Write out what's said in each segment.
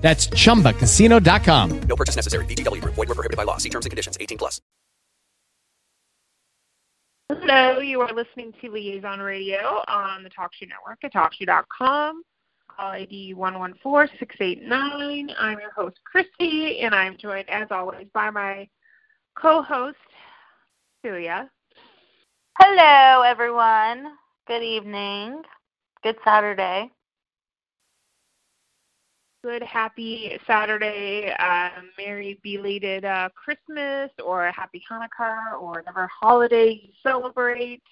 That's chumbacasino.com. No purchase necessary. VGW Group. Void were prohibited by law. See terms and conditions. 18 plus. Hello, you are listening to Liaison Radio on the TalkShoe Network at TalkShoe.com. Call ID 114689. I'm your host, Christy, and I'm joined, as always, by my co-host, Celia. Hello, everyone. Good evening. Good Saturday. Good, happy Saturday, uh, merry belated uh, Christmas, or a happy Hanukkah, or whatever holiday you celebrate.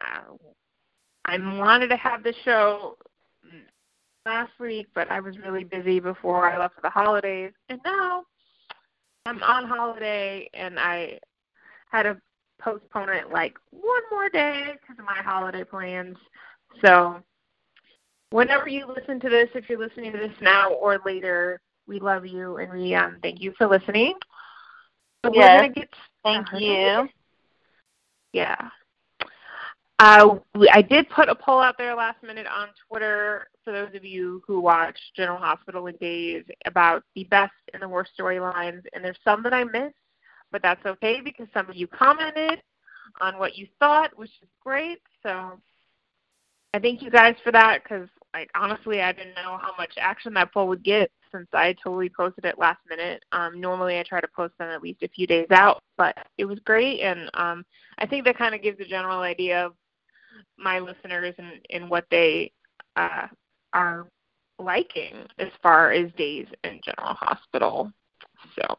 Uh, I wanted to have the show last week, but I was really busy before I left for the holidays, and now I'm on holiday, and I had to postpone it like one more day because of my holiday plans. So whenever you listen to this, if you're listening to this now or later, we love you and we um, thank you for listening. So Yes, get Thank you. Yeah. Uh, I did put a poll out there last minute on Twitter for those of you who watch General Hospital in Days about the best and the worst storylines, and there's some that I missed, but that's okay because some of you commented on what you thought, which is great. So I thank you guys for that because, like, honestly, I didn't know how much action that poll would get since I totally posted it last minute. Um, normally, I try to post them at least a few days out, but it was great, and um, I think that kind of gives a general idea of my listeners and, and what they uh, are liking as far as days in General Hospital. So.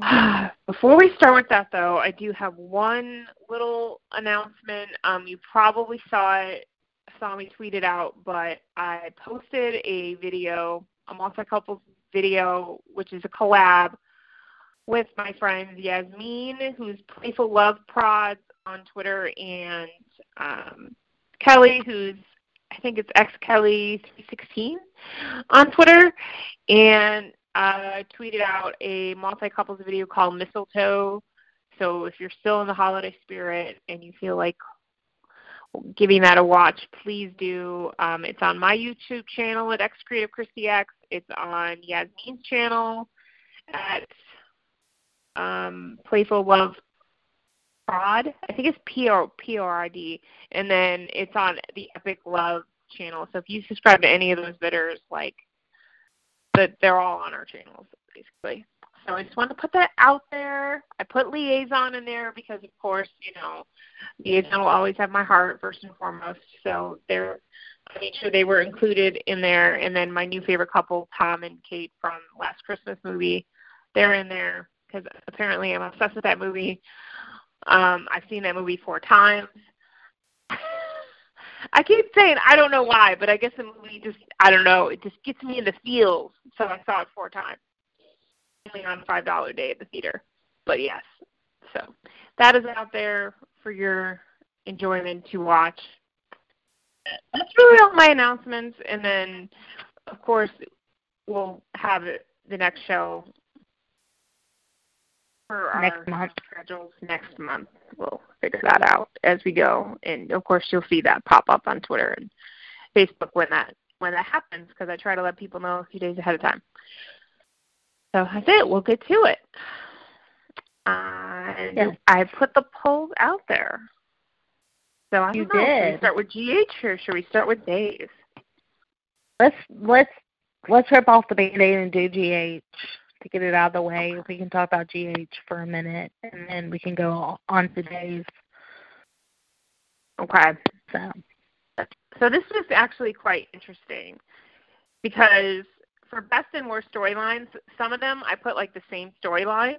Before we start with that, though, I do have one little announcement. Um, you probably saw it, saw me tweet it out, but I posted a video, a multi-couples video, which is a collab with my friend Yasmin, who's Playful Love Prods on Twitter, and um, Kelly, who's I think it's X Kelly 316 on Twitter, and uh, tweeted out a multi-couples video called Mistletoe. So if you're still in the holiday spirit and you feel like giving that a watch, please do. Um, it's on my YouTube channel at X Creative Christy X. It's on Yasmin's channel at um, Playful Love Prod. I think it's P O P O R D, and then it's on the Epic Love channel. So if you subscribe to any of those bidders, like that, they're all on our channels basically. So I just want to put that out there. I put liaison in there because, of course, you know, liaison will always have my heart first and foremost. So they're I made sure they were included in there. And then my new favorite couple, Tom and Kate from Last Christmas movie, they're in there because apparently I'm obsessed with that movie. Um, I've seen that movie four times. I keep saying I don't know why, but I guess the movie just I don't know, it just gets me in the feels. So I saw it four times. Only on a five dollar day at the theater. But yes. So that is out there for your enjoyment to watch. That's really all my announcements and then of course we'll have the next show for our Next month. schedules next month. We'll figure that out as we go, and of course you'll see that pop up on Twitter and Facebook when that when that happens because I try to let people know a few days ahead of time. So that's it. We'll get to it. And Yeah. I put the polls out there. So I You know. Should we did. start with GH or should we start with days? Let's let's let's rip off the band-aid and do GH to get it out of the way. We can talk about GH for a minute, and then we can go on to days. Okay. So So this is actually quite interesting because for best and worst storylines, some of them I put like the same storyline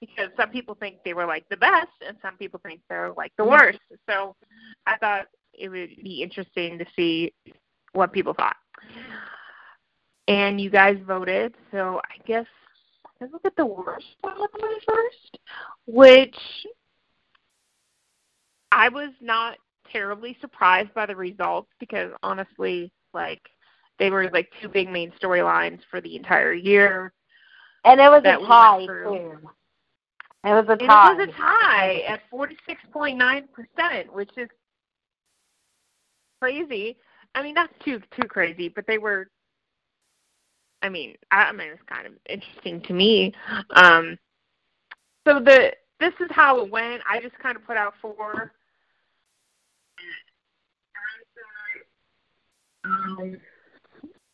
because some people think they were like the best and some people think they're like the mm-hmm. worst. So I thought it would be interesting to see what people thought. And you guys voted, so I guess let's look at the worst one first, which I was not terribly surprised by the results because honestly, like they were like two big main storylines for the entire year. And it was a tie went through. too. It was a tie. It was a tie at forty six point nine percent, which is crazy. I mean, not too too crazy, but they were. I mean, I, I mean, it's kind of interesting to me. Um, so the this is how it went. I just kind of put out four. Um,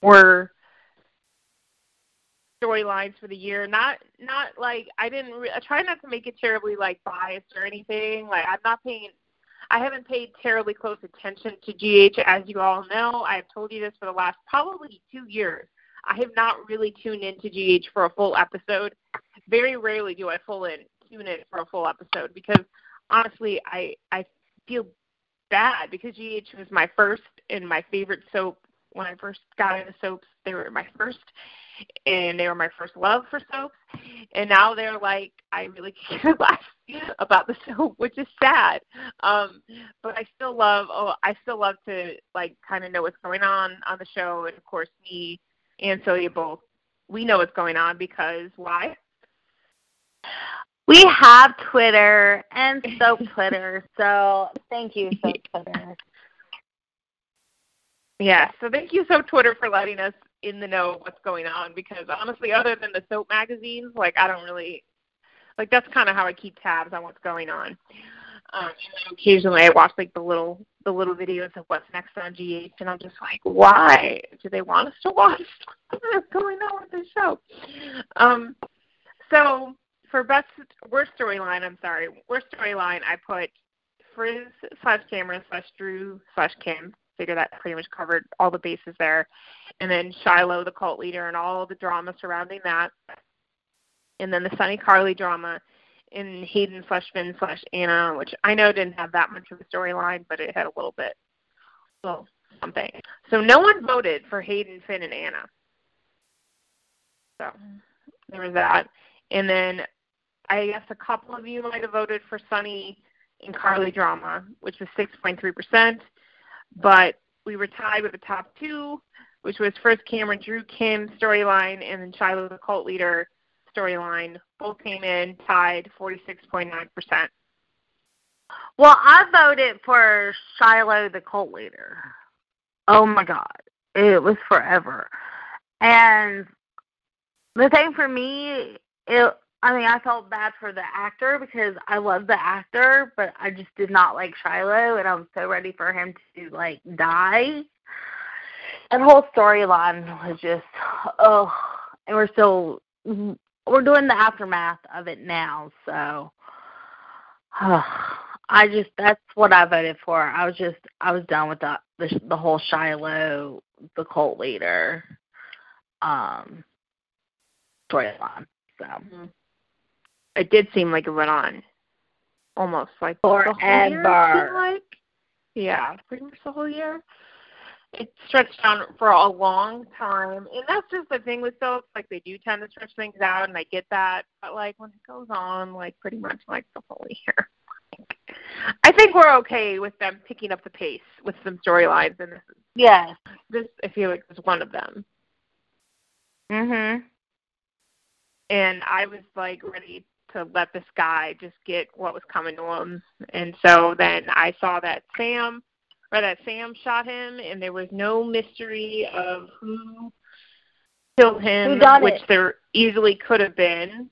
were storylines for the year. Not not like I didn't. Re- I try not to make it terribly like biased or anything. Like I'm not paying. I haven't paid terribly close attention to GH, as you all know. I have told you this for the last probably two years. I have not really tuned into GH for a full episode. Very rarely do I full in tune in for a full episode because honestly, I I feel bad because GH was my first and my favorite soap when I first got into soaps. They were my first, and they were my first love for soaps. And now they're like, I really care less about the soap, which is sad. Um, but I still love. Oh, I still love to like kind of know what's going on on the show, and of course, me and Celia both. We know what's going on because why? We have Twitter and Soap Twitter, so thank you, Soap Twitter. Yeah, so thank you, Soap Twitter, for letting us in the know of what's going on because honestly, other than the soap magazines, like I don't really like that's kind of how I keep tabs on what's going on. Um, occasionally, I watch like the little the little videos of what's next on GH, and I'm just like, why do they want us to watch what's going on with the show? Um, so for best worst storyline, I'm sorry, worst storyline, I put Frizz slash Cameron slash Drew slash Kim. Figure that pretty much covered all the bases there, and then Shiloh, the cult leader, and all the drama surrounding that, and then the Sonny Carly drama, in Hayden slash Finn slash Anna, which I know didn't have that much of a storyline, but it had a little bit, well, something. So no one voted for Hayden, Finn, and Anna. So there was that, and then I guess a couple of you might have voted for Sonny and Carly drama, which was 6.3%, but we were tied with the top two, which was first Cameron Drew Kim storyline and then Shiloh the cult leader storyline. Both came in tied 46.9%. Well, I voted for Shiloh, the cult leader. Oh my God, it was forever. And the thing for me, it. I mean, I felt bad for the actor because I love the actor, but I just did not like Shiloh, and I was so ready for him to like die. And the whole storyline was just, oh, and we're still we're doing the aftermath of it now, so. I just that's what I voted for. I was just I was done with the the, the whole Shiloh, the cult leader, um, storyline. So It did seem like it went on almost like the whole year, it like. Yeah, pretty much the whole year. It stretched on for a long time, and that's just the thing with soaps. Like they do tend to stretch things out, and I get that. But like when it goes on, like pretty much like the whole year. I think we're okay with them picking up the pace with some storylines, and this, is- yes. this I feel like is one of them. Mhm. and I was like ready to let this guy just get what was coming to him. And so then I saw that Sam or that Sam shot him and there was no mystery of who killed him, Who which it? there easily could have been.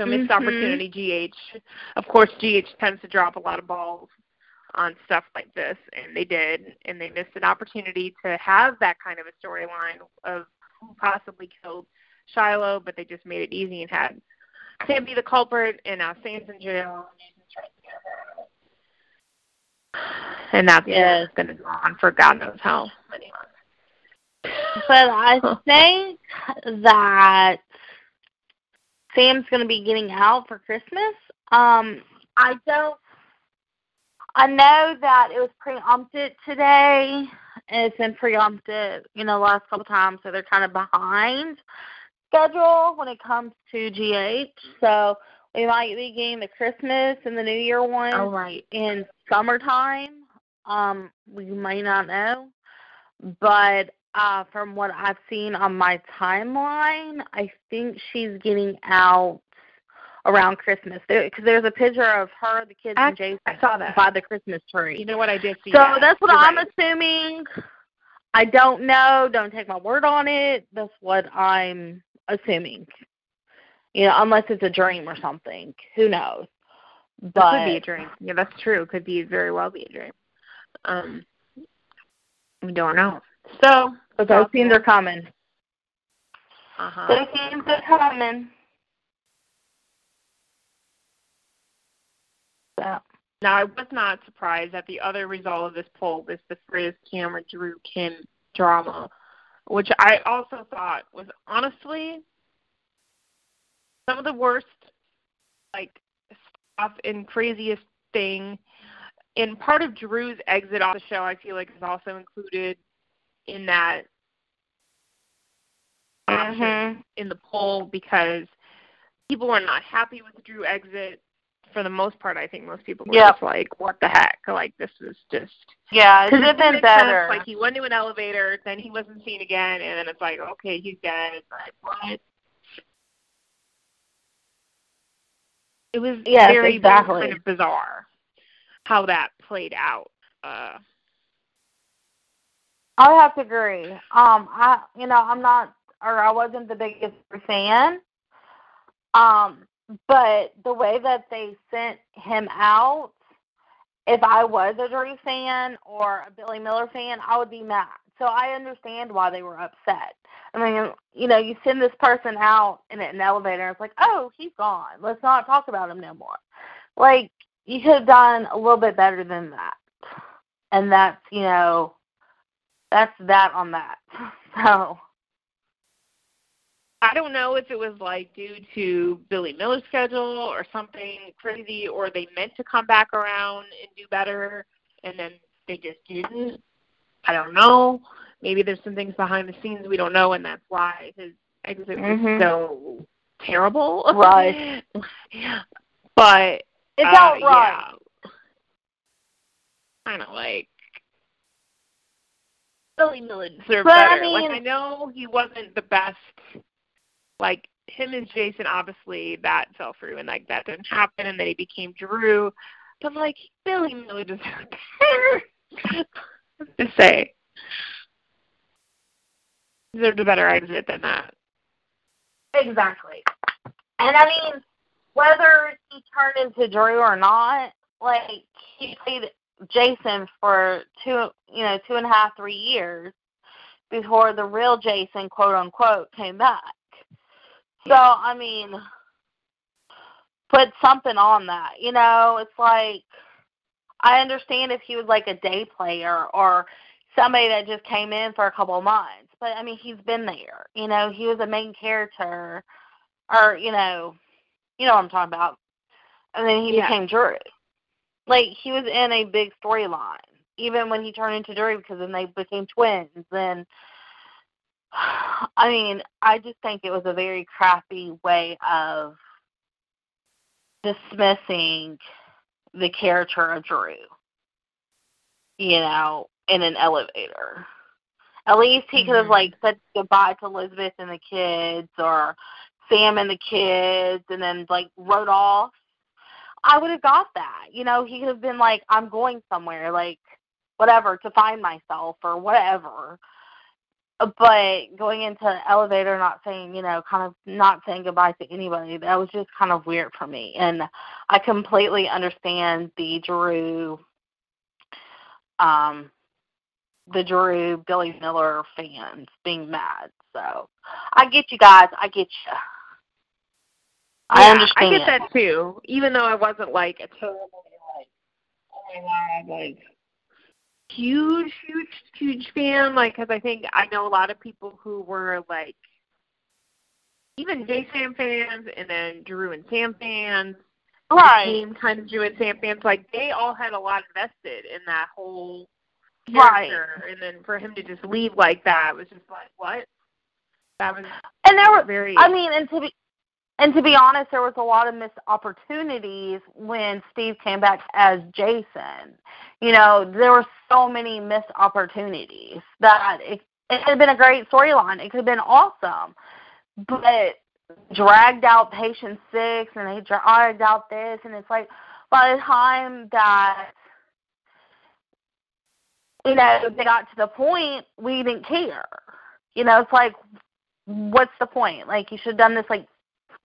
So missed Mhm. opportunity GH. Of course GH tends to drop a lot of balls on stuff like this and they did and they missed an opportunity to have that kind of a storyline of who possibly killed Shiloh, but they just made it easy and had Sam be the culprit, and now Sam's in jail. and Jason's trying to get her. And that's Yes. going to go on for God knows how many months. But I think that Sam's going to be getting out for Christmas. Um, I don't. I know that it was preempted today, and it's been preempted, you know, the last couple times, so they're kind of behind. Schedule when it comes to GH. So we might be getting the Christmas and the New Year one Oh right. in summertime. Um, we may not know, but uh, from what I've seen on my timeline, I think she's getting out around Christmas. Because there's a picture of her, the kids, I- and Jason I saw that. by the Christmas tree. You know what I did see. So that. that's what You're I'm right. assuming. I don't know. Don't take my word on it. That's what I'm assuming. You know, unless it's a dream or something. Who knows? But could be a dream. Yeah, that's true. Could be very well be a dream. Um, we don't know. So, but those scenes are coming. uh huh. Those scenes are coming. So Now, I was not surprised that the other result of this poll was the Frizz Cameron Drew Kim drama, which I also thought was honestly some of the worst, like stuff and craziest thing. And part of Drew's exit off the show, I feel like, is also included in that Mhm. in the poll because people were not happy with the Drew exit. For the most part, I think most people were Yep. just like, "What the heck?" Like this is just yeah, it because have been make sense. better. Like he went to an elevator, then he wasn't seen again, and then it's like, okay, he's dead. It's like what? It was Yes, very, exactly. very kind of bizarre how that played out. Uh, I would have to agree. Um, I you know I'm not or I wasn't the biggest fan. Um, but the way that they sent him out, if I was a Drew fan or a Billy Miller fan, I would be mad. So I understand why they were upset. I mean, you know, you send this person out in an elevator, it's like, oh, he's gone. Let's not talk about him no more. Like you could have done a little bit better than that. And that's you know, that's that on that. So I don't know if it was like due to Billy Miller's schedule or something crazy, or they meant to come back around and do better, and then they just didn't. I don't know. Maybe there's some things behind the scenes we don't know, and that's why his exit was Mhm. so terrible. Right. but it's uh, outright. yeah, kind of like Billy Miller deserved But, I better. like I know he wasn't the best. Like him and Jason, obviously that fell through, and like that didn't happen, and then he became Drew. But like Billy Miller deserved better. to say, deserved a better exit than that. Exactly. And I mean, whether he turned into Drew or not, like he played Jason for two, you know, two and a half, three years before the real Jason, quote unquote, came back. So I mean, put something on that. You know, it's like I understand if he was like a day player or somebody that just came in for a couple of months, but I mean, he's been there. You know, he was a main character, or you know, you know what I'm talking about. And then he Yeah. became Drew. Like he was in a big storyline, even when he turned into Drew, because then they became twins. And I mean, I just think it was a very crappy way of dismissing the character of Drew. You know, in an elevator. At least he could have Mhm. like said goodbye to Elizabeth and the kids, or Sam and the kids, and then like wrote off. I would have got that. You know, he could have been like, "I'm going somewhere," like whatever to find myself or whatever. But going into the elevator, not saying, you know, kind of not saying goodbye to anybody, that was just kind of weird for me. And I completely understand the Drew, um, the Drew Billy Miller fans being mad. So I get you guys. I get you. I Yeah, understand. I get that too. Even though I wasn't like a total like, oh my god, like huge, huge, huge fan. Like, because I think I know a lot of people who were like even J Sam fans, and then Drew and Sam fans, Right. became kind of Drew and Sam fans. Like, they all had a lot invested in that whole Right. character, and then for him to just leave like that was just like what. That was And there were very. I mean, and to be and to be honest, there was a lot of missed opportunities when Steve came back as Jason. You know, there were so many missed opportunities that it, it could have been a great storyline. It could have been awesome, but dragged out patient six, and they dragged out this, and it's like by the time that you know they got to the point, we didn't care. You know, it's like, what's the point? Like you should have done this like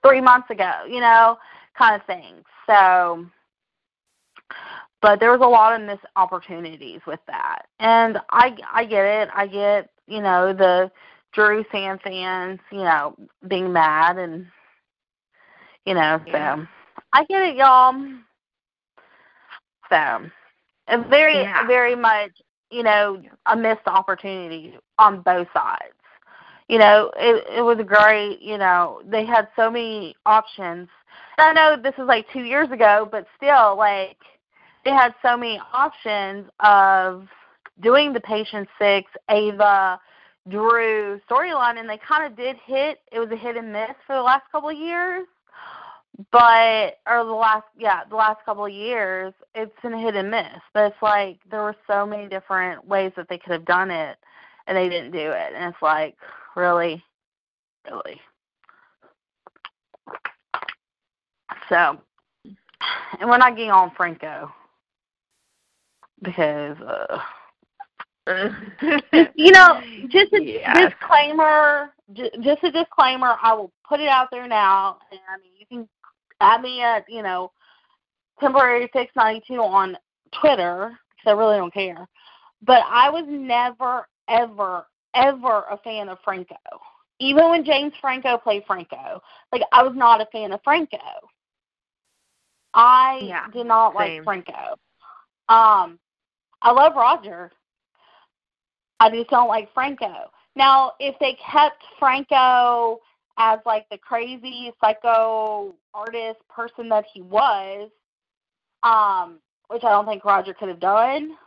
three months ago, you know, kind of thing. So, but there was a lot of missed opportunities with that, and I I get it. I get you know the Drew Sam fans, you know, being mad and you know, so I get it, y'all. So, it's very Yeah. very much you know a missed opportunity on both sides you know, it it was great. You know, they had so many options. I know this is like two years ago, but still, like they had so many options of doing the patient six, Ava, Drew storyline, and they kind of did hit. It was a hit and miss for the last couple of years, but or the last yeah the last couple of years, it's been a hit and miss. But it's like there were so many different ways that they could have done it, and they didn't do it, and it's like really, really. So, and we're not getting on Franco because, uh, you know, just a Yes. disclaimer, just a disclaimer. I will put it out there now, and I mean, you can add me at you know, temporary fix ninety two on Twitter because I really don't care. But I was never, ever, ever a fan of Franco. Even when James Franco played Franco, like I was not a fan of Franco. I Yeah, did not same. like Franco. Um, I love Roger. I just don't like Franco. Now, if they kept Franco as like the crazy psycho artist person that he was, um, which I don't think Roger could have done,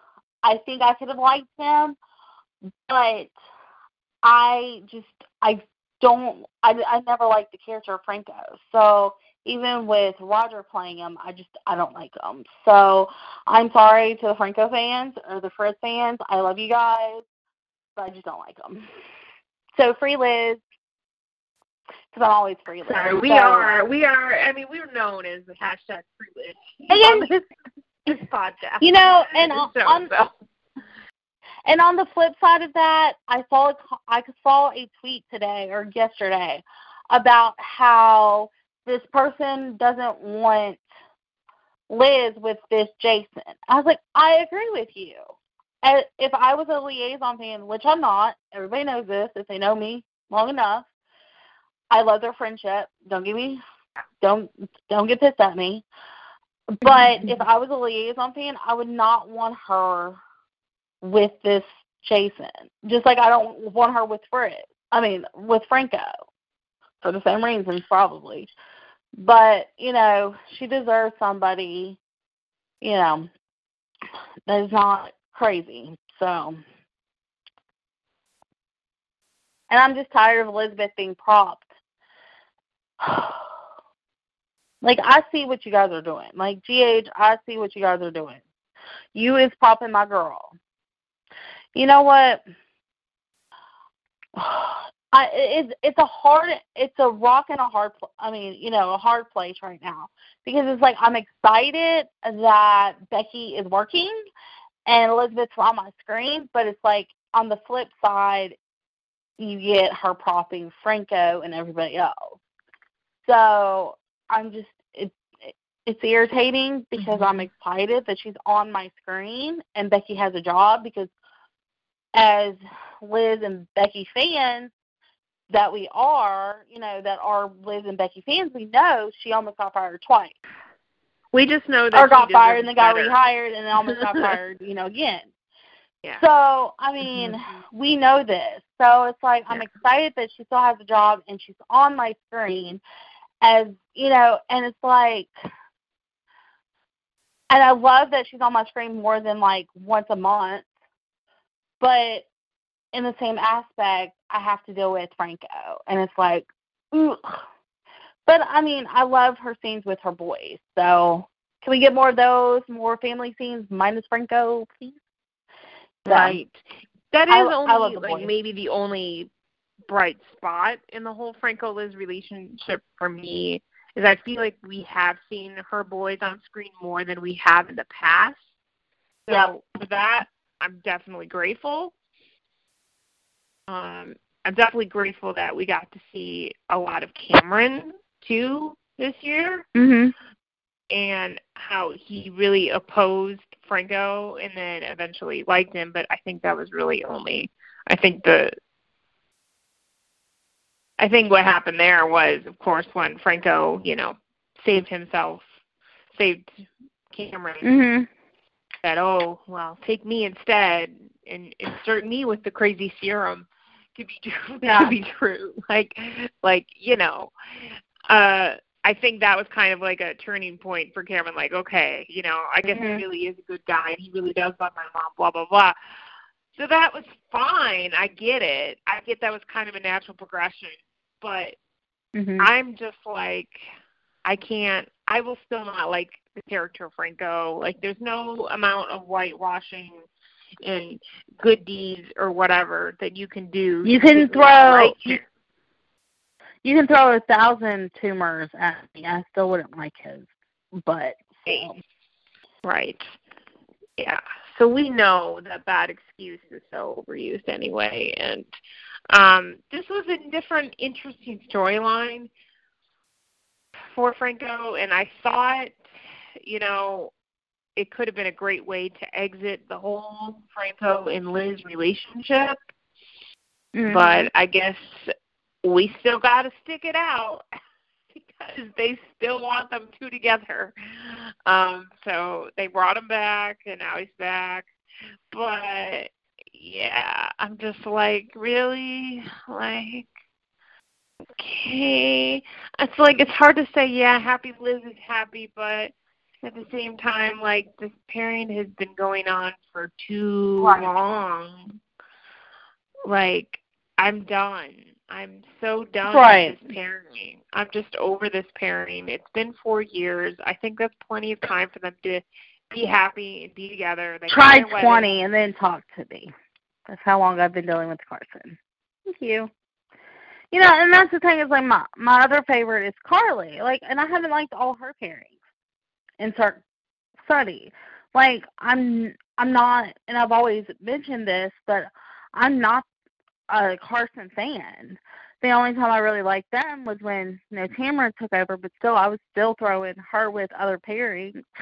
I think I could have liked him. But I just I don't I I never liked the character of Franco. So even with Roger playing him, I just I don't like him. So I'm sorry to the Franco fans or the Fred fans. I love you guys, but I just don't like them. So free Liz, because I'm always free Liz. Sorry, we So- are we are. I mean, we're known as the hashtag free Liz And on then- this, this podcast. You know, and on- on- so. And on the flip side of that, I saw a, I saw a tweet today or yesterday about how this person doesn't want Liz with this Jason. I was like, I agree with you. And If I was a liaison fan, which I'm not, everybody knows this if they know me long enough. I love their friendship. Don't get me, don't don't get pissed at me. But if I was a liaison fan, I would not want her with this Jason. Just like I don't want her with Fred. I mean, with Franco. For the same reasons probably. But, you know, she deserves somebody, you know, that is not crazy. So and I'm just tired of Elizabeth being propped. like I see what you guys are doing. Like GH, I see what you guys are doing. You is propping my girl you know what? I it's it's a hard it's a rock and a hard I mean you know a hard place right now because it's like I'm excited that Becky is working and Elizabeth's on my screen, but it's like on the flip side you get her propping Franco and everybody else. So I'm just it, it it's irritating because mm-hmm. I'm excited that she's on my screen and Becky has a job because as Liz and Becky fans that we are, you know, that are Liz and Becky fans, we know she almost got fired twice. We just know that Or she got fired and then got better. rehired and then almost got fired, you know, again. Yeah. So, I mean, mm-hmm. we know this. So it's like I'm excited that she still has a job and she's on my screen as you know, and it's like and I love that she's on my screen more than like once a month. But in the same aspect, I have to deal with Franco, and it's like, ugh. but I mean, I love her scenes with her boys. So, can we get more of those, more family scenes minus Franco, please? So, Right. That is I- I only the like boys. maybe the only bright spot in the whole Franco Liz relationship for me is I feel like we have seen her boys on screen more than we have in the past. So Yep. for that, I'm definitely grateful. Um, I'm definitely grateful that we got to see a lot of Cameron too this year Mhm. and how he really opposed Franco and then eventually liked him, but I think that was really only I think the I think what happened there was of course when Franco, you know, saved himself, saved Cameron Mhm. said, "Oh, well, take me instead and insert me with the crazy serum to be true." Yeah. To be true, like, like you know, uh, I think that was kind of like a turning point for Cameron. Like, okay, you know, I guess Mhm. he really is a good guy, and he really does love my mom. Blah blah blah. So that was fine. I get it. I get that was kind of a natural progression, but Mhm. I'm just like, I can't. I will still not like the character of Franco. Like, there's no amount of whitewashing and good deeds or whatever that you can do. You can get me to throw- like you- You can throw a thousand tumors at me. I still wouldn't like his butt. So. Right. Yeah. So we know that bad excuse is so overused anyway, and um, this was a different, interesting storyline for Franco, and I thought, you know, it could have been a great way to exit the whole Franco and Liz relationship, Mhm. but I guess we still got to stick it out because they still want them two together. Um, so they brought him back, and now he's back. But yeah, I'm just like, really, like, okay. It's like it's hard to say, yeah, happy Liz is happy, but at the same time, like this pairing has been going on for too Right. long. Like I'm done. I'm so done Right. with this pairing. I'm just over this pairing. It's been four years. I think that's plenty of time for them to be happy and be together. They Try their wedding. 20 and then talk to me. That's how long I've been dealing with Carson. Thank you. You know, and that's the thing is like my my other favorite is Carly. Like, and I haven't liked all her pairings. Insert study. Like, I'm I'm not, and I've always mentioned this, but I'm not a Carson fan. The only time I really liked them was when you know Tamara took over, but still I was still throwing her with other pairings.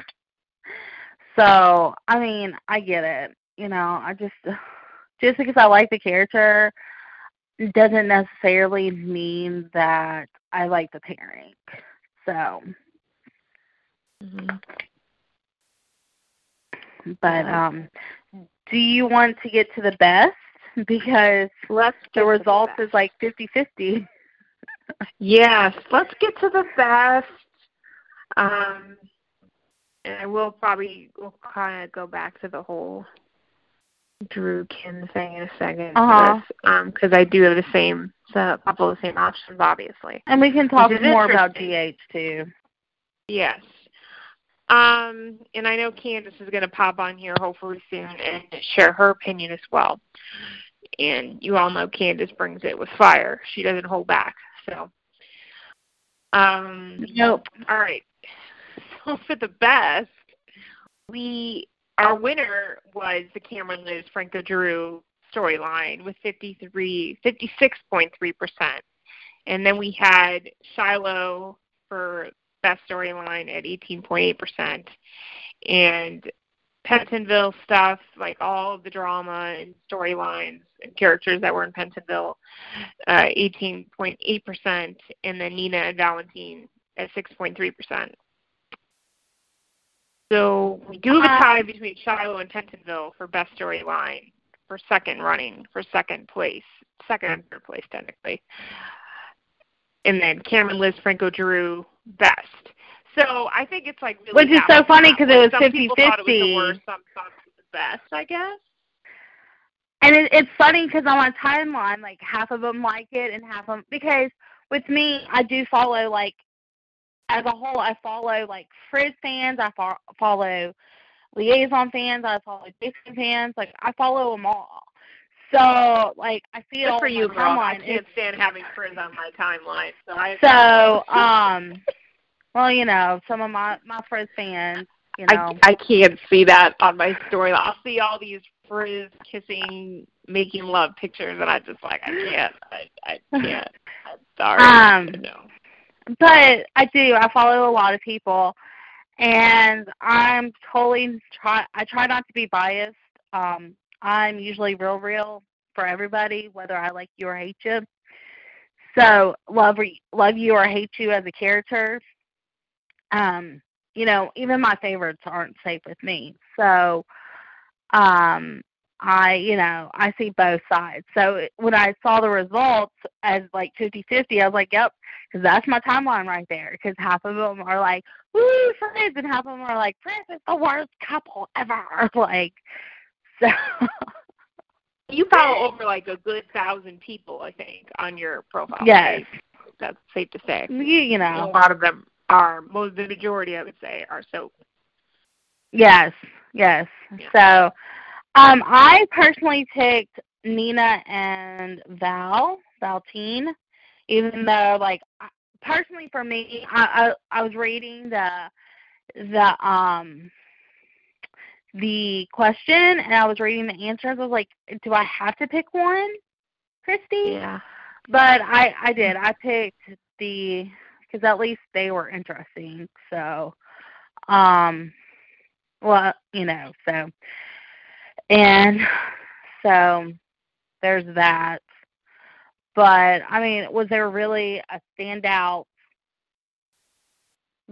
So I mean, I get it. You know, I just just because I like the character doesn't necessarily mean that I like the pairing. So, Mhm. but um, do you want to get to the best because Let's the to results is like fifty fifty. Yes, let's get to the best. Um, and we'll probably we'll kind of go back to the whole Drew Kim thing in a second. Uh-huh. Because I do have the same, a couple of the same options, obviously. And we can talk more about. GH too. Yes. Um, and I know Candace is going to pop on here hopefully soon and share her opinion as well. And you all know Candace brings it with fire. She doesn't hold back. So, um, Nope. all right. So for the best, we our winner was the Cameron Liz Franco Drew storyline with 53 56.3 percent, and then we had Shiloh for best storyline at 18.8 percent, and Pentonville stuff like all of the drama and storylines and characters that were in Pentonville, uh, 18.8 percent, and then Nina and Valentine at 6.3 percent. So we do have a tie between Shiloh and Pentonville for best storyline for second running for second place, second and third place technically, and then Cameron, Liz, Franco, Drew best. So I think it's like really Which is so funny because it was some people thought it was the worst, some thought it was the best. I guess. and it, it's funny because on my timeline, like half of them like it and half of them because with me, I do follow like as a whole. I follow like Frizz fans. I fo- follow liaison fans. I follow Jason fans. Like I follow them all. So like I see it Good all for you, girl. I can't stand having Frizz on my timeline. So I so um, well you know some of my my Frizz fans, you know. I I can't see that on my story. I'll see all these Frizz kissing, making love pictures, and I just like I can't. I I can't. I'm sorry. Um, no. but I do. I follow a lot of people, and I'm totally try. I try not to be biased. Um, I'm usually real, real for everybody, whether I like you or hate you. So love love you or hate you as a character. Um, you know, even my favorites aren't safe with me. So, um, I, you know, I see both sides. So when I saw the results as like 50-50, I was like, yep, because that's my timeline right there. Because half of them are like, woo, Frizz, and half of them are like, Frizz is the worst couple ever. Like, so. You follow over like a good thousand people, I think, on your profile. Yes. page. That's safe to say. you, you A lot of them are, most the majority, I would say, are so. yes, yes. Yeah. So, um, I personally picked Nina and Val, Valtine, even though, like, personally for me, I, I I was reading the the um the question and I was reading the answers. I was like, do I have to pick one, Christy? Yeah. But I I did. I picked the because at least they were interesting. So, um, well, you know, so and so there's that. But I mean, was there really a standout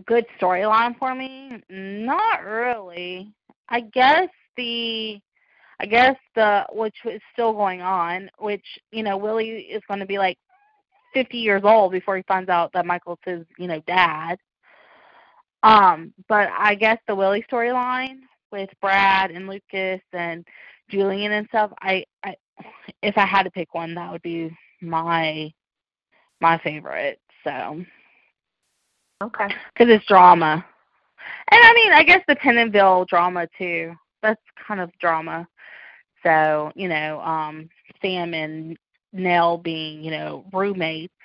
good storyline for me? Not really. I guess the I guess the which is still going on, which, you know, Willie is gonna be like fifty years old before he finds out that Michael's his, you know, dad. Um, but I guess the Willie storyline with Brad and Lucas and Julian and stuff, I, I if I had to pick one, that would be my my favorite. So, Okay. because it's drama, and I mean, I guess the Pentonville drama too. That's kind of drama. So you know, um, Sam and Nelle being you know roommates.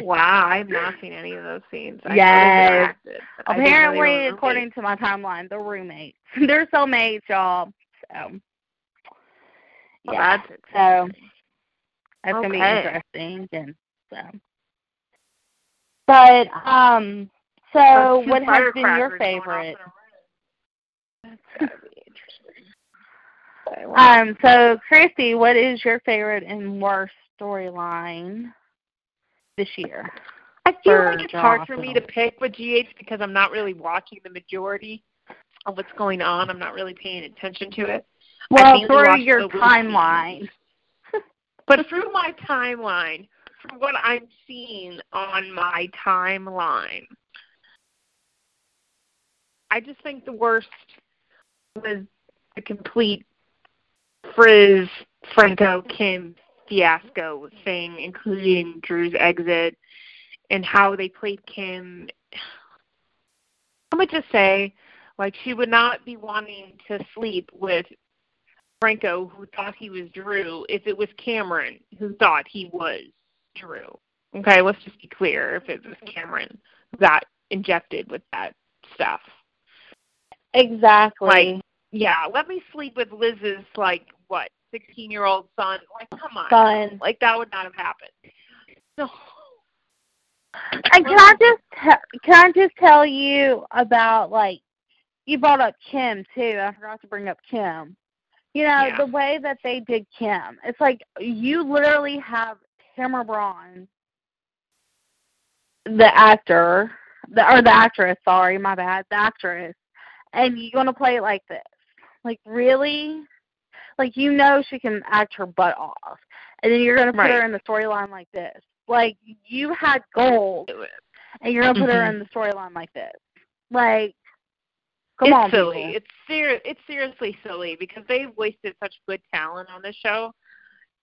Wow, I have not seen any of those scenes. I Yes. they're acted, but I didn't know they Apparently, roommates. according to my timeline, they're roommates. they're soulmates, y'all. So, Well, yeah. that's So that's gonna be interesting. And so, but um, so what has been your firecrackers going off favorite? in a row. That's gotta be interesting. Okay, well, Um, so Christy, what is your favorite and worst storyline this year? I feel like it's hard for me to pick with GH because I'm not really watching the majority of what's going on. I'm not really paying attention to it. Well, through your timeline. But through my timeline, from what I'm seeing on my timeline, I just think the worst was the complete Frizz, Franco, Kim fiasco thing, including Drew's exit and how they played Kim. I'm gonna just say, like, she would not be wanting to sleep with Franco, who thought he was Drew, if it was Cameron, who thought he was Drew. Okay, let's just be clear. If it was Cameron who got injected with that stuff. Exactly. Like, Yeah, let me sleep with Liz's, like, what, 16 year old son? Like, come on. Son. Like, that would not have happened. No. And can I just te- can I just tell you about like you brought up Kim too. I forgot to bring up Kim. You know Yeah. the way that they did Kim. It's like you literally have Tamara Braun, the actor, the or the actress. Sorry, my bad. The actress, and you're gonna play it like this. Like really? Like you know she can act her butt off, and then you're gonna put her in the storyline like this. Like you had gold and you're gonna put her Mhm. in the storyline like this. Like Come it's on, silly. people. It's ser- It's seriously silly because they've wasted such good talent on this show,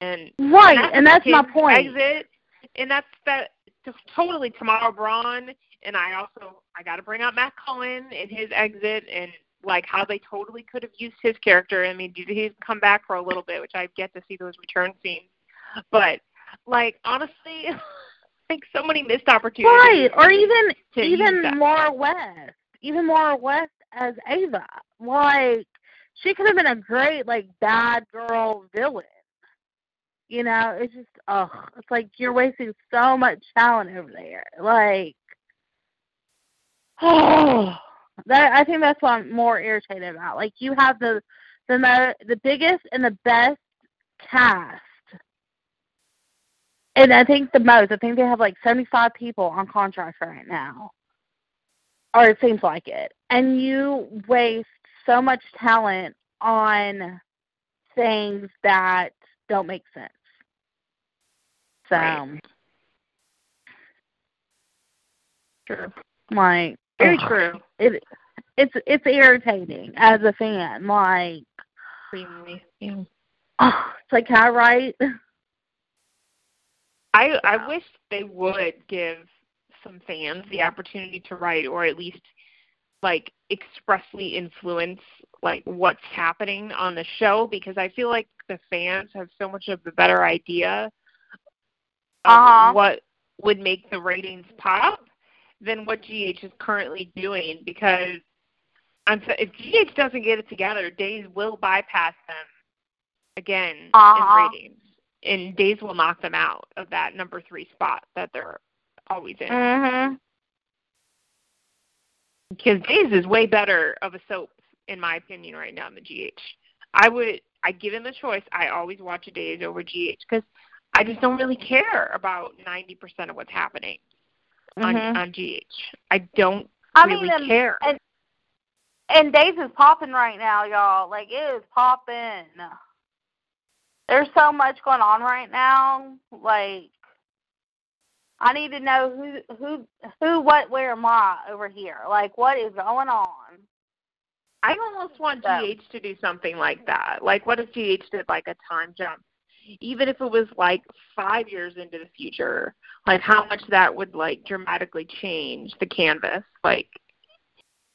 and Right, and and that's my point. Exit, and that's that. Totally, Tamara Braun, and I also I got to bring up Matt Cohen and his exit, and like how they totally could have used his character. I mean, did he come back for a little bit, which I get to see those return scenes, but like honestly, like so many missed opportunities. Right, or even even. Maura West, even Maura West as Ava. Like she could have been a great like bad girl villain. You know, it's just oh, it's like you're wasting so much talent over there. Like, oh, that I think that's what I'm more irritated about. Like you have the the the biggest and the best cast and I think the most, I think they have like 75 people on contract right now. Or it seems like it. And you waste so much talent on things that don't make sense. So, Right. True. like, Very ugh, true. It, it's it's irritating as a fan. Like. Yeah. oh, it's like, can I write? I I wish they would give some fans the opportunity to write or at least like expressly influence like what's happening on the show because I feel like the fans have so much of a better idea of Uh-huh. what would make the ratings pop than what GH is currently doing because I'm, if GH doesn't get it together, Days will bypass them again Uh-huh. in ratings, and Days will knock them out of that number three spot that they're always in. Mhm. Because Days is way better of a soap, in my opinion, right now than GH. I would, I given the choice, I always watch a Days over GH because I just don't really care about ninety percent of what's happening on Mhm. on GH. I don't I really mean, and, care. and and Days is popping right now, y'all. Like it is popping. There's so much going on right now. Like I need to know who who who what where am I over here? Like what is going on? I almost want So- GH to do something like that. Like, what if GH did like a time jump? Even if it was like five years into the future, like how much that would like dramatically change the canvas, like,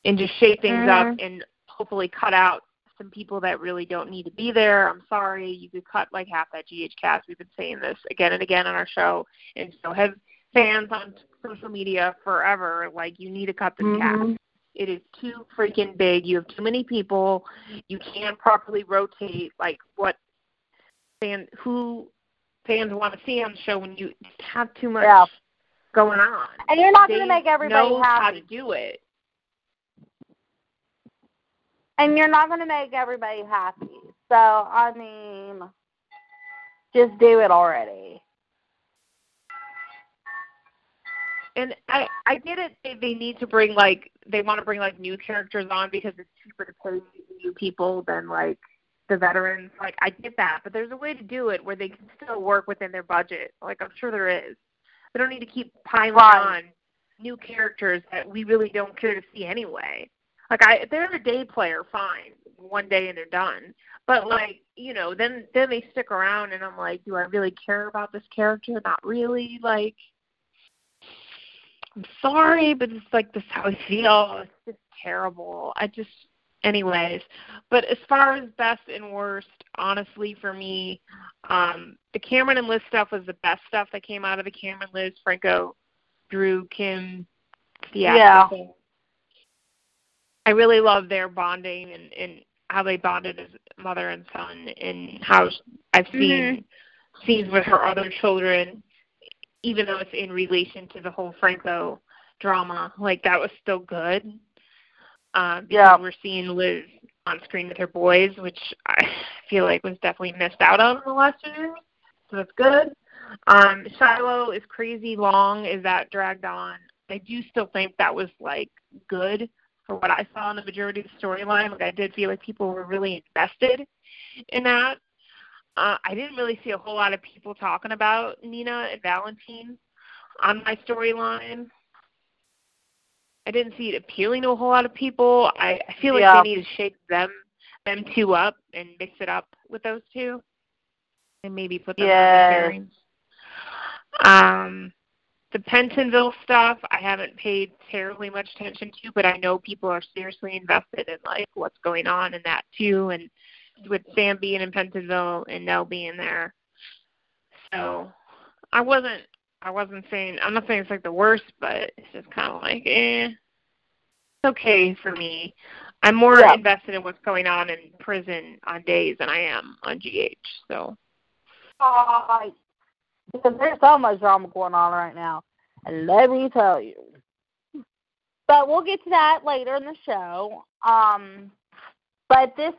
and just shape things up Mhm. and hopefully cut out some people that really don't need to be there. I'm sorry, you could cut like half that GH cast. We've been saying this again and again on our show, and so have fans on social media forever. Like, you need to cut this cast. Mhm. It is too freaking big. You have too many people. You can't properly rotate like what fan who fans want to see on the show when you have too much Yeah. going on. And you're not gonna make everybody knows how to do it. And you're not gonna make everybody happy. So I mean just do it already. And I I get it. They, they need to bring like they want to bring like new characters on because it's cheaper to pay new people than like the veterans. Like I get that, but there's a way to do it where they can still work within their budget. Like I'm sure there is. They don't need to keep piling Right. on new characters that we really don't care to see anyway. Like I, if they're a day player, fine, one day and they're done. But like you know, then then they stick around, and I'm like, do I really care about this character? Not really. Like I'm sorry, but it's like this is how I feel. It's just terrible. I just anyways. But as far as best and worst, honestly for me, um, the Cameron and Liz stuff was the best stuff that came out of the Cameron, Liz, Franco, Drew, Kim Yeah. theatrical. I really love their bonding and, and how they bonded as mother and son and how I've seen scenes with her other children even though it's in relation to the whole Franco drama, like that was still good. Um, because Yeah. we're seeing Liz on screen with her boys, which I feel like was definitely missed out on in the last two years. So that's good. Um, Shiloh is crazy long. Is that dragged on? I do still think that was like good for what I saw in the majority of the storyline. Like I did feel like people were really invested in that. Uh, I didn't really see a whole lot of people talking about Nina and Valentine on my storyline. I didn't see it appealing to a whole lot of people. I, I feel like Yeah. they need to shake them them two up and mix it up with those two, and maybe put them Yes. on the pairings. Um, the Pentonville stuff I haven't paid terribly much attention to, but I know people are seriously invested in like what's going on in that too, and with Sam being in Pentonville and Nelle being there. So I wasn't I wasn't saying I'm not saying it's like the worst, but it's just kind of like eh, it's okay for me. I'm more Yeah. invested in what's going on in prison on days than I am on GH. So Right. Because there's so much drama going on right now. And let me tell you. But we'll get to that later in the show. Um but this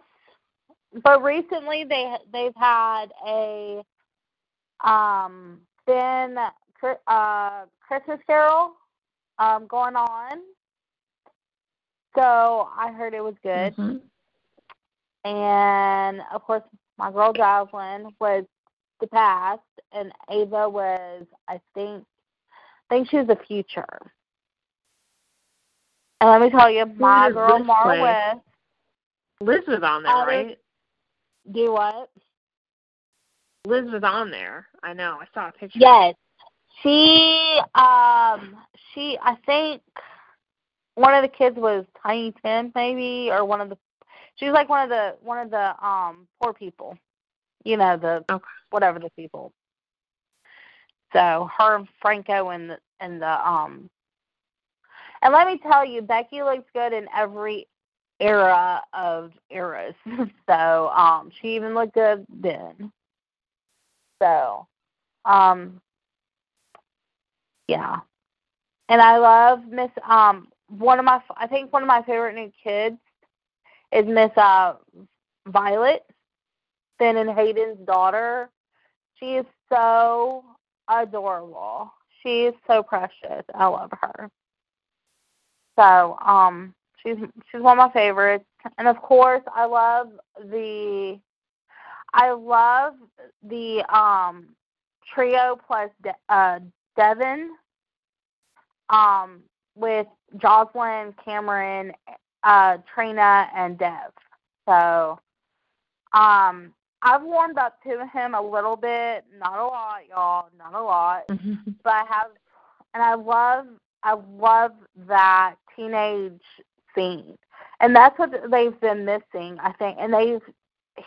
but recently they they've had a um Finn uh Christmas Carol um going on. So I heard it was good. And of course my girl Josslyn was the past and Ava was I think I think she was the future. And let me tell you, my girl Liz Mara play? West Liz was on there, right? do what? Liz was on there. I know. I saw a picture. Yes. She um she I think one of the kids was Tiny Tim maybe or one of the she was like one of the one of the um poor people. You know, the Okay. whatever the people. So her and Franco and the and the um and let me tell you, Becky looks good in every era of eras. so, um she even looked good then. So, um yeah. And I love Miss um one of my I think one of my favorite new kids is Miss uh Violet, Finn and Hayden's daughter. She is so adorable. She is so precious. I love her. So, um she's she's one of my favorites. And of course I love the I love the um trio plus uh Devin um with Josslyn, Cameron, uh Trina and Dev. So um I've warmed up to him a little bit, not a lot, y'all, not a lot. But I have and I love I love that teenage scene. And that's what they've been missing, I think. And they've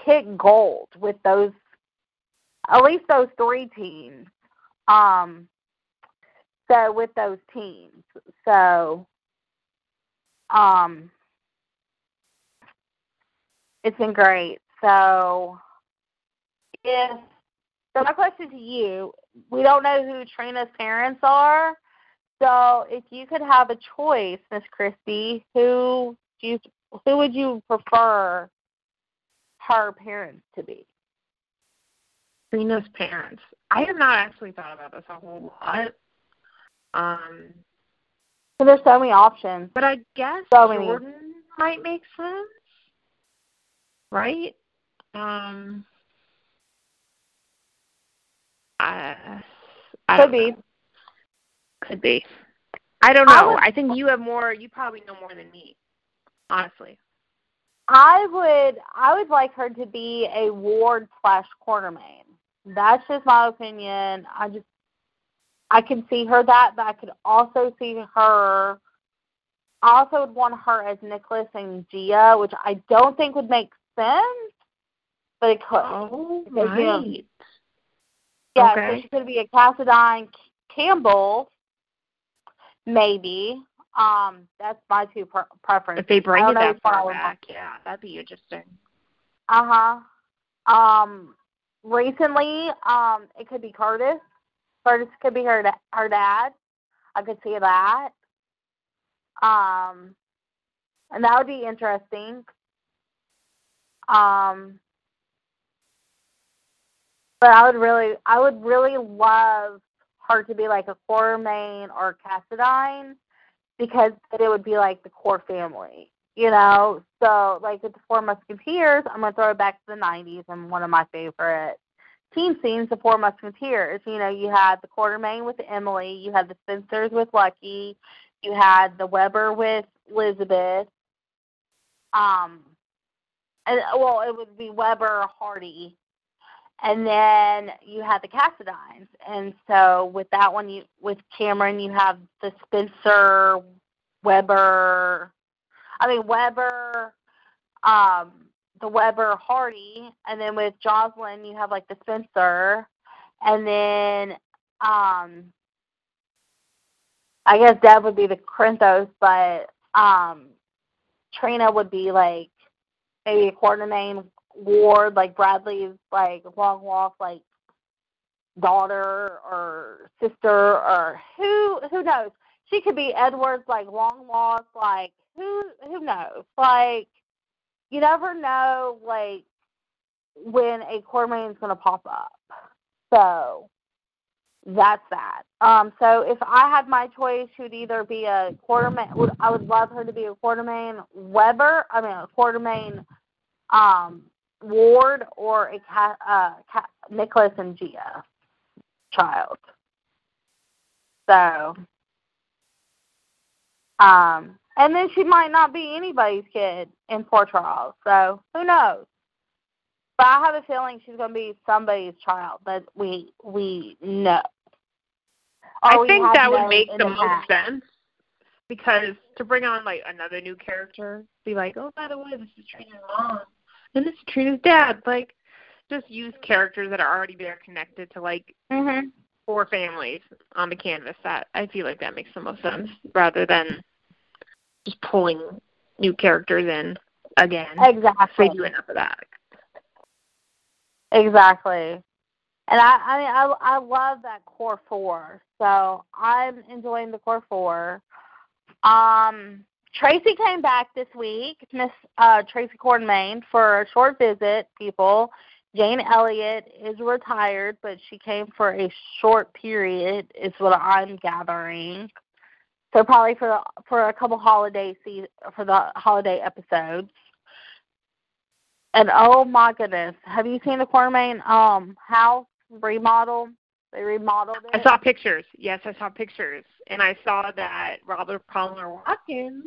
hit gold with those at least those three teams. Um so with those teams. So um it's been great. So if so my question to you, we don't know who Trina's parents are. So if you could have a choice, Miss Christie, who do you who would you prefer her parents to be? Trina's parents. I have not actually thought about this a whole lot. Um, So there's so many options. but I guess So many. Jordan might make sense, right? Um, I, I Could be. know. Could be. I don't I know. would- I think you have more. You probably know more than me, honestly. I would I would like her to be a ward slash Quartermaine. That's just my opinion. I just I can see her that, but I could also see her. I also would want her as Nicholas and Gia, which I don't think would make sense, but it could. Oh, Because, you know, right. Yeah, Okay. so she could be a Cassadine Campbell, maybe. Um, that's my two pre- preferences. If they bring it that which one I far back, yeah, that'd be interesting. Uh huh. Um, recently, um, it could be Curtis. Curtis could be her her dad. I could see that. Um, and that would be interesting. Um, but I would really, I would really love her to be like a Quartermaine or Cassadine because it would be like the core family, you know. So like with the Four Musketeers, I'm gonna throw it back to the '90s and one of my favorite teen scenes, the Four Musketeers. You know, you had the Quartermaine with Emily, you had the Spencers with Lucky, you had the Webber with Elizabeth. Um, and, well, it would be Webber Hardy, and then you had the Cassadines. And so with that one, you with Cameron, you have the Spencer Webber. I mean Webber, um, the Webber Hardy, and then with Josslyn, you have like the Spencer, and then um, I guess Dev would be the Corinthos, but um, Trina would be like maybe a Quartermaine Ward, like Bradley's like long lost like daughter or sister or who who knows. She could be Edward's like long lost, like who who knows? Like you never know like when a Quartermaine is gonna pop up. So that's that. Um, so if I had my choice, she would either be a Quartermaine. Would I would love her to be a Quartermaine Webber. I mean a Quartermaine um, Ward or a cat, uh, cat, Nicholas and Gia child. So, um, and then she might not be anybody's kid in Port Charles. So who knows? But I have a feeling she's going to be somebody's child that we we know. I we think that would make the the most sense because to bring on like another new character, be like, oh, by the way, this is Trina's mom, and this is Trina's dad. Like, just use characters that are already there connected to like Mhm. four families on the canvas. That I feel like that makes the most sense rather than just pulling new characters in again. Exactly. They do enough of that. Exactly. And I, I mean, I, I love that core four. So I'm enjoying the core four. Um, Tracy came back this week, Miss uh, Tracy Quartermaine, for a short visit. People, Jane Elliott is retired, but she came for a short period, is what I'm gathering. So probably for for a couple holiday se- for the holiday episodes. And oh my goodness, have you seen the Quartermaine um house remodel? They remodeled it. I saw pictures. Yes, I saw pictures, and I saw that Robert Palmer Watkins,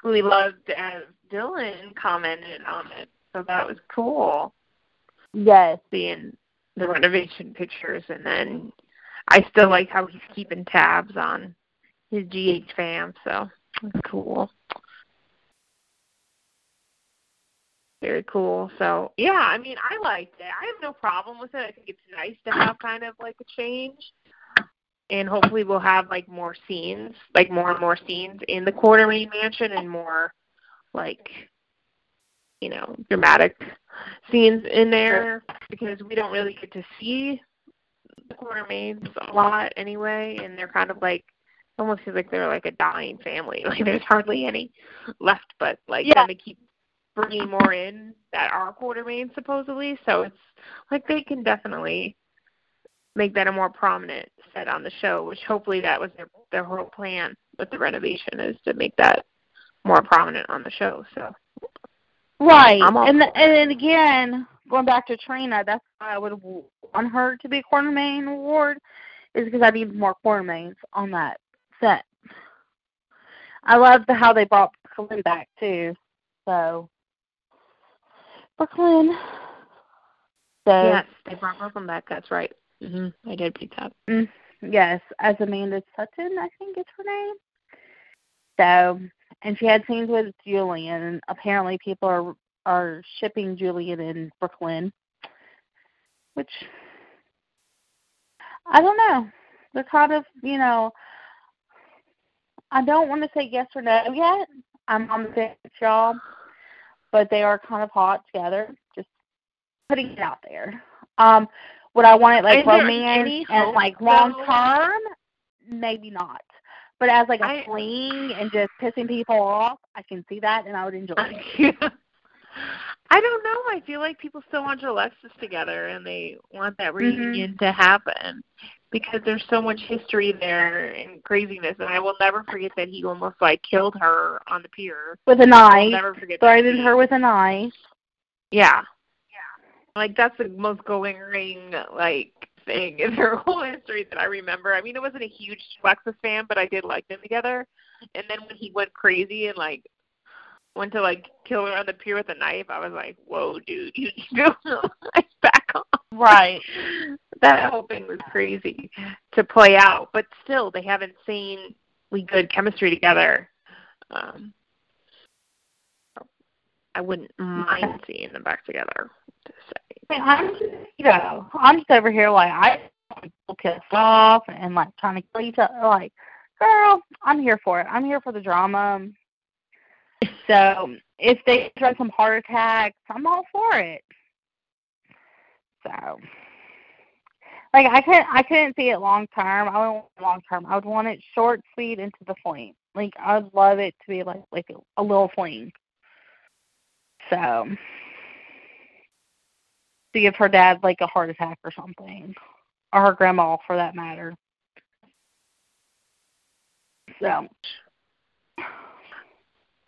who we loved as Dillon, commented on it. So that was cool Yes. seeing the renovation pictures, and then I still like how he's keeping tabs on his GH fam. So it's cool. Very cool. So yeah, I mean, I liked it. I have no problem with it. I think it's nice to have kind of like a change, and hopefully we'll have like more scenes, like more and more scenes in the Quartermaine Mansion, and more like you know dramatic scenes in there because we don't really get to see the Quartermaines a lot anyway, and they're kind of like almost feels like they're like a dying family. Like there's hardly any left, but like Yeah. then they keep bringing more in that are Quartermaines supposedly. So it's like they can definitely make that a more prominent set on the show, which hopefully that was their their whole plan with the renovation is to make that more prominent on the show. So Right. And it. and then again, going back to Trina, that's why I would want her to be a Quartermaine award, is because I need more Quartermaines on that set. I love the, how they brought Brook Lynn back too. So Brook Lynn. So yes, they brought Brook Lynn back. That's right. hmm I did pick that. Mm, yes, as Amanda Setton, I think is her name. So, and she had scenes with Julian, and apparently people are are shipping Julian in Brook Lynn, which I don't know. They're kind of, you know, I don't want to say yes or no yet. I'm on the fence, y'all, but they are kind of hot together. Just putting it out there. Um, would I want it like Is romance and like long term? Maybe not. But as like a I- fling and just pissing people off, I can see that and I would enjoy it. I don't know. I feel like people still want Alexis together, and they want that Mm-hmm. reunion to happen because there's so much history there and craziness. And I will never forget that he almost like killed her on the pier. With a I'll knife. never forget. Threatened her with a knife. Yeah. Yeah. Like that's the most going ring like thing in their whole history that I remember. I mean, it wasn't a huge Alexis fan, but I did like them together. and then when he went crazy and like went to like kill her on the pier with a knife, I was like, "Whoa, dude, you need to back off." Right. that whole thing was crazy to play out, but still, they have insanely good chemistry together. Um, I wouldn't mind seeing them back together. To say. I'm just, you know, I'm just over here like I people pissed off and like trying to kill each other. Like, girl, I'm here for it. I'm here for the drama. So if they try some heart attacks, I'm all for it. So, like, I couldn't, I couldn't see it long term. I wouldn't want it long term. I would want it short, sweet, and to the point. Like, I would love it to be like, like a little fling. So, to give her dad like a heart attack or something, or her grandma for that matter. So,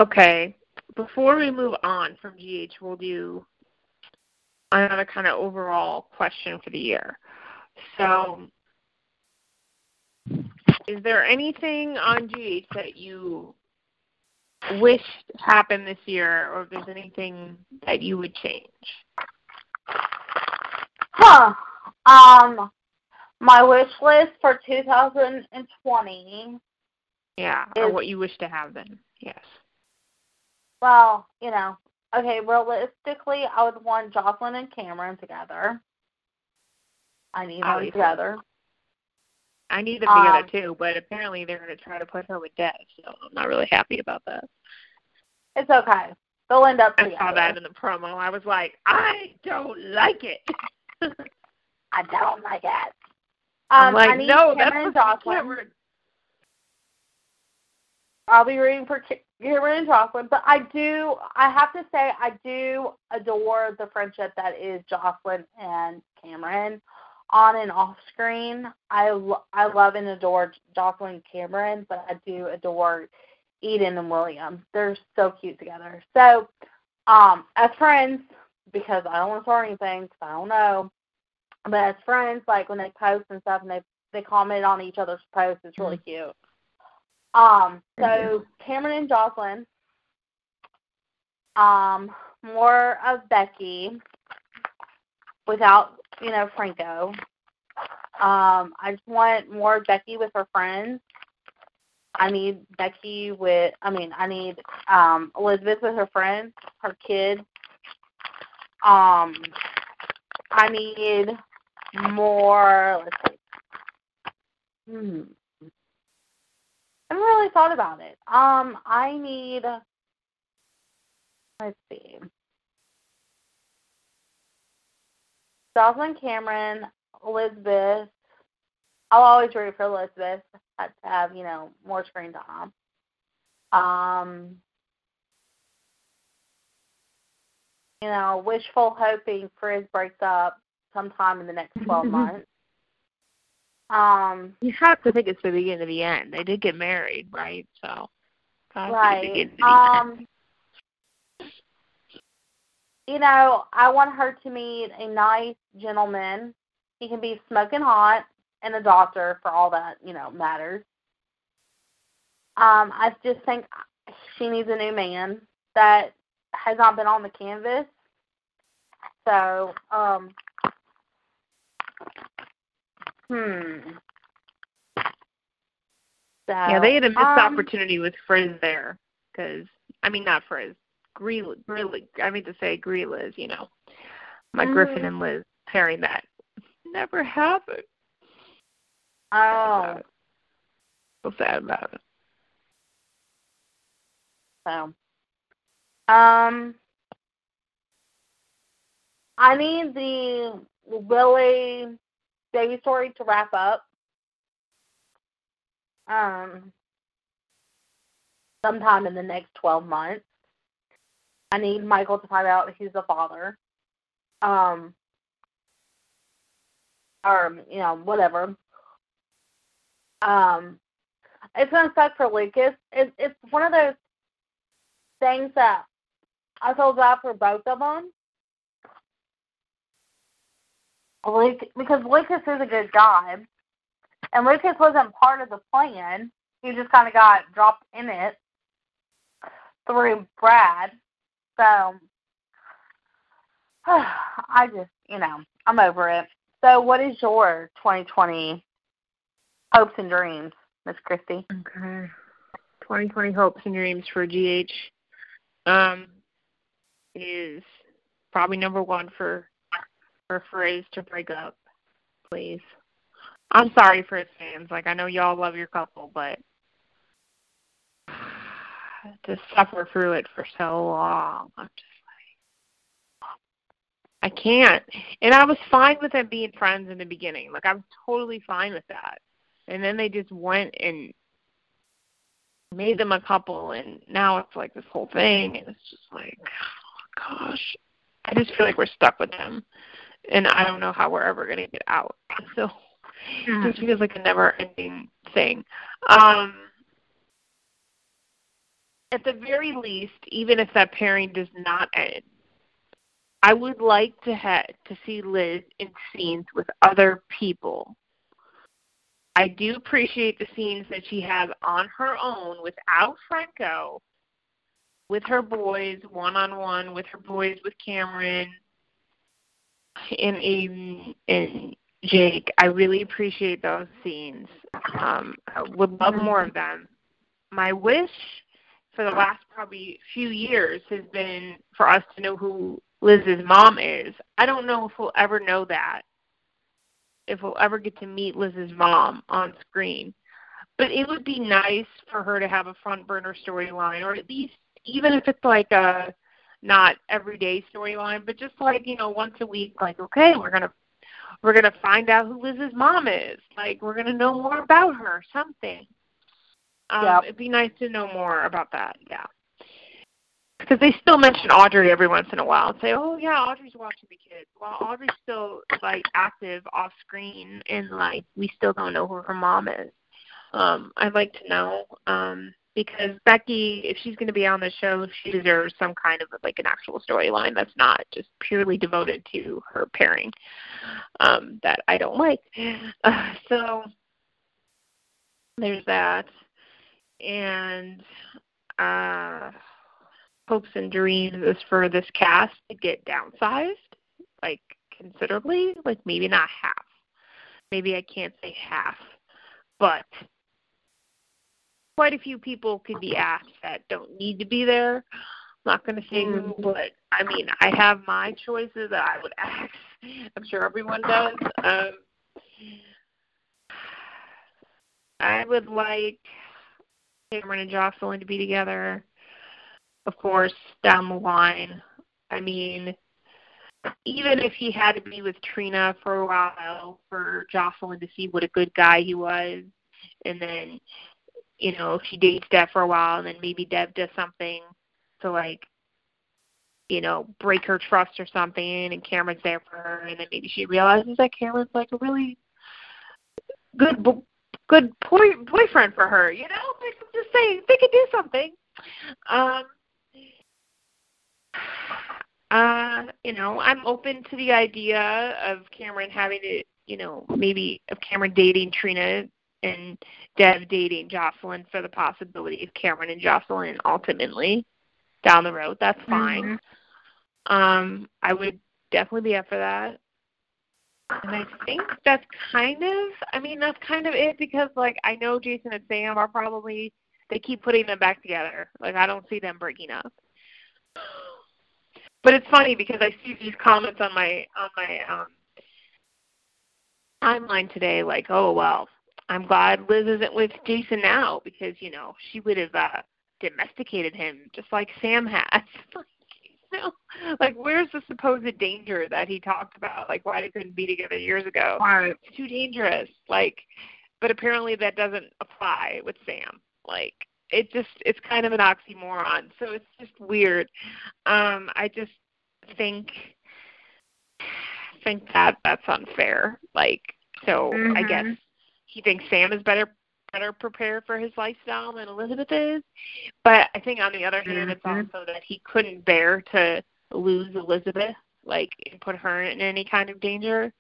Okay. Before we move on from GH, we'll do another kind of overall question for the year. So, is there anything on GH that you wished happened this year, or if there's anything that you would change? huh? Um, my wish list for 2020. Yeah, or what you wish to have then. Yes. Well, you know, okay, realistically, I would want Josslyn and Cameron together. I need them together. I need them Um, together too, but apparently they're going to try to put her with Dev, so I'm not really happy about that. It's okay. They'll end up I saw that in the promo. I was like, I don't like it. I don't like it. I'm Um, like, I need no, Cameron and Josslyn. I'll be rooting for Ca- Cameron and Josslyn, but I do. I have to say, I do adore the friendship that is Josslyn and Cameron, on and off screen. I lo- I love and adore Josslyn and Cameron, but I do adore Eden and William. They're so cute together. So, um, as friends, because I don't want to start anything, because I don't know, but as friends, like when they post and stuff, and they they comment on each other's posts, it's really cute. Um, so Cameron and Josslyn. Um, more of Becky without, you know, Franco. Um, I just want more Becky with her friends. I need Becky with I mean, I need um Elizabeth with her friends, her kids. Um I need more let's see. Hmm. I haven't really thought about it. Um, I need. Let's see. Josslyn Cameron, Elizabeth. I'll always root for Elizabeth to have you know more screen time. Um, you know, wishful hoping Frizz breaks up sometime in the next twelve months. Um, You have to think it's the beginning of the end. They did get married, right? So, right. beginning end. Um, you know, I want her to meet a nice gentleman. He can be smoking hot and a doctor for all that, you know, matters. Um, I just think she needs a new man that has not been on the canvas. So, um, hmm. So, yeah, they had a missed um, opportunity with Frizz there, because I mean not Frizz, Gree, really, I mean to say Gree Liz, you know, my Griffin Mhm. and Liz pairing that never happened. Oh, So sad about it. So, um, I need the Willie baby story to wrap up. Um, sometime in the next twelve months. I need Michael to find out he's the father. Um, or you know whatever. Um, it's gonna suck for Lucas. It's one of those things that I feel bad for both of them. Luke, because Lucas is a good guy, and Lucas wasn't part of the plan. he just kind of got dropped in it through Brad. So I just, you know, I'm over it. So, what is your 2020 hopes and dreams, Miss Christy? Okay. 2020 hopes and dreams for GH um, is probably number one for for Phrase to break up, please. I'm sorry for his fans. Like I know y'all love your couple, but to suffer through it for so long, I'm just like I can't. And I was fine with them being friends in the beginning. Like I was totally fine with that. And then they just went and made them a couple and now it's like this whole thing and it's just like oh, gosh. I just feel like we're stuck with them. And I don't know how we're ever gonna get out. So it just feels like a never ending thing. Um at the very least, even if that pairing does not end, I would like to have to see Liz in scenes with other people. I do appreciate the scenes that she has on her own without Franco, with her boys one on one, with her boys with Cameron and Aiden and Jake. I really appreciate those scenes. Um, I would love more of them. My wish for the last probably few years has been for us to know who Liz's mom is. I don't know if we'll ever know that. If we'll ever get to meet Liz's mom on screen. But it would be nice for her to have a front burner storyline or at least even if it's like a not everyday storyline, but just like, you know, once a week, like, okay, we're gonna we're gonna find out who Liz's mom is. Like we're gonna know more about her, something. Um, Yep. It'd be nice to know more about that. Yeah because they still mention Audrey every once in a while and say, "Oh yeah, Audrey's watching the kids." Well, Audrey's still like active off screen, and like we still don't know who her mom is. Um, I'd like to know um, because Becky, if she's going to be on the show, she deserves some kind of like an actual storyline that's not just purely devoted to her pairing um, that I don't like. Uh, so there's that, and. Uh, hopes and dreams is for this cast to get downsized, like considerably, like maybe not half. Maybe I can't say half, but quite a few people could be asked that don't need to be there. I'm not going to say who, but I mean, I have my choices that I would ask. I'm sure everyone does. Um, I would like Cameron and Josslyn to be together of course, down the line. I mean, even if he had to be with Trina for a while for Josslyn to see what a good guy he was, and then, you know, she dates Dev for a while, and then maybe Dev does something to like, you know, break her trust or something, and Cameron's there for her, and then maybe she realizes that Cameron's like a really good, bo- good boy boyfriend for her. You know, like I'm just saying they could do something. Um, uh, you know, I'm open to the idea of Cameron having to, you know, maybe of Cameron dating Trina and Dev dating Josslyn for the possibility of Cameron and Josslyn ultimately down the road. That's fine. Um, I would definitely be up for that. And I think that's kind of, I mean, that's kind of it because, like, I know Jason and Sam are probably, they keep putting them back together. Like, I don't see them breaking up. But it's funny because I see these comments on my on my um timeline today, like, oh well, I'm glad Liz isn't with Jason now because you know she would have uh, domesticated him just like Sam has. like, you know, like where's the supposed danger that he talked about? Like why they couldn't be together years ago? Right. It's too dangerous. Like, but apparently that doesn't apply with Sam. Like it just it's kind of an oxymoron. So it's just weird. Um, I just think think that that's unfair. Like so I Mhm. guess he thinks Sam is better better prepared for his lifestyle than Elizabeth is. But I think on the other hand it's also that he couldn't bear to lose Elizabeth, like and put her in any kind of danger.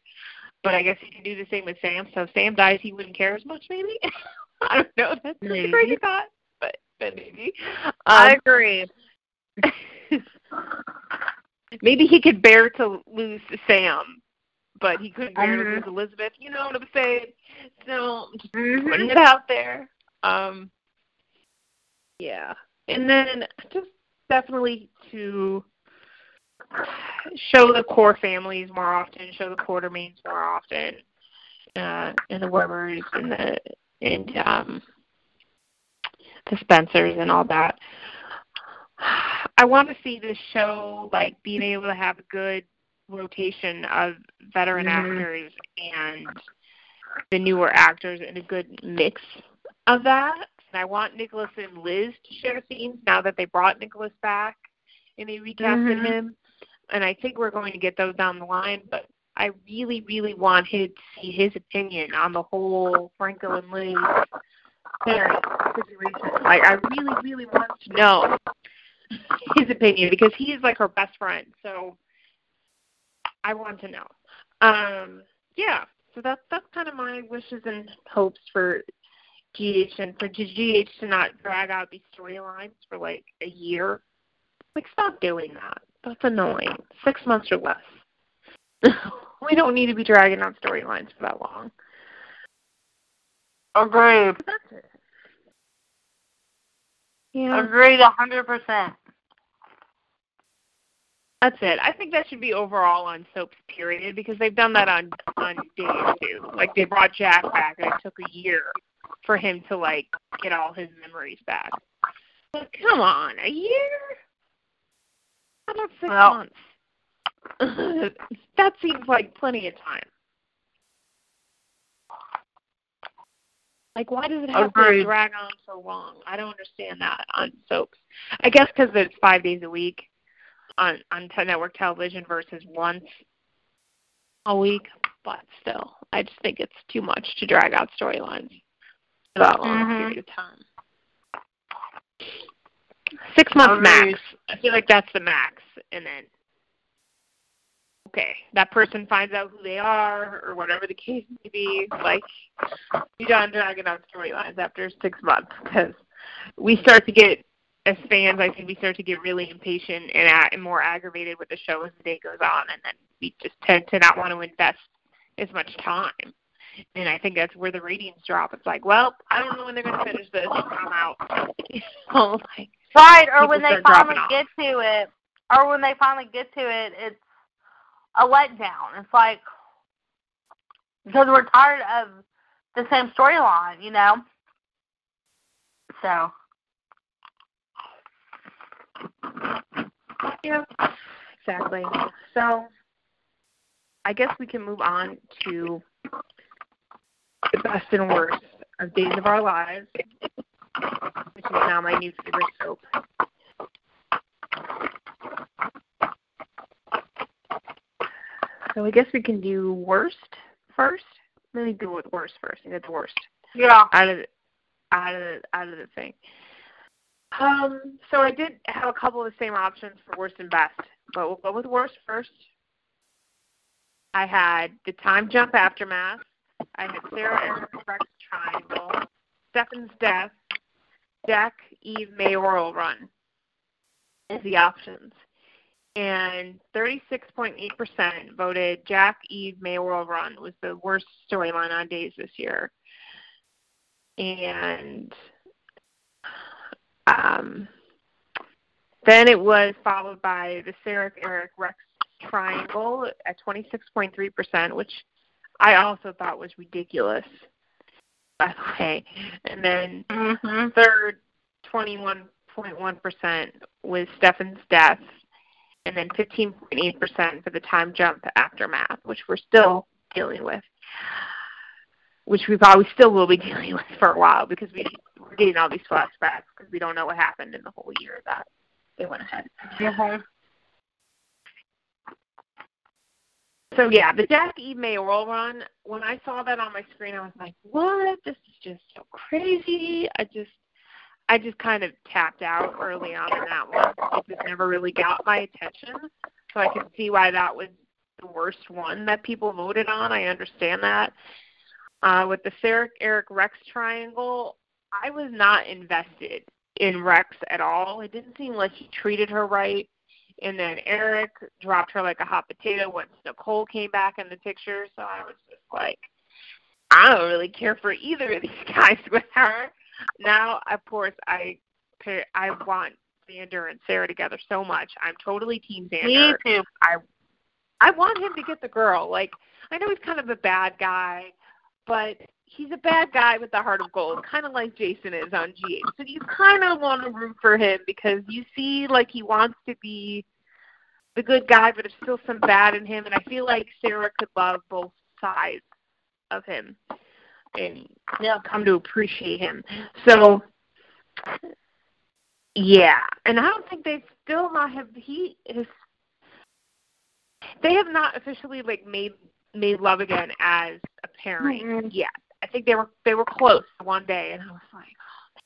But I guess he can do the same with Sam. So if Sam dies he wouldn't care as much maybe. I don't know. That's Maybe. a crazy thought, but, but maybe. I Um, agree. maybe he could bear to lose Sam, but he couldn't to Mhm. lose Elizabeth. You know what I'm saying? So I'm just Mhm. putting it out there. Um, yeah, and then just definitely to show the core families more often, show the Quartermaines more often, uh, and the Webbers and the and um, the Spencers and all that. I want to see this show like being able to have a good rotation of veteran Mhm. actors and the newer actors and a good mix of that. And I want Nicholas and Liz to share scenes now that they brought Nicholas back and they recasted Mhm. him. And I think we're going to get those down the line, but I really, really want him to see his opinion on the whole Franco and Liz situation. Like I really, really want to know his opinion because he is like her best friend. So I want to know. Um, yeah. So that's that's kind of my wishes and hopes for GH and for GH to not drag out these storylines for like a year. Like stop doing that. That's annoying. Six months or less. we don't need to be dragging out storylines for that long. Agreed. That's it. Yeah. Agreed a hundred percent. That's it. I think that should be overall on soaps period because they've done that on on days too. Like they brought Jack back and it took a year for him to like get all his memories back. But come on, a year? How about six Well- months? that seems like plenty of time. Like, why does it have to drag on so long? I don't understand that on soaps. I guess because it's five days a week on on network television versus once a week. But still, I just think it's too much to drag out storylines for that long Mhm. period of time. Six months max. I feel like that's the max, and then okay, that person finds out who they are or whatever the case may be. Like you done dragging out storylines after six months because we start to get as fans, I think we start to get really impatient and, a- and more aggravated with the show as the day goes on, and then we just tend to not want to invest as much time. And I think that's where the ratings drop. It's like, well, I don't know when they're going to finish this. I'm out. You know, like, Right, or when they finally get to it, or when they finally get to it, it's a letdown. It's like because we're tired of the same storyline, you know. So yeah, exactly. So I guess we can move on to the best and worst of Days of Our Lives, which is now my new favorite soap. So I guess we can do worst first. Let me go with worst first. I get the worst yeah, out of out of the, out of the thing. Um, so I did have a couple of the same options for worst and best, but we'll go with worst first. I had the time jump aftermath. I had Sarah Aaron Rex triangle, Stefan's death, Jack Eve mayoral run as the options. And 36.8% voted Jack Eve mayoral run was the worst storyline on days this year and um, then it was followed by the Sarah Eric Rex triangle at 26.3%, which I also thought was ridiculous, by the way. And then mhm, third, 21.1% was Stefan's death, and then 15.8% for the time jump aftermath, which we're still dealing with, which we probably still will be dealing with for a while because we, we're getting all these flashbacks because we don't know what happened in the whole year that they went ahead. mhm. So yeah, the Jack E. mayoral run. When I saw that on my screen, I was like, "What? This is just so crazy." I just, I just kind of tapped out early on in that one. It just never really got my attention, so I can see why that was the worst one that people voted on. I understand that. Uh, with the Sarah Eric Rex triangle, I was not invested in Rex at all. It didn't seem like he treated her right. And then Eric dropped her like a hot potato once Nicole came back in the picture. So I was just like, I don't really care for either of these guys with her. Now, of course, I I want Xander and Sarah together so much. I'm totally team Xander. Me too. I I want him to get the girl. Like I know he's kind of a bad guy, but he's a bad guy with the heart of gold, kind of like Jason is on GH. So you kind of want to root for him because you see like he wants to be the good guy, but there's still some bad in him. And I feel like Sarah could love both sides of him and they'll come to appreciate him. So yeah, and I don't think they still not have he is. They have not officially like made made love again as a pairing Mm-mm. yet. I think they were they were close one day, and I was like, oh,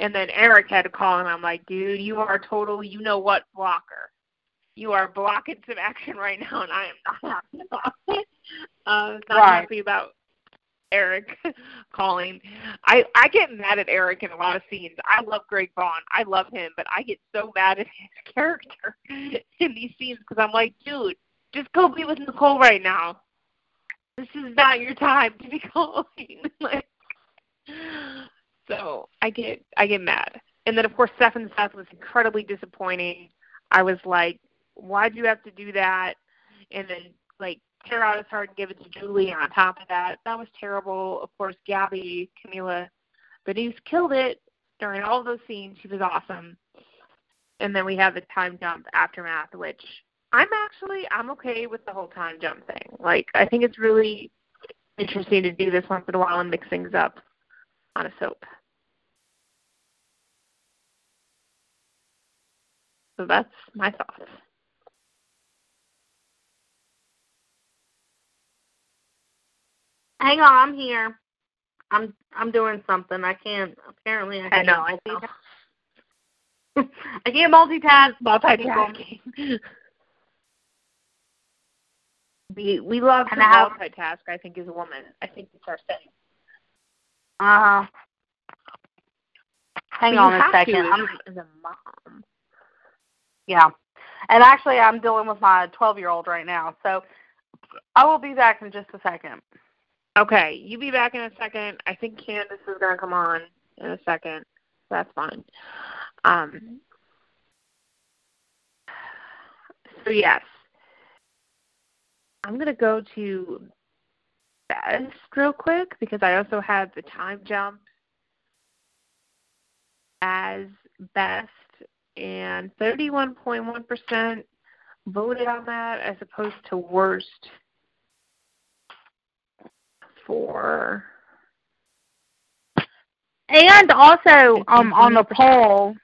and then Eric had to call, and I'm like, dude, you are a total, you know what, blocker. You are blocking some action right now, and I am not happy about it. Uh, not Right. happy about Eric calling. I I get mad at Eric in a lot of scenes. I love Greg Vaughn. I love him, but I get so mad at his character in these scenes because I'm like, dude, just go be with Nicole right now. This is not your time to be calling. like, so I get I get mad. And then of course Seth and Seth was incredibly disappointing. I was like, why'd you have to do that? And then like tear out his heart and give it to Julie on top of that. That was terrible. Of course, Gabby, Camila Banus killed it during all those scenes. She was awesome. And then we have the time jump aftermath, which I'm actually I'm okay with the whole time jump thing. Like I think it's really interesting to do this once in a while and mix things up on a soap. So that's my thoughts. Hang on, I'm here. I'm I'm doing something. I can't. Apparently, I I can't. know. I know. multitask. I can't multitask. multitasking. we we love to And I have- multitask. I think as a woman, I think it's our thing. Uh, hang on a second. To I'm as a mom. yeah, and actually, I'm dealing with my 12 year old right now. So I will be back in just a second. Okay, you be back in a second. I think Candace is gonna come on in a second. That's fine. Um. So yes, I'm gonna go to best real quick because I also have the time jump as best, and 31.1% voted on that as opposed to worst for And also, um, on the poll,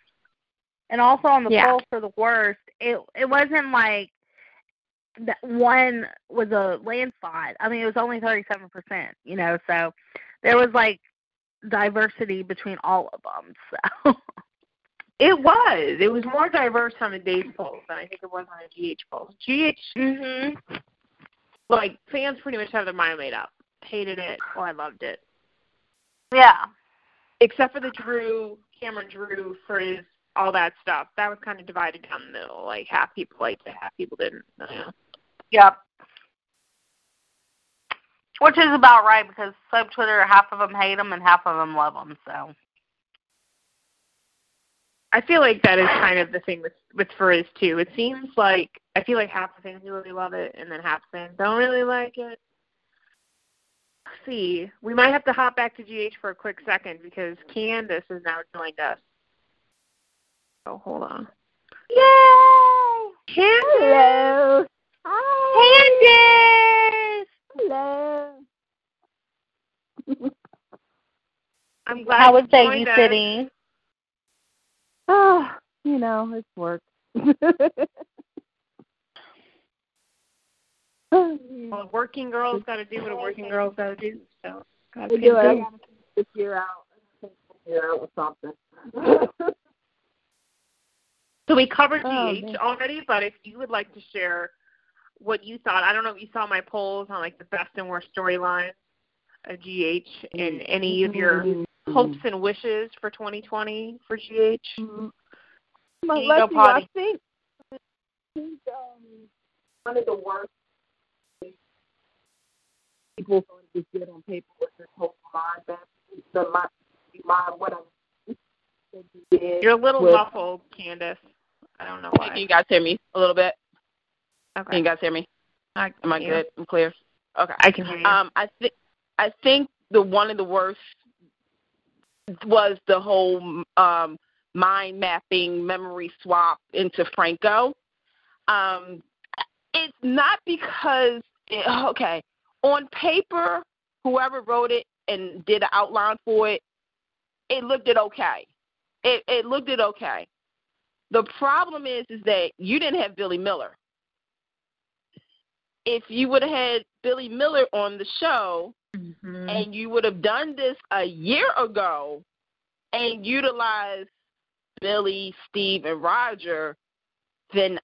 and also on the Yeah. poll for the worst, it it wasn't like that one was a landslide. I mean, it was only 37 percent. You know, so there was like diversity between all of them. So It was. It was more diverse on the day's polls than I think it was on the GH polls. GH, mhm. like, fans pretty much have their mind made up. Hated it or I loved it. Yeah. Except for the Drew, Cameron Drew for his, all that stuff. That was kind of divided down the middle. Like, half people liked it, half people didn't. Yeah. Yep. Which is about right because soap Twitter, half of them hate them and half of them love them. So I feel like that is kind of the thing with with Frizz too. It seems like I feel like half the fans really love it, and then half the fans don't really like it. Let's see, we might have to hop back to GH for a quick second because Candace has now joined us. Oh, hold on. Yay! Candace. Candace! Hello. I'm glad How was you joined us. babysitting? Oh, ah, you know, it's work. Well, working girls got to do what a working girl's got to do. So, gotta We pay do the it. bills. this year out. Year out with something. So we covered Oh, GH man. already, but if you would like to share what you thought, I don't know if you saw my polls on like the best and worst storylines. a GH and any of your hopes and wishes for 2020 for GH? Mm-hmm. You Let's see, I think, I think um, one of the worst people going to just get on paper was this whole mind map. The mind, mind what I'm. You're a little with- muffled, Candace. I don't know why. Can why. you guys hear me a little bit? Can you guys hear me? I, Am I good? I'm clear. Okay. I can hear you. Um, I think I think the one of the worst was the whole um, mind mapping memory swap into Franco. Um, it's not because it, okay on paper, whoever wrote it and did an outline for it, it looked it okay. It it looked it okay. The problem is is that you didn't have Billy Miller if you would have had Billy Miller on the show Mm-hmm. and you would have done this a year ago and utilized Billy, Steve, and Roger, then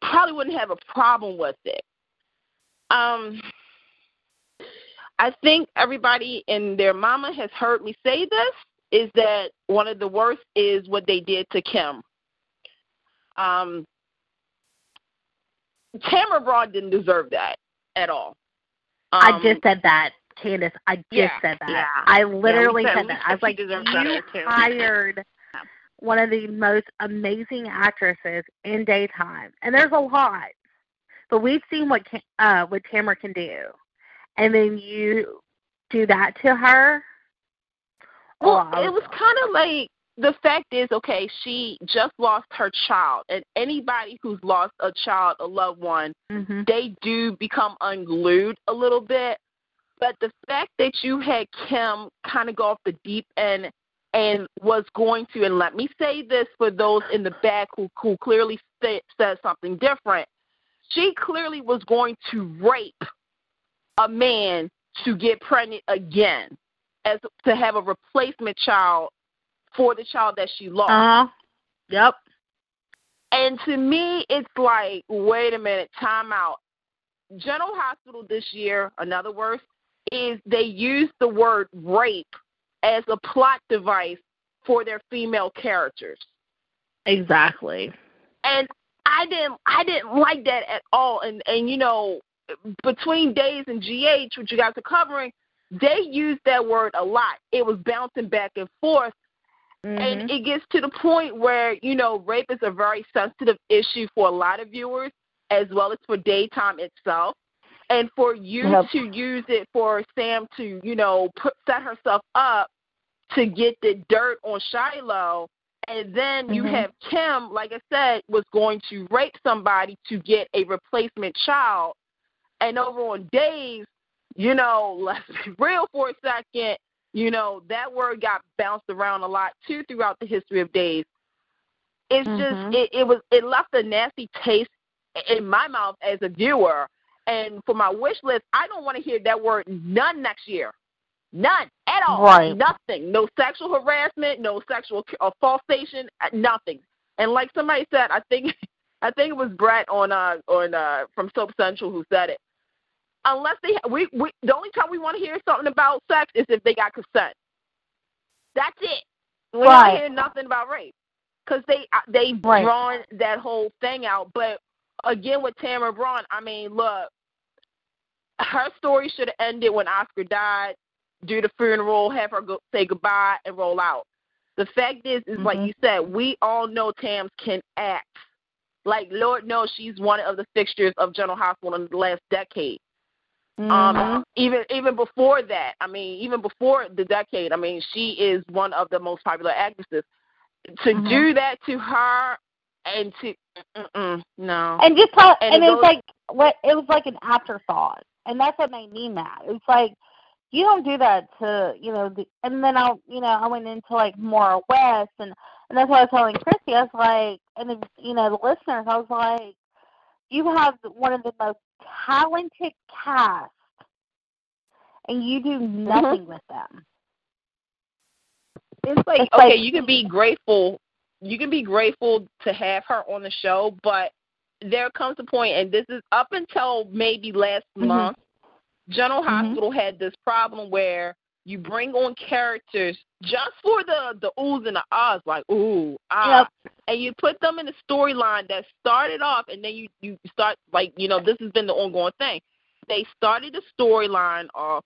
probably wouldn't have a problem with it. Um, I think everybody and their mama has heard me say this is that one of the worst is what they did to Kim. Um, Tamara Braun didn't deserve that at all. I Um, just said that, Candace. I just yeah, said that. yeah. I literally Yeah, said said- that. I was like, you hired one of the most amazing actresses in daytime, and there's a lot, but we've seen what uh what Tamara can do, and then you do that to her. Well, Oh, it was kind of like the fact is, okay, she just lost her child, and anybody who's lost a child, a loved one, Mhm. they do become unglued a little bit. But the fact that you had Kim kind of go off the deep end and was going to, and let me say this for those in the back who, who clearly said something different, she clearly was going to rape a man to get pregnant again, as to have a replacement child for the child that she lost. Uh huh. Yep. And to me, it's like, wait a minute, time out. General Hospital this year, another worse, is they use the word rape as a plot device for their female characters. Exactly. And I didn't I didn't like that at all. And and you know, between days and GH, which you guys are covering, they used that word a lot. It was bouncing back and forth. Mhm. And it gets to the point where, you know, rape is a very sensitive issue for a lot of viewers as well as for daytime itself. And for you Yep. to use it for Sam to, you know, put set herself up to get the dirt on Shiloh and then you Mhm. have Kim, like I said, was going to rape somebody to get a replacement child. And over on days, you know, let's be real for a second, you know, that word got bounced around a lot too throughout the history of days. It's Mhm. just it, it was it left a nasty taste in my mouth as a viewer. And for my wish list, I don't want to hear that word none next year. None at all. Right. Nothing. No sexual harassment, no sexual uh, falsation, nothing. And like somebody said, I think I think it was Brett on uh on uh from Soap Central who said it. Unless they we we the only time we want to hear something about sex is if they got consent. That's it. We Right. don't hear nothing about rape because they uh, they Right. drawn that whole thing out. But again, with Tamara Braun, I mean, look, her story should have ended when Oscar died. Do the funeral, have her go, say goodbye, and roll out. The fact is, is like Mhm. you said, we all know Tams can act. Like Lord knows, she's one of the fixtures of General Hospital in the last decade. Mhm. Um, even even before that, I mean, even before the decade, I mean, she is one of the most popular actresses. To Mhm. do that to her and to no, and just how, And and, it it was like what it was like an afterthought, and that's what made me mad. It's like you don't do that to you know, the, and then I you know I went into like Maura West, and and that's what I was telling Christy. I was like, and the, you know the listeners, I was like, you have one of the most talented cast, and you do nothing with them. It's like It's okay, like- you can be grateful. You can be grateful to have her on the show, but there comes a point, and this is up until maybe last Mhm. month, General Mhm. Hospital had this problem where you bring on characters just for the the oohs and the ahs, like ooh ah, and you put them in a storyline that started off, and then you you start like you know this has been the ongoing thing. They started the storyline off,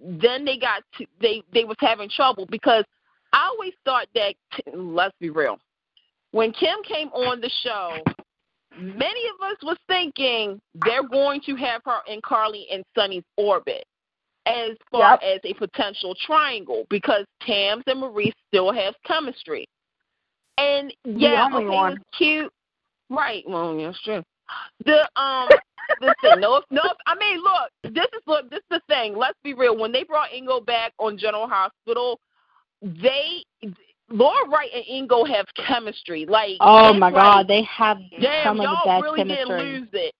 then they got to, they they was having trouble because I always thought that let's be real, when Kim came on the show, many of us was thinking they're going to have her and Carly in Sonny's orbit as far Yep. as a potential triangle because Tams and Maurice still have chemistry. And yeah, only okay, one. cute. Right. Well, yeah, true. The um the thing, no no I mean look, this is look this is the thing. Let's be real. When they brought Ingo back on General Hospital, they Laura Wright and Ingo have chemistry. Like Oh my like, God, they have Damn, some of the y'all best really chemistry. didn't lose it.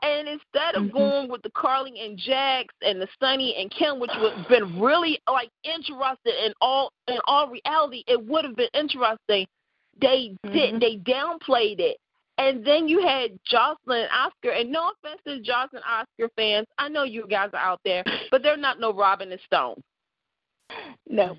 And instead of Mhm. going with the Carly and Jax and the Sonny and Kim, which would have been really like interested in all in all reality, it would have been interesting. They did Mhm. they downplayed it. And then you had Josslyn and Oscar, and no offense to Josslyn Oscar fans, I know you guys are out there, but they're not no Robin and Stone. No.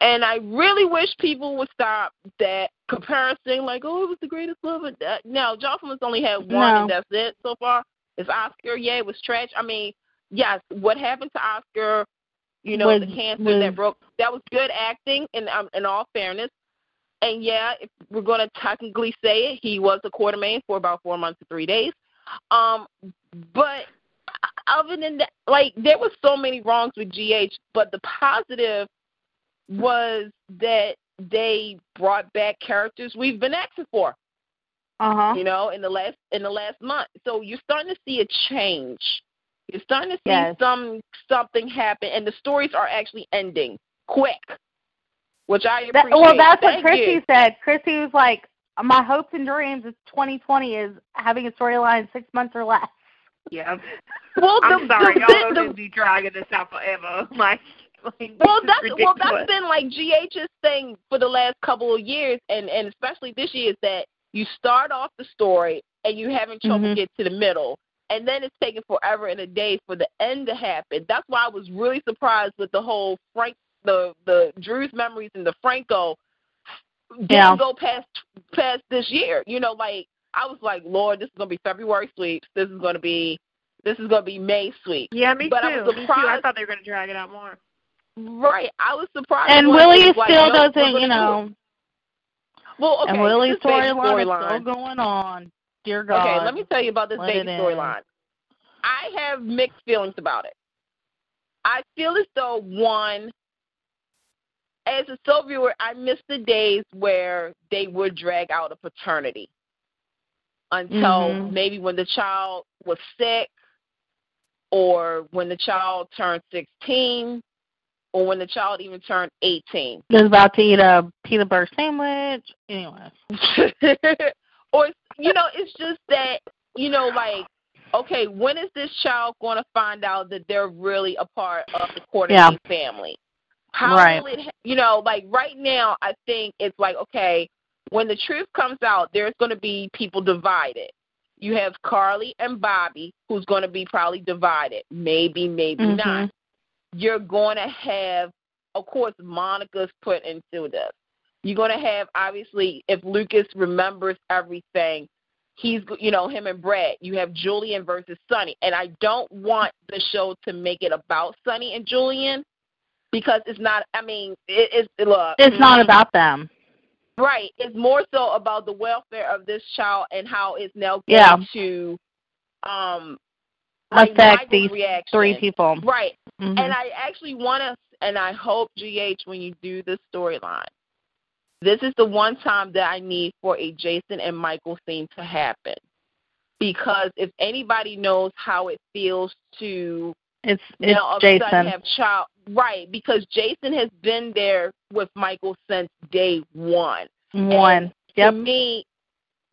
And I really wish people would stop that comparison, like, oh, it was the greatest love. of that. No, Josslyn's only had one, No. and that's it so far. It's Oscar. Yeah, it was trash. I mean, yes, what happened to Oscar? You know, Was- the cancer was- that broke. That was good acting, in um, in all fairness. And yeah, if we're going to technically say it, he was a Quartermaine for about four months to three days. Um, but other than that, like there was so many wrongs with GH, but the positive was that they brought back characters we've been asking for, Uh huh. you know, in the last in the last month. So you're starting to see a change. You're starting to see Yes. some something happen, and the stories are actually ending quick, which I appreciate. That, well, that's what Chrissy you. said. Chrissy was like, "My hopes and dreams is 2020 is having a storyline six months or less." Yeah. Well, I'm the, sorry, the, y'all the, don't be dragging this out forever. Like, like well, that's well, that's been like GH's thing for the last couple of years, and and especially this year is that you start off the story and you're having trouble Mhm. get to the middle, and then it's taking forever and a day for the end to happen. That's why I was really surprised with the whole Frank, the the Drew's memories and the Franco didn't Yeah. go past past this year. You know, like I was like, Lord, this is gonna be February sweeps. This is gonna be this is gonna be May sweeps. Yeah, me But too. I was me too. I thought they were going to drag it out more. Right. I was surprised. And Wiley still doesn't, you do know. Well, okay. and Wiley's storyline is still going on. Dear God. Okay, let me tell you about this baby storyline. I have mixed feelings about it. I feel as though one, as a soul viewer, I miss the days where they would drag out a paternity until Mhm. maybe when the child was sick, or when the child turned sixteen, or when the child even turned eighteen. Just about to eat a peanut butter sandwich. Anyway. or you know, it's just that you know, like, okay, when is this child going to find out that they're really a part of the Courtney Yeah. family? How Right. will it? ha- You know, like right now, I think it's like okay, when the truth comes out, there's going to be people divided. You have Carly and Bobby, who's going to be probably divided. Maybe, maybe Mhm. not. You're going to have, of course, Monica's put into this. You're going to have, obviously, if Lucas remembers everything, he's, you know, him and Brad. You have Julian versus Sonny. And I don't want the show to make it about Sonny and Julian because it's not, I mean, it, it's, look. It's not about them. Right. It's more so about the welfare of this child and how it's now going Yeah. to um Affect these reaction. three people. Right. Mhm. And I actually want to, and I hope GH when you do this storyline, this is the one time that I need for a Jason and Michael scene to happen. Because if anybody knows how it feels to it's it's now all of a sudden Jason. have child right, because Jason has been there with Michael since day one One. to Yep. me,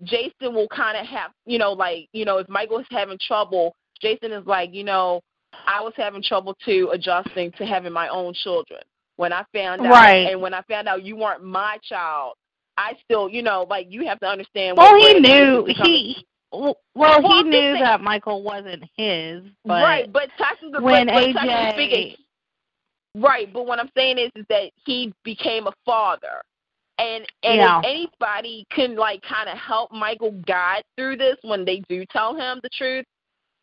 Jason will kind of have, you know, like, you know, if Michael's having trouble, Jason is like, you know, I was having trouble too adjusting to having my own children. When I found out, Right. and when I found out you weren't my child, I still, you know, like you have to understand. Well, what he knew he Well, well, he knew that Michael wasn't his, but right, but technically, when but, but AJ technically right. But what I'm saying is, is that he became a father, and and Yeah. if anybody can like kind of help Michael guide through this when they do tell him the truth,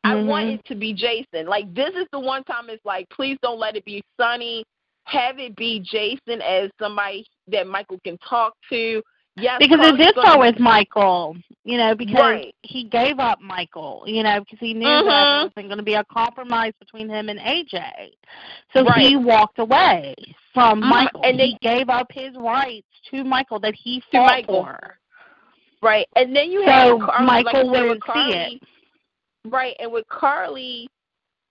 I want Mhm. it to be Jason. Like this is the one time it's like, please don't let it be Sonny. Have it be Jason as somebody that Michael can talk to. Yes, because it did start with Michael, you know, because Right. he gave up Michael, you know, because he knew that Mhm. there wasn't going to be a compromise between him and AJ. So Right. he walked away from Mhm. Michael. And he they- gave up his rights to Michael that he fought Michael. for. Right, and then you So have Carly, Michael like wouldn't see it. Right, and with Carly,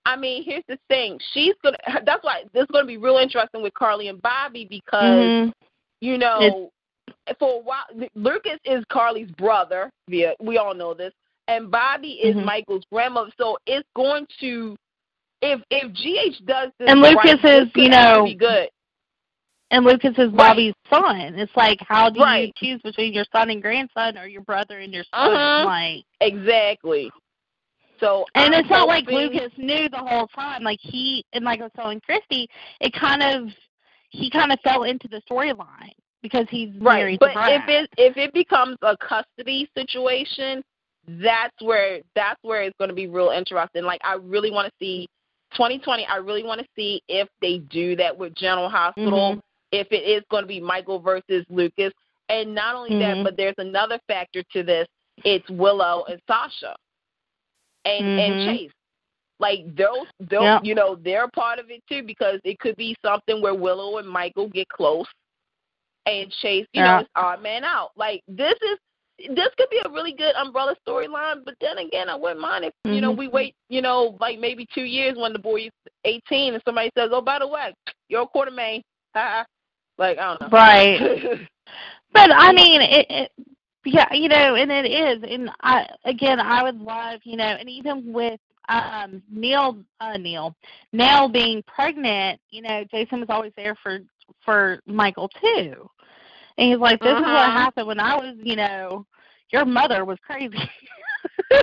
I mean, here's the thing: she's gonna. That's why this is gonna be real interesting with Carly and Bobby because Mhm. you know, for a while, Lucas is Carly's brother. We all know this, and Bobby is Mhm. Michael's grandmother. So it's going to, if if GH does this, And Lucas this is, you know, be good. And Lucas is Right. Bobby's son. It's like, how do Right. you choose between your son and grandson or your brother and your son? Mhm. Like, Exactly. So And I'm it's not like Lucas knew the whole time. Like he and like I was telling Christy, it kind of he kind of fell into the storyline because he's Right, but if it if it becomes a custody situation, that's where that's where it's going to be real interesting. Like I really want to see 2020. I really want to see if they do that with General Hospital. Mhm. If it is going to be Michael versus Lucas, and not only Mhm. that, but there's another factor to this. It's Willow and Sasha, and and Mhm. Chase. Like those, those, Yeah. you know, they're part of it too because it could be something where Willow and Michael get close, and Chase, you Yeah. know, is odd man out. Like this is this could be a really good umbrella storyline. But then again, I wouldn't mind if you know Mhm. we wait, you know, like maybe two years when the boy is eighteen, and somebody says, "Oh, by the way, you're a Quartermaine." like I don't know. Right. But I mean, it, it yeah, you know, and it is, and I again, I would love, you know, and even with um Neil, uh, Neil, Nelle being pregnant, you know, Jason was always there for for Michael too, and he's like, this is what Mhm. happened when I was, you know, your mother was crazy. I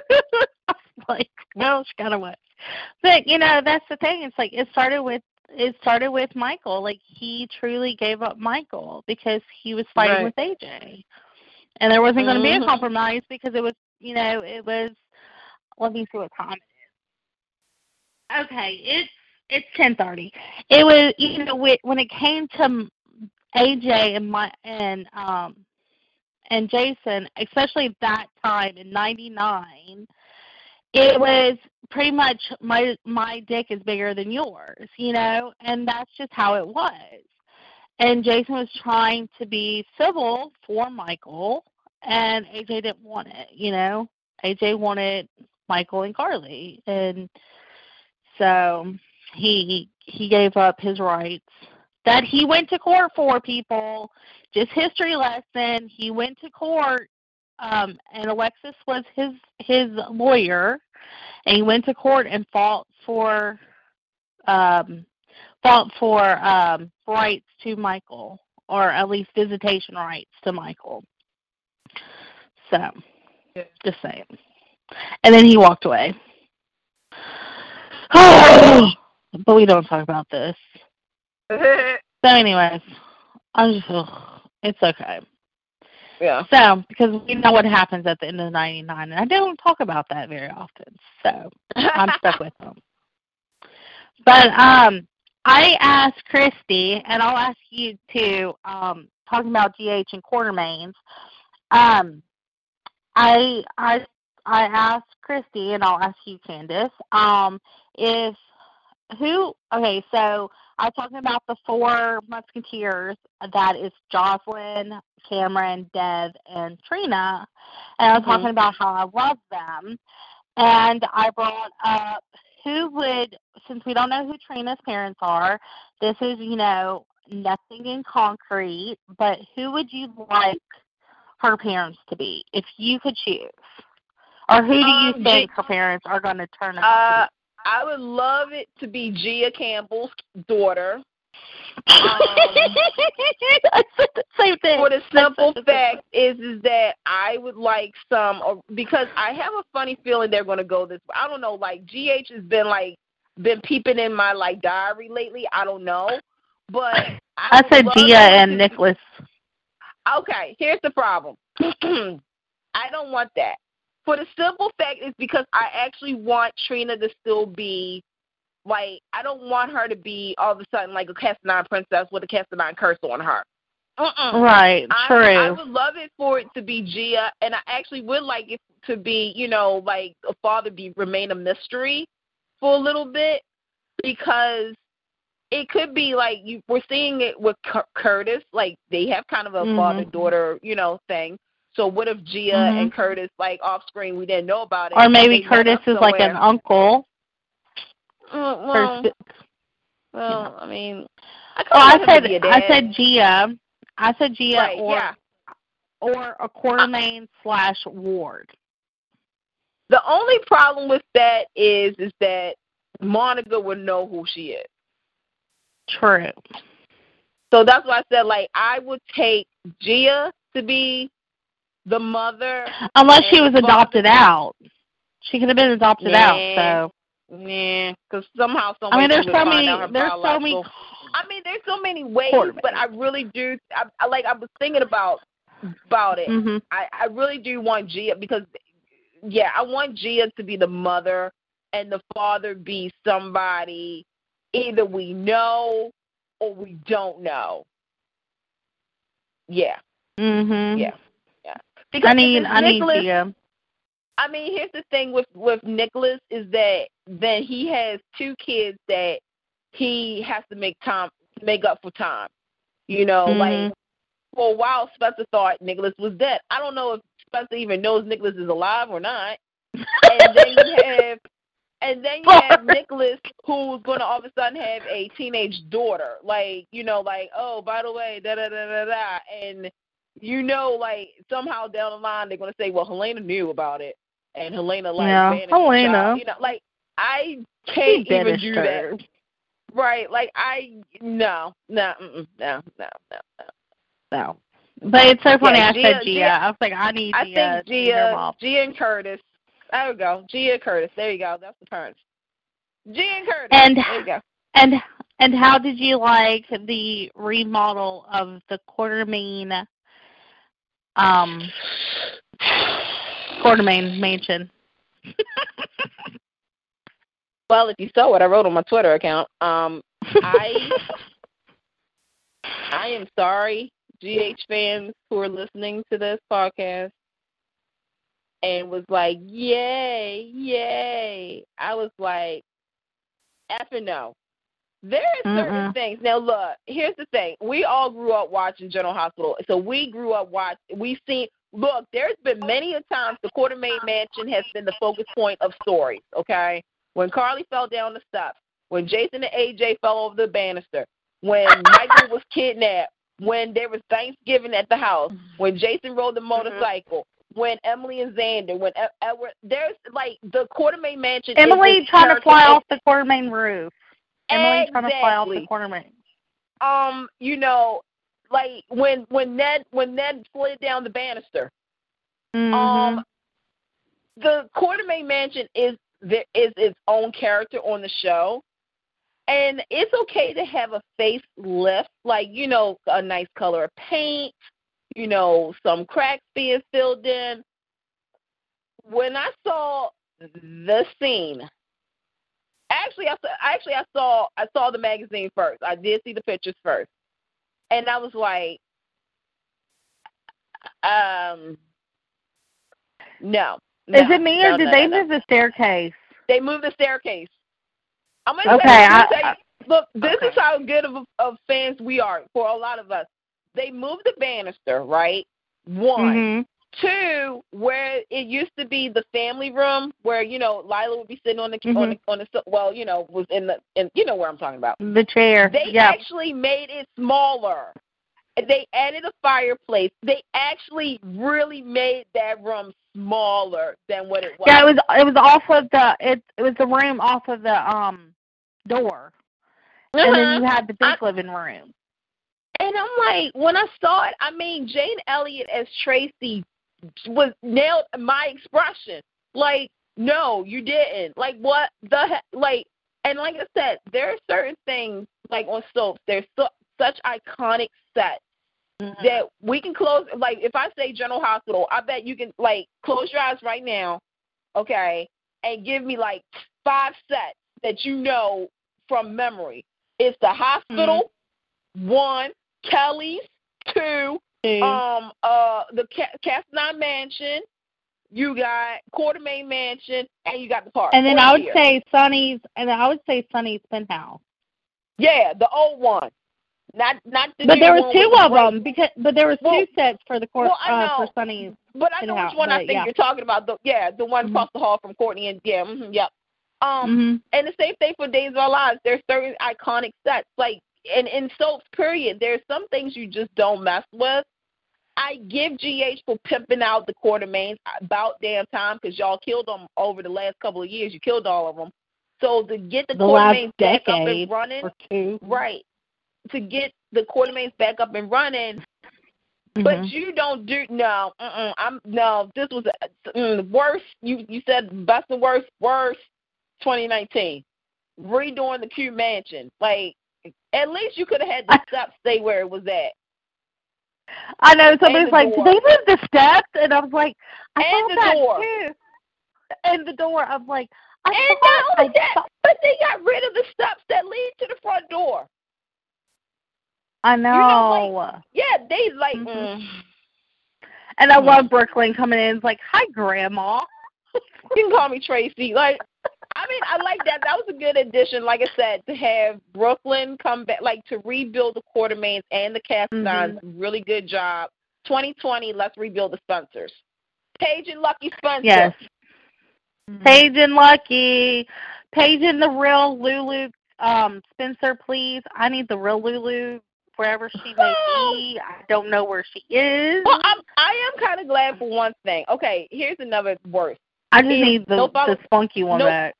was like, well, she kind of was, but you know, that's the thing. It's like it started with it started with Michael. Like he truly gave up Michael because he was fighting Right. with AJ, and there wasn't going to be a Mhm. compromise because it was, you know, it was. Let me see what time it is. Okay, it's it's ten thirty. It was, you know, whe- when it came to AJ and my and um and Jason, especially that time in '99 it was pretty much my my dick is bigger than yours, you know, and that's just how it was. And Jason was trying to be civil for Michael, and AJ didn't want it, you know. AJ wanted Michael and Carly, and so he he gave up his rights that he went to court for. People, just history lesson. He went to court um and Alexis was his his lawyer and he went to court and fought for um fought for um rights to Michael or at least visitation rights to Michael. So Yeah. just saying. And then he walked away. but we don't talk about this. So anyways, I'm just ugh, it's okay. yeah. So, because we know what happens at the end of 99, and I don't talk about that very often. So, I'm stuck with them. But um, I asked Christy, and I'll ask you too, um, talking about GH and Quartermaines. Um, I I I asked Christy, and I'll ask you, Candace, um, if who? Okay, so I was talking about the four Musketeers. That is Josslyn, Cameron, Dev, and Trina. And I was Mhm. talking about how I love them. And I brought up who would, since we don't know who Trina's parents are, this is, you know, nothing in concrete, but who would you like her parents to be if you could choose? Or who do you Um, think her parents are going to turn out Uh, to I would love it to be Gia Campbell's daughter. I said same thing. For the simple the fact is is that I would like some or- because I have a funny feeling they're gonna go this way. I don't know, like GH has been like been peeping in my like diary lately. I don't know. But I, I said Gia and Nicholas. Okay, here's the problem. I don't want that. For the simple fact is because I actually want Trina to still be like I don't want her to be all of a sudden like a Cassadine princess with a Cassadine curse on her. Uh-uh. Right, I, true. I would love it for it to be Gia, and I actually would like it to be, you know, like a father be remain a mystery for a little bit because it could be like you we're seeing it with Cur- Curtis, like they have kind of a Mhm. father daughter, you know, thing. So what if Gia Mhm. and Curtis like off screen we didn't know about it? or maybe Curtis is like an uncle. Uh, well, well, I mean, I Oh, I want him to said I said Gia. I said Gia right, or yeah. or a Quartermaine slash Ward. The only problem with that is is that Monica would know who she is. True. So that's why I said like I would take Gia to be the mother. Unless she was adopted out. She could have been adopted out, so Yeah, because somehow, some I mean there's so many there's so many I mean, there's so many ways, but I really do. I, I like. I was thinking about about it. mhm. I I really do want Gia because, yeah, I want Gia to be the mother and the father be somebody either we know or we don't know. Yeah, Mhm. yeah, yeah. Because I mean, I Nicholas, Gia. I mean, here's the thing with with Nicholas is that then he has two kids that he has to make time make up for time. You know, Mhm. like for a while Spencer thought Nicholas was dead. I don't know if Spencer even knows Nicholas is alive or not. And then you have and then you have Nicholas who's gonna all of a sudden have a teenage daughter. Like, you know, like, oh, by the way, da da da da da and you know, like somehow down the line they're gonna say, Well, Helena knew about it and Helena like Yeah, Helena. You know, like I can't even do her. that. Right. Like I no, no, no, no, no, no. But it's so funny. Yeah, I said Gia- Gia. Gia- I was like, I need I Gia think to be her Gia. Gia and Curtis. There we go. Gia Curtis. There you go. That's the parents. Gia Curtis. And- there you go. And and how did you like the remodel of the Quartermaine, um, Quartermaine mansion? Well, if you saw what I wrote on my Twitter account, um, I I am sorry, GH fans who are listening to this podcast and was like, Yay, yay. I was like, effing no. There are certain Mm-mm. things. Now look, here's the thing. We all grew up watching General Hospital. So we grew up watching, we've seen look, there's been many a times the Quartermaine Mansion has been the focus point of stories, okay? When Carly fell down the steps, when Jason and AJ fell over the banister, when Michael was kidnapped, when there was Thanksgiving at the house, when Jason rode the mm-hmm. motorcycle, when Emily and Zander, when Edward, there's like the Quartermaine Mansion. Emily trying to fly off the Quartermaine roof. Emily trying to fly off the Quartermaine. um, you know, like when when Ned when Ned slid down the banister. Mhm. Um, the Quartermaine Mansion is there is its own character on the show, and it's okay to have a face lift, like you know, a nice color of paint, you know, some cracks being filled in. When I saw the scene, actually, I saw, actually I saw I saw the magazine first. I did see the pictures first, and I was like, um, no. Is it me no, or did no, they no, no. move the staircase? They moved the staircase. I'm gonna Okay, tell you, I'm I- look, this okay. is how good of of fans we are for a lot of us. They moved the banister, right? One. Mhm. Two, where it used to be the family room, where you know Lila would be sitting on the on the on the well, you know, was in the in you know where I'm talking about. The chair. They yeah. actually made it smaller. They added a fireplace. They actually really made that room smaller than what it was. Yeah, it was it was off of the it it was the room off of the um door. and then Uh-huh. you had the big I- living room. And I'm like, when I saw it, I mean, Jane Elliott as Tracy was nailed my expression. Like, no, you didn't. Like, what the heck? Like, and like I said, there are certain things like on soaps. There's so, such iconic sets Mm-hmm. that we can close. Like, if I say General Hospital, I bet you can like close your eyes right now, okay, and give me like five sets that you know from memory. It's the hospital, one, Kelly's, two, Two. um, uh, the Ca- Cassadine Mansion. You got Quartermaine Mansion, and you got the park. and then I would here. say Sonny's, and then I would say Sonny's penthouse. yeah, the old one, not not the But there was two of them because, but there was Well- two sets for the court well, I uh, for Sonny's. But I know Penthouse, which one I think yeah. you're talking about. The yeah, the one Mhm. across the hall from Courtney and yeah, mm yep. Um, hmm and the same thing for Days of Our Lives. There's certain iconic sets, like and in soaps. Period. There's some things you just don't mess with. I give GH for pimping out the Quartermaines about damn time because y'all killed them over the last couple of years. You killed all of them. So to get the, The Quartermaines back up and running, right? To get the Quartermaines back up and running, Mhm. but you don't do no. I'm no. This was mm, worst. You you said best and worst. Worst. 2019. Redoing the Q Mansion. Like at least you could have had the steps stay where it was at. I know somebody's like, did they move the steps? And I was like, I And thought the that door. too. And the door. I'm like, I and thought, not only I that, thought- but they got rid of the steps that lead to the front door. I know. know, Yeah, they like. Mhm. Mm. and I Mhm. love Brook Lynn coming in. It's like, hi, Grandma. You can call me Tracy. Like, I mean, I like that. That was a good addition. Like I said, to have Brook Lynn come back, like to rebuild the Quartermaines and the Castons. Really good job. 2020, let's rebuild the Spencers. Paige and Lucky Spencer. Yes. Paige and Lucky. Paige and the real Lulu um, Spencer, please. I need the real Lulu wherever she may be. I don't know where she is. Well, I'm, I am kind of glad for one thing. Okay, here's another worst. I just need the, no the spunky one no- back.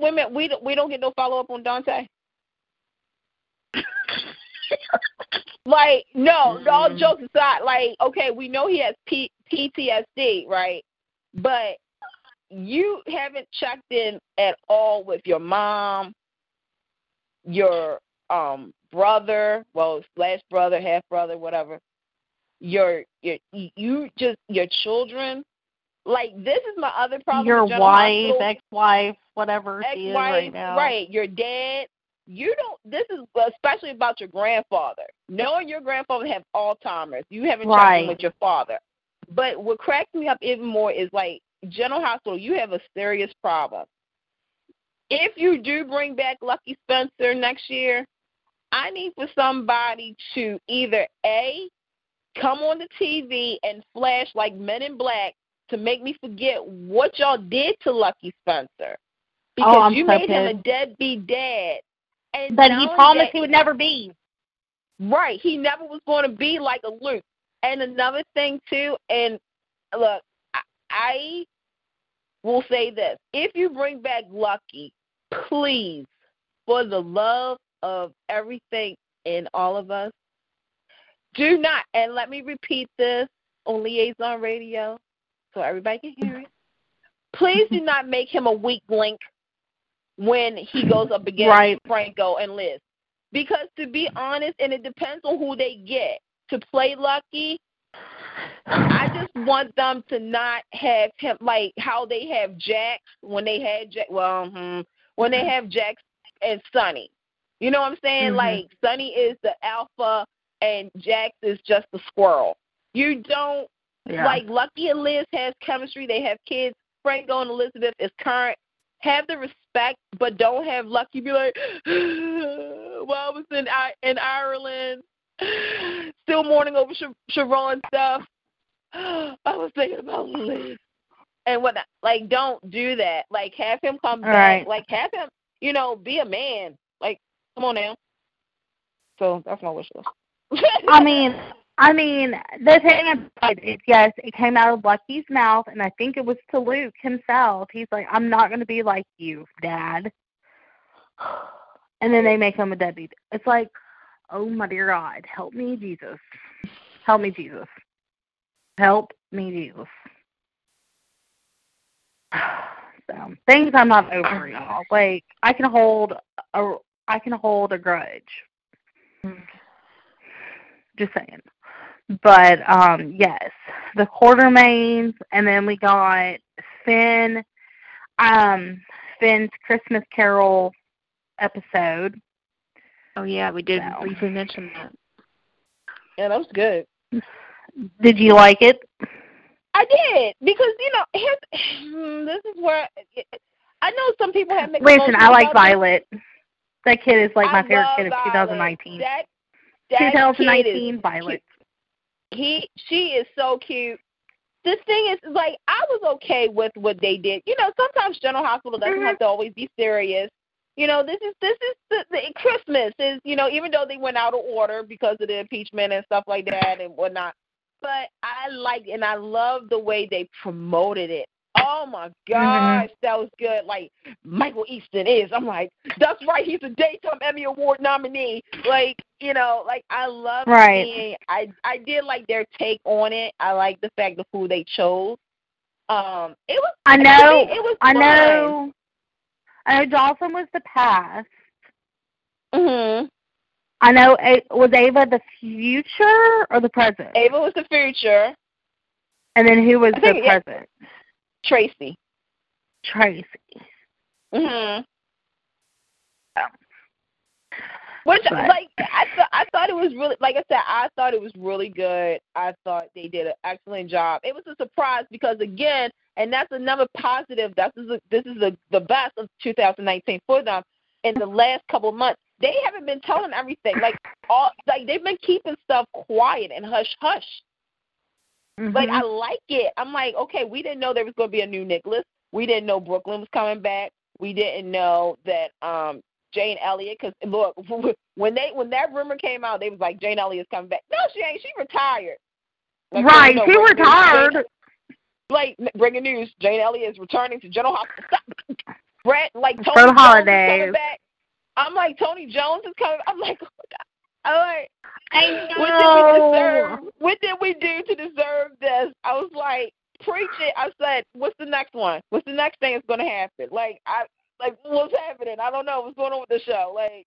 Wait a minute, we don't, we don't get no follow up on Dante. like no, all Mm. jokes aside, like okay, we know he has P- PTSD, right? But you haven't checked in at all with your mom, your um brother, well slash brother, half brother, whatever. Your your you just your children. Like this is my other problem. Your wife, ex-wife, whatever she is right now. right? Your dad. You don't. This is especially about your grandfather. Knowing your grandfather have Alzheimer's, you haven't Right. with your father. But what cracks me up even more is like General Hospital. You have a serious problem. If you do bring back Lucky Spencer next year, I need for somebody to either a come on the TV and flash like Men in Black to make me forget what y'all did to Lucky Spencer. Oh, because Oh, you so made him a pissed. deadbeat dad. And But he promised that- he would never be. Right. He never was going to be like a Luke. And another thing too, and look, I, I will say this: if you bring back Lucky, please, for the love of everything in all of us, do not. And let me repeat this on Liaison Radio, so everybody can hear it. Please do not make him a weak link when he goes up against Right. Franco and Liz. Because to be honest, and it depends on who they get to play Lucky, I just want them to not have him like how they have Jax when they had Jack. Well, hmm, when they have Jax and Sonny. You know what I'm saying? Mhm. Like Sonny is the alpha and Jax is just the squirrel. You don't Yeah. like Lucky and Liz has chemistry. They have kids. Franco and Elizabeth is current. Have the respect, but don't have Lucky be like, "Well, I was in I in Ireland, still mourning over Sh- Sharon stuff. I was thinking about Liz and what. Like, don't do that. Like, have him come back. Right. Like, have him, you know, be a man. Like, come on now. So that's my wish list. I mean, I mean, the thing about it is, yes, it came out of Lucky's mouth, and I think it was to Luke himself. He's like, "I'm not going to be like you, Dad." and then they make him a deadbeat. It's like, oh my dear God, help me, Jesus, help me, Jesus, help me, Jesus. So things I'm not over, y'all. Like I can hold a, I can hold a grudge. Mm. Just saying. But um yes, the Quartermaines, and then we got Finn, um, Finn's Christmas Carol episode. Oh yeah, we did So. briefly mention that. Yeah, that was good. Did you like it? I did because you know his, this is where I know some people have mixed Listen, I like about this. Violet. That kid is like my I favorite love kid of 2019. That, that kid is 2019 Violet. He she is so cute. This thing is like I was okay with what they did. You know, sometimes General Hospital doesn't Mhm. have to always be serious. You know, this is this is the, the Christmas is you know even though they went out of order because of the impeachment and stuff like that and whatnot. But I like and I love the way they promoted it. Oh my gosh, that was good. Like Michael Easton is. I'm like, that's right. He's a daytime Emmy Award nominee. Like, you know, like I love Right. seeing. I I did like their take on it. I like the fact of who they chose. Um, it was. I know. it was. I know. I know Dawson was the past. hmm I know. A- Was Ava the future or the present? Ava was the future. And then who was the present? yeah. Tracy. Tracy. Yeah. Which But- like I thought I thought it was really like I said I thought it was really good. I thought they did an excellent job. It was a surprise because again, and that's another positive. That's the, this is the the best of 2019 for them. In the last couple of months, they haven't been telling everything. Like all like they've been keeping stuff quiet and hush hush. Like Mhm. I like it. I'm like, okay, we didn't know there was going to be a new Nicholas. We didn't know Brook Lynn was coming back. We didn't know that um Jane Elliott. Because look, when they when that rumor came out, they was like Jane Elliott's coming back. No, she ain't. She retired. Like, right. you know, He news, retired. Like breaking news, Jane Elliott is returning to General Hospital. Brett, like Tony Jones is coming back. I'm like Tony Jones is coming. I'm like, oh I'm like, I what did we deserve? What did we do to deserve this? I was like, preach it. I said, what's the next one? What's the next thing that's going to happen? Like, I like what's happening? I don't know what's going on with the show. Like,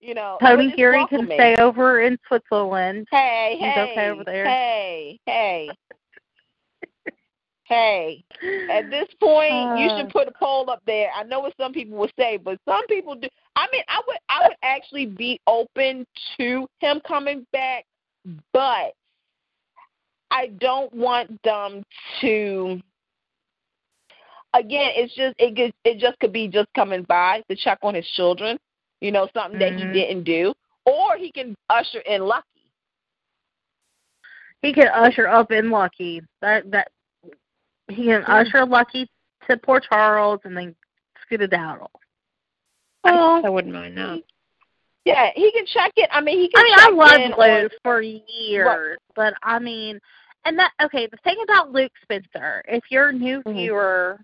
you know, Tony Geary can stay over in Switzerland. Hey, He's hey, okay over there. hey, hey, hey. At this point, you Uh. should put a poll up there. I know what some people would say, but some people do. I mean, I would, I would actually be open to him coming back, but I don't want them to. Again, it's just it could, it just could be just coming by to check on his children, you know, something that Mhm. he didn't do, or he can usher in Lucky. He can usher up in Lucky. That that he can Mm. usher Lucky to Port Charles and then skedaddle. I, I wouldn't mind that. Yeah, he can check it. I mean, he can. I mean, I loved in Luke on- for years, but I mean, and that okay. The thing about Luke Spencer, if you're a new Mhm. viewer,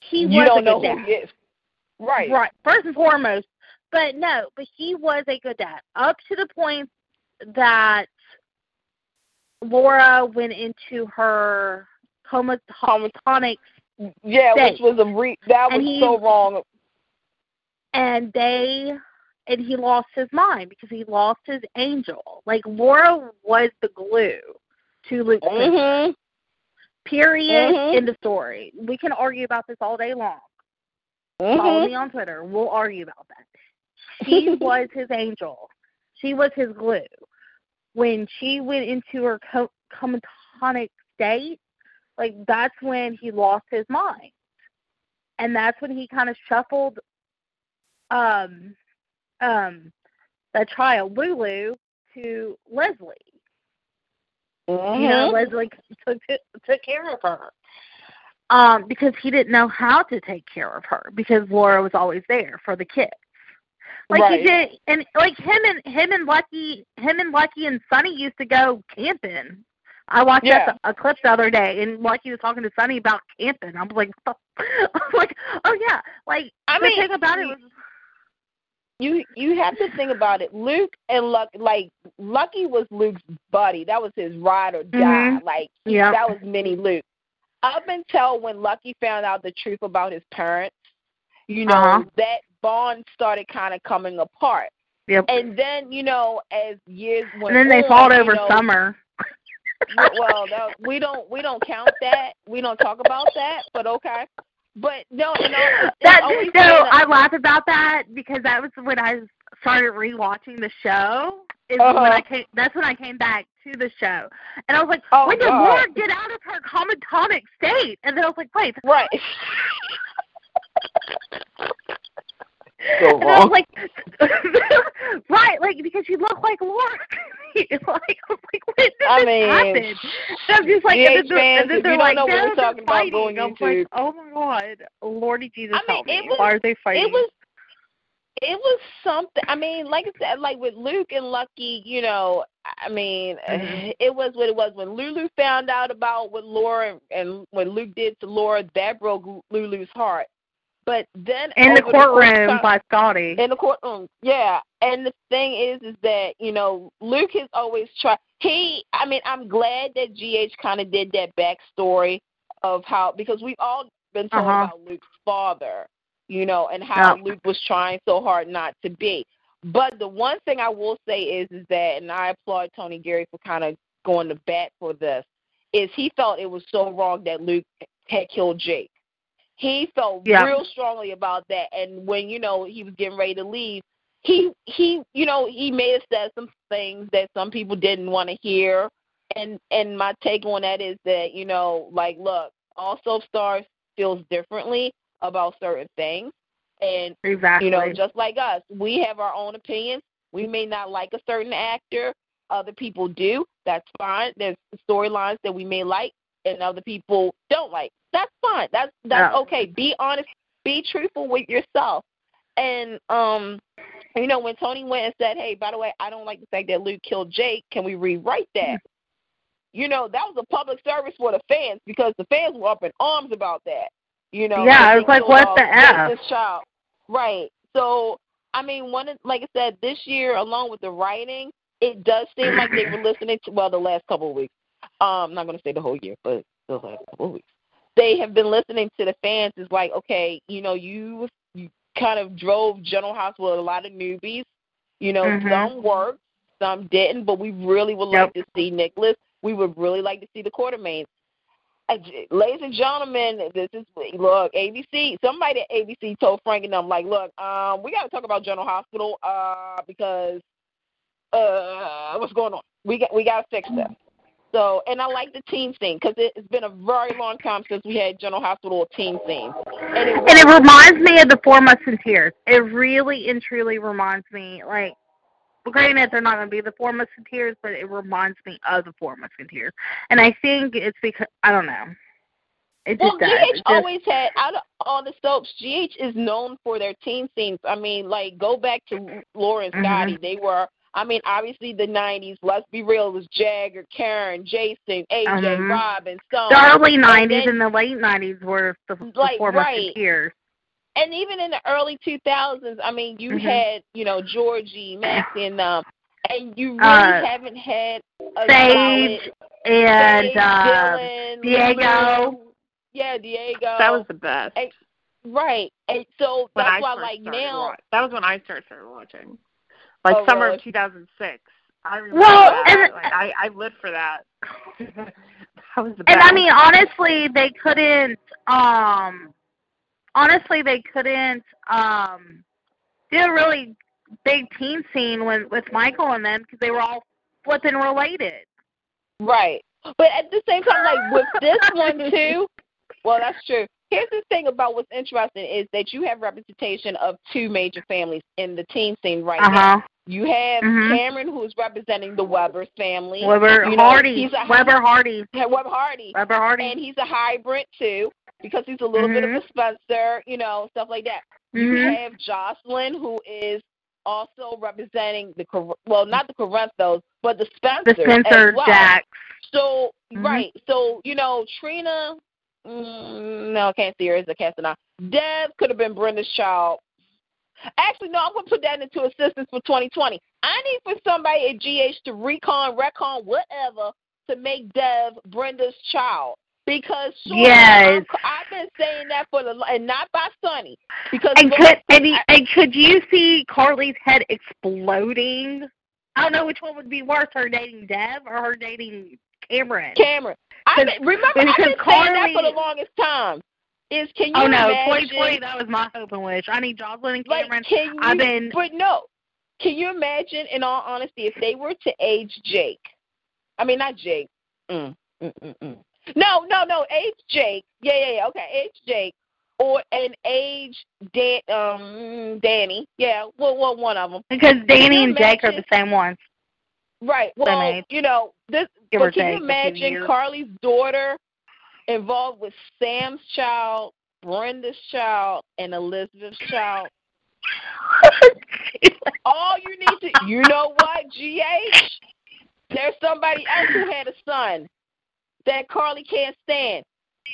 he you was don't a know good who dad. he is. Right. Right. First and foremost. But no, but he was a good dad. Up to the point that Laura went into her homatonic Yeah, State. which was a re- that And was he- so wrong. and they and he lost his mind because he lost his angel. Like Laura was the glue to Luke. Mhm. Period. Mhm. End of story. We can argue about this all day long. Follow Mhm. me on Twitter. We'll argue about that. She was his angel. She was his glue. When she went into her co- comatonic state, like that's when he lost his mind, and that's when he kind of shuffled, um, um, the child Lulu to Leslie. You know, Mhm. Leslie took took care of her. Um, because he didn't know how to take care of her because Laura was always there for the kids. Like Right. he did and like him and him and Lucky him and Lucky and Sonny used to go camping. I watched Yeah. that, a clip the other day and Lucky was talking to Sonny about camping. I was like I was like, Oh yeah. Like I the mean, thing about it was you you have to think about it. Luke and Luck, like Lucky was Luke's buddy. That was his ride or die. Mhm. Like Yep. that was mini Luke. Up until when Lucky found out the truth about his parents, you know, Uh-huh. that bond started kind of coming apart. Yep. And then you know, as years went And then they on, fought you over know, summer. Well, that, we don't we don't count that. We don't talk about that. But okay. But no, you know, it's, it's That always no, been a- I laugh about that because that was when I started rewatching the show. Is when Uh-huh. I came. That's when I came back to the show, and I was like, Oh, when did God. Laura get out of her comatonic state? And then I was like, wait. right. and I was like, right, like because you look like Laura. like, I like, when did I this mean, happen? And I'm just like, and then, fans, and then they're like, we're they're talking about, go fighting. I'm YouTube. like, oh my god, Lordy Jesus, I mean, help me. was- Why are they fighting? It was it was something I mean, like I said, like with Luke and Lucky, you know, I mean, Mhm. it was what it was. When Lulu found out about what Laura and when Luke did to Laura, that broke Lulu's heart. But then in the over course of courtroom time- by Scotty. in the courtroom, yeah. And the thing is, is that you know Luke has always tried. He, I mean, I'm glad that GH kind of did that backstory of how because we've all been talking Uh-huh. about Luke's father, you know, and how Yeah. Luke was trying so hard not to be. But the one thing I will say is, is that, and I applaud Tony Geary for kind of going to bat for this, is he felt it was so wrong that Luke had killed Jake. He felt Yeah. real strongly about that, and when you know he was getting ready to leave, he he you know he may have said some things that some people didn't want to hear, and and my take on that is that you know like look, all soap stars feels differently about certain things, and exactly. you know, just like us, we have our own opinions. We may not like a certain actor. Other people do. That's fine. There's storylines that we may like and other people don't like. That's fine. That's that's Yeah. okay. Be honest. Be truthful with yourself. And um, you know, when Tony went and said, "Hey, by the way, I don't like the fact that Luke killed Jake. Can we rewrite that?" You know, that was a public service for the fans because the fans were up in arms about that. You know, Yeah, it was like, what the F? This child, right? So, I mean, one, of- like I said, this year, along with the writing, it does seem like they were listening to. Well, the last couple of weeks. Um, I'm not going to say the whole year, but the last couple of weeks, they have been listening to the fans. It's like, okay, you know, you you kind of drove General Hospital with a lot of newbies. You know, Mhm. some worked, some didn't, but we really would like to see Nicholas. We would really like to see the Quartermaines. Ladies and gentlemen, this is look ABC. Somebody at ABC told Frank and them like, look, um, we got to talk about General Hospital uh, because uh, what's going on? We got we got to fix this. So, and I like the team scene because it, it's been a very long time since we had General Hospital team scene, and it, and it reminds me of the Four Musketeers. It really and truly reminds me, like, well, granted they're not going to be the Four Musketeers, but it reminds me of the Four Musketeers. And I think it's because I don't know. It Well, does. GH just- always had out of all the soaps, GH is known for their teen scenes. I mean, like go back to Laura and Mhm. Scotty. They were I mean, obviously the nineties, let's be real, it was Jagger, Karen, Jason, AJ, Mhm. Robin, Stone. the early '90s then- and the late '90s were the, the Like, Four right. Musketeers. and even in the early two thousands, I mean, you Mhm. had, you know, Georgie, Maxie and um and you really Uh, haven't had a Sage solid and Sage, uh, Dillon, Diego. Lulu. Yeah, Diego. That was the best. Hey, Right. And so when that's I why first like now wa- that was when I started started watching. Like Oh, summer really? of 2006. I remember Well, that. and- like I I lived for that. that was the best. And I mean, honestly, they couldn't. Um, honestly, they couldn't um do a really big teen scene with with Michael and them because they were all flipping related. Right. But at the same time, like with this one too, well, that's true. Here's the thing about what's interesting is that you have representation of two major families in the teen scene right Uh now. You have Mhm. Cameron, who's representing the Webber's family. Webber You know, Hardy. he's a- Webber Hardy. Webber Hardy. Webber Hardy. And he's a hybrid too, because he's a little bit of Mhm. a Spencer, you know, stuff like that. You Mhm. have Josslyn, who is also representing the Cor- well, not the Corinthos, but the Spencer. the Spencer well. Jack. So Mhm. right, so you know Trina. Mm, no, I can't see her as a Casanova. Dev could have been Brenda's child. Actually, no, I'm gonna put that into assistance for 2020. I need for somebody at GH to recon, recon, whatever, to make Dev Brenda's child. Because sure, Yes. I've been saying that for the and not by Sonny because And could and, and could you see Carly's head exploding? I don't know which one would be worse, her dating Dev or her dating Cameron. Cameron. I remember I've been saying that for the longest time. Is can you oh no, imagine? 2020, that was my hope and wish. I need Josslyn and Like, Cameron. can you? I've been But no, can you imagine? In all honesty, if they were to age Jake, I mean not Jake. Mm, mm, mm, mm. No, no, no. Age Jake. Yeah, yeah, yeah. Okay, age Jake, or an age Dan, um, Danny. Yeah, well, well, one of them. because Danny and Jake are the same ones. Right. Well, you know this. Give but can take you imagine. Carly's daughter involved with Sam's child, Brenda's child, and Elizabeth's child? All you need to, you know what, GH? There's somebody else who had a son that Carly can't stand.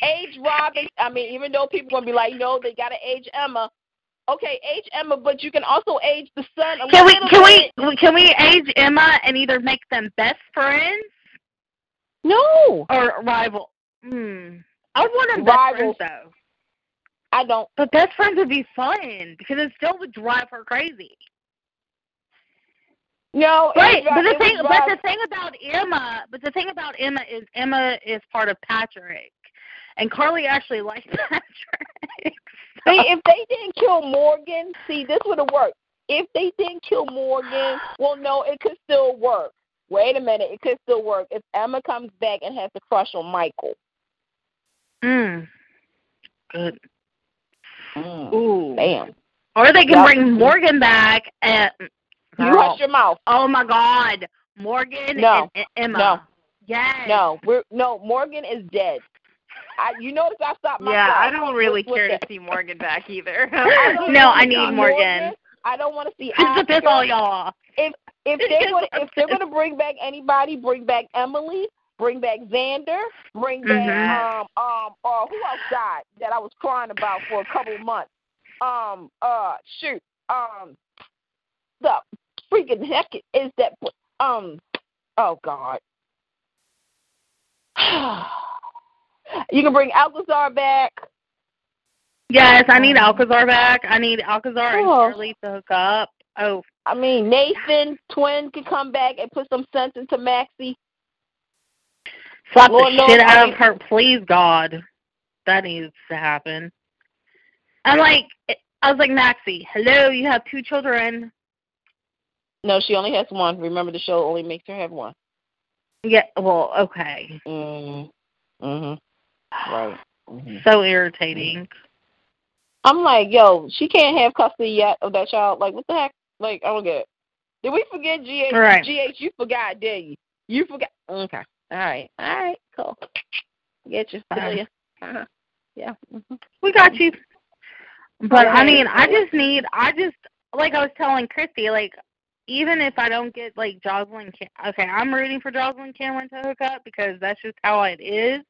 Age Robin. I mean, even though people gonna be like, no, they gotta age Emma. Okay, age Emma, but you can also age the son can we can bit. we can we age Emma and either make them best friends No, or rival? Hmm. I want them best friends though. I don't. But best friends would be fun because it still would drive her crazy. No, it would but the thing, but drive- the thing about Emma, but the thing about Emma is Emma is part of Patrick, and Carly actually likes Patrick. See, if they didn't kill Morgan, see, this would have worked. If they didn't kill Morgan, well, no, it could still work. Wait a minute, it could still work if Emma comes back and has a crush on Michael. Mm. Good. Mm. Ooh. Bam. Or they can Yep. bring Morgan back and You Girl. hush your mouth. Oh my God, Morgan No. and E- Emma. No. Yes. No, we're no. Morgan is dead. I, you notice I stopped my Yeah. I don't really With- with care to see Morgan back either. I No, I need Morgan. I don't want to see. Just to piss all y'all off. if Just they're gonna if they're gonna bring back anybody, bring back Emily, bring back Zander, bring back Mhm. um um or who else died that I was crying about for a couple of months. Um uh shoot um the freaking heck is that um oh god. you can bring Alcazar back. Yes, I need Alcazar back. I need Alcazar and Oh. Shirley to hook up. Oh, I mean Nathan Twin could come back and put some sense into Maxie. Slap Lord the knows shit out of her, please God. That needs to happen. I'm like, I was like, Maxie, hello, you have two children. No, she only has one. Remember, the show only makes her have one. Yeah, well, okay. Mm. Mhm. Right. hmm So irritating. I'm like, yo, she can't have custody yet of that child. Like, what the heck? Like, I don't get it. Did we forget GH? Right. GH, you forgot, did you? You forgot. Okay. All right. All right. Cool. Get you. You. Uh-huh. Yeah. hmm We got you. But I mean, I just need, I just, like I was telling Christy, like, even if I don't get, like, Josslyn, Cam- okay, I'm rooting for Josslyn Cameron to hook up because that's just how it is.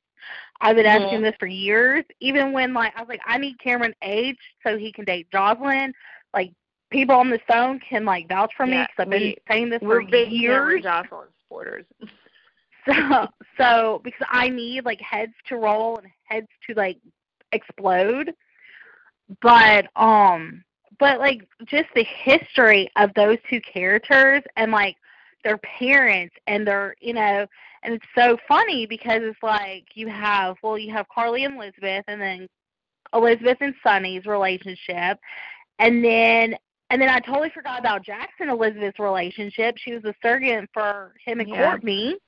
I've been asking Mhm. this for years. Even when, like, I was like, I need Cameron age so he can date Josslyn. Like, people on the phone can, like, vouch for me Yeah, because I've been we- saying this We're for big Cameron years. Josslyn supporters. So, so because I need like heads to roll and heads to like explode, but um, but like just the history of those two characters and like their parents and their you know, and it's so funny because it's like you have well you have Carly and Elizabeth and then Elizabeth and Sonny's relationship, and then. And then I totally forgot about Jackson Elizabeth's relationship. She was a surrogate for him and Yeah. Courtney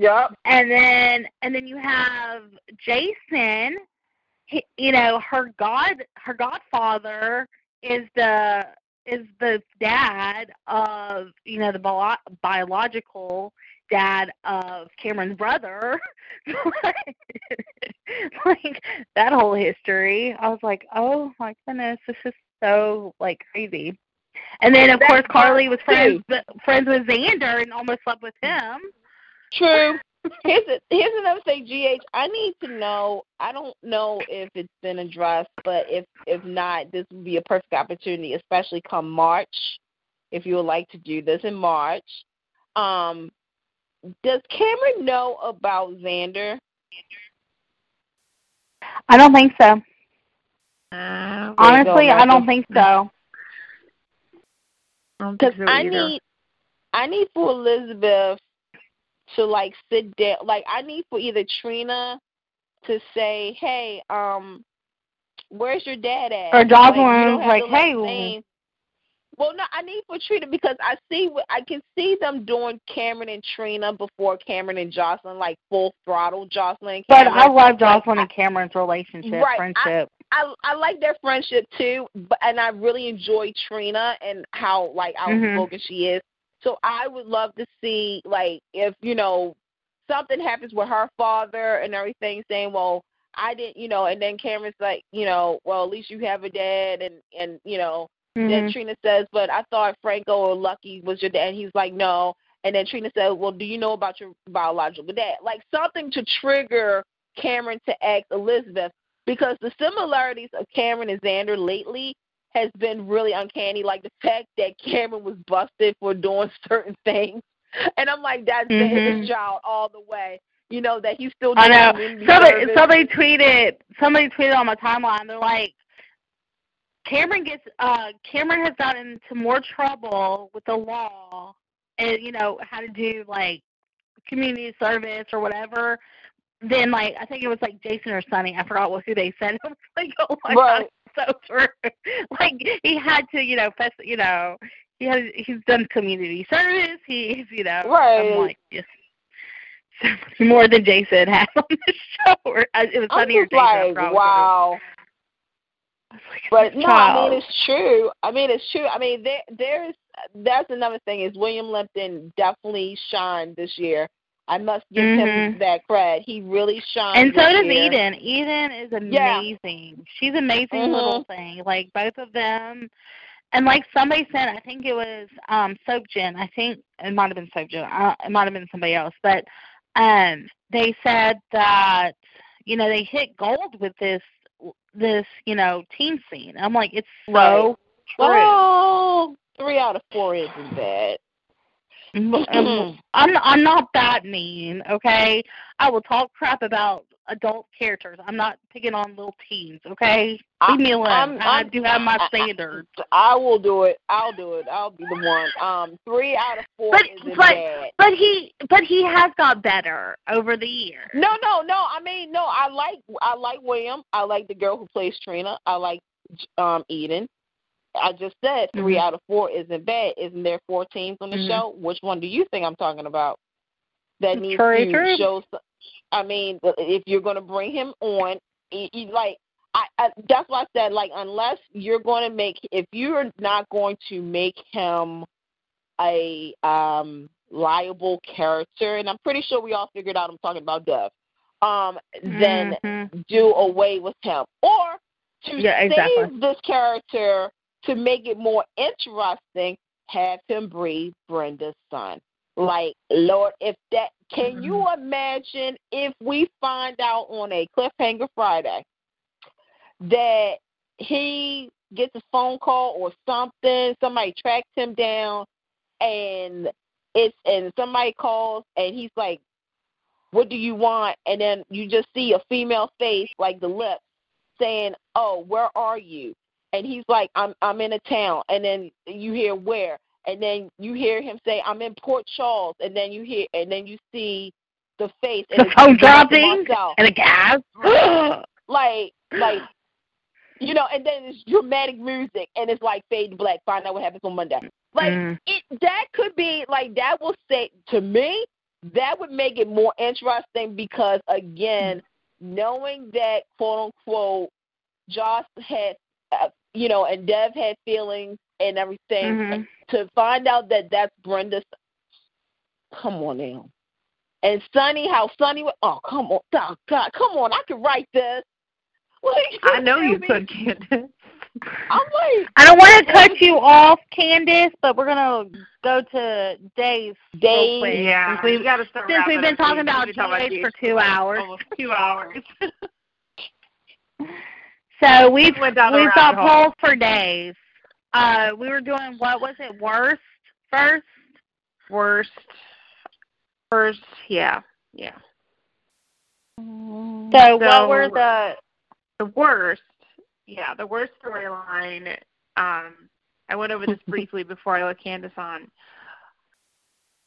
Yep. and then and then you have Jason. He, you know, her god, her godfather is the is the dad of you know the bio- biological dad of Cameron's brother. like that whole history, I was like, oh my goodness, this is so like crazy. And then of That's course Carly was friends friends with Zander and almost slept with him. True. here's a, here's another thing, GH. I need to know. I don't know if it's been addressed, but if if not, this would be a perfect opportunity, especially come March, if you would like to do this in March. Um, does Cameron know about Zander? I don't think so. Uh, Honestly, I don't think so. I Because think so I need, I need for Elizabeth to like sit down. Like I need for either Trina to say, "Hey, um, where's your dad at?" Or Like, Josslyn like, like, "Hey, name- Well, no, I need for Trina because I see, I can see them doing Cameron and Trina before Cameron and Josslyn, like full throttle Josslyn. But I love Josslyn and Cameron's relationship, Right, I- friendship. I I like their friendship too, but and I really enjoy Trina and how like Mhm. outspoken she is. So I would love to see like if you know something happens with her father and everything, saying, "Well, I didn't," you know, and then Cameron's like, you know, "Well, at least you have a dad," and and you know, then Mhm. Trina says, "But I thought Franco or Lucky was your dad." And he's like, "No." And then Trina said, "Well, do you know about your biological dad?" Like something to trigger Cameron to ask Elizabeth because the similarities of Cameron and Zander lately has been really uncanny. Like the fact that Cameron was busted for doing certain things, and I'm like, that's Mhm. his child all the way. You know that he's still I know. Somebody service. somebody tweeted somebody tweeted on my timeline. They're like, Cameron gets uh Cameron has gotten into more trouble with the law and you know how to do like community service or whatever. Then like I think it was like Jason or Sonny. I forgot what who they said. It was like oh my Right. god, so true. like he had to you know fest, you know he has he's done community service. He's you know Right. I'm like just more than Jason had on the show. Or, uh, it was I'm Sonny or just Jason. Like, forgot which one it was. wow. I like, But no, I mean it's true. I mean it's true. I mean there there's that's another thing is William Lipton definitely shined this year. I must give him Mhm. that credit. He really shined. and so does year. Eden. Eden is Yeah. amazing. She's an amazing Mhm. little thing. Like both of them. And like somebody said, I think it was um Soapgen. I think it might have been Soapgen. Uh, it might have been somebody else, but um they said that you know they hit gold with this this you know team scene. I'm like, it's so Right. true. Well, three out of four isn't bad. Um, I'm I'm not that mean, okay? I will talk crap about adult characters. I'm not picking on little teens, okay? I- Leave me alone. I'm- I I'm- do have my I- I- standards. I will do it. I'll do it. I'll be the one. Um, three out of four But- isn't but- bad. But he but he has got better over the years. No, no, no. I mean, no. I like I like William. I like the girl who plays Trina. I like um Eden. I just said 3 Mhm. out of four isn't bad. Isn't there four teams on the Mhm. show? Which one do you think I'm talking about? That needs True, to true. show. some- I mean, if you're going to bring him on, you, you, like I, I, that's why I said like unless you're going to make if you're not going to make him a um liable character, and I'm pretty sure we all figured out I'm talking about Dev. Um, then Mhm. do away with him, or to Yeah, exactly. save this character to make it more interesting, have him breathe Brenda's son. Like Lord, if that can you Mm-hmm. imagine if we find out on a cliffhanger Friday that he gets a phone call or something, somebody tracks him down, and it's and somebody calls and he's like, "What do you want?" And then you just see a female face, like the lips, saying, "Oh, where are you?" And he's like, "I'm I'm in a town." And then you hear where, and then you hear him say, "I'm in Port Charles." And then you hear, and then you see the face, and The phone dropping and a gas. like like you know, and then it's dramatic music, and it's like fade to black. Find out what happens on Monday. Like Mm. it, that could be like that. Will say to me that would make it more interesting because again, knowing that quote unquote Josh had, uh, you know, and Dev had feelings and everything, Mhm. to find out that that's Brenda's. Come on now. And Sonny, how Sonny was. Oh, come on, oh, God, come on! I could write this. What are you I know you tell me? could, Candace. I'm like, I don't want to cut you off, Candace, but we're gonna go to Days. real Days, quick, Yeah, since we've got to start. since we've been talking about We've been talking GH for two hours. Almost two hours. So we've Went down a we've got polls for days. Uh, we were doing what was it worst first? Worst. First, yeah, yeah. So, what were the The worst, yeah, the worst storyline. Um, I went over this briefly before I let Candace on.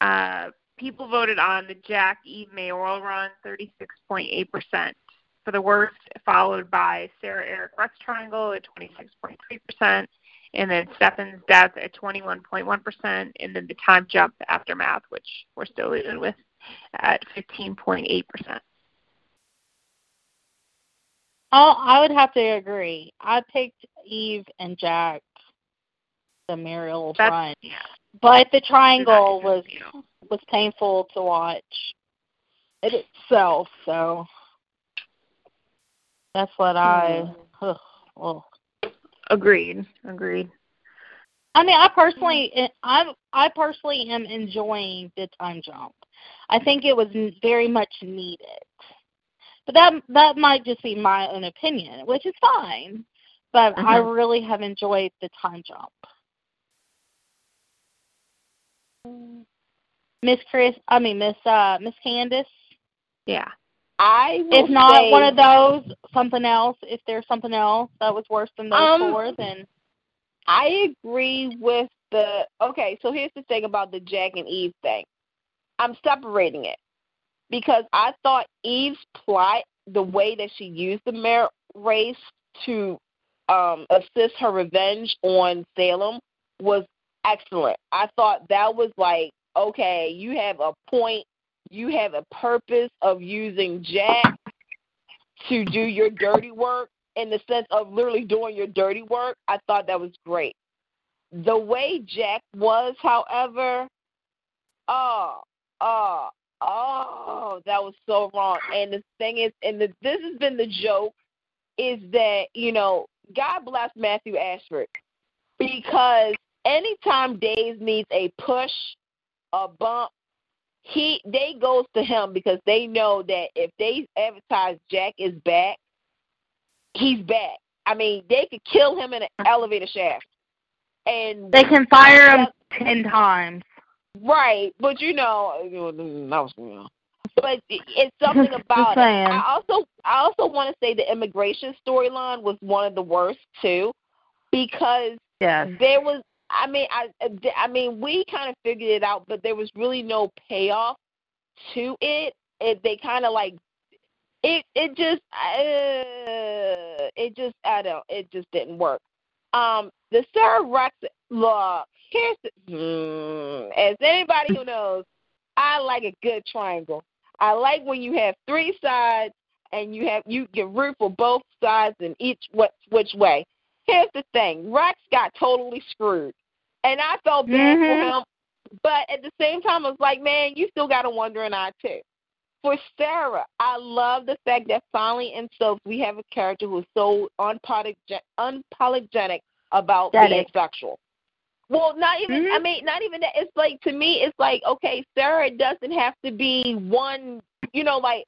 Uh, people voted on the Jack Eve mayoral run, 36.8% for the worst, followed by Sarah Eric Rex Triangle at 26.3%, and then Stefan's death at 21.1%, and then the time jump aftermath, which we're still living with, at 15.8%. Oh, I would have to agree. I picked Eve and Jack, the Muriel That's run, yeah. but the triangle was was painful to watch in itself. So that's what I. Ugh, ugh. Agreed. Agreed. I mean, I personally, I I personally am enjoying the time jump. I think it was very much needed, but that that might just be my own opinion, which is fine. But I Mhm. really have enjoyed the time jump. Miss Chris, I mean Miss uh Miss Candace. Yeah. I will If not say, one of those, something else. If there's something else that was worse than those Um, four, then I agree with the. Okay, so here's the thing about the Jack and Eve thing. I'm separating it because I thought Eve's plot, the way that she used the merit race to um, assist her revenge on Salem, was excellent. I thought that was like, okay, you have a point, you have a purpose of using Jack to do your dirty work in the sense of literally doing your dirty work. I thought that was great. The way Jack was, however, oh, oh, oh, that was so wrong. And the thing is, and the, this has been the joke, is that you know, God bless Matthew Ashford because anytime Days needs a push, a bump, he they goes to him because they know that if they advertise Jack is back, he's back. I mean, they could kill him in an elevator shaft. And they can fire him ten times. Right, but you know, that was you know. But it's something about it. I also, I also want to say the immigration storyline was one of the worst too, because Yes. there was. I mean, I, I mean, we kind of figured it out, but there was really no payoff to it. It they kind of like it. It just, uh, it just, I don't. It just didn't work. Um, the Sarah Rex look. Here's the, mm, as anybody who knows, I like a good triangle. I like when you have three sides and you have you can root for both sides and each what which way. Here's the thing, Rex got totally screwed, and I felt bad Mhm. for him. But at the same time, I was like, man, you still got a wondering eye too. For Sarah, I love the fact that finally in Soaps we have a character who is so unapologetic, unapologetic about being sexual. Well, not even. I Mhm. mean, not even that. It's like to me, it's like okay, Sarah doesn't have to be one. You know, like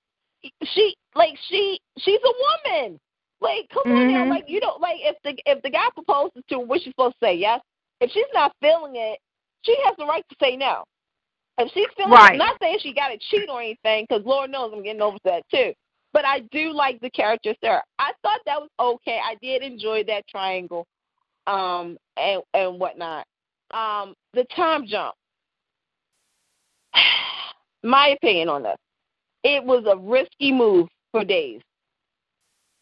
she, like she, she's a woman. Like, come on now, Mhm. like you don't like if the if the guy proposes to her, what's she supposed to say? Yes. If she's not feeling it, she has the right to say no. If she's feeling, it, I'm not saying she got to cheat or anything, because Lord knows I'm getting over that too. But I do like the character Sarah. I thought that was okay. I did enjoy that triangle, um, and and whatnot. Um, the time jump. My opinion on this, it was a risky move for Days,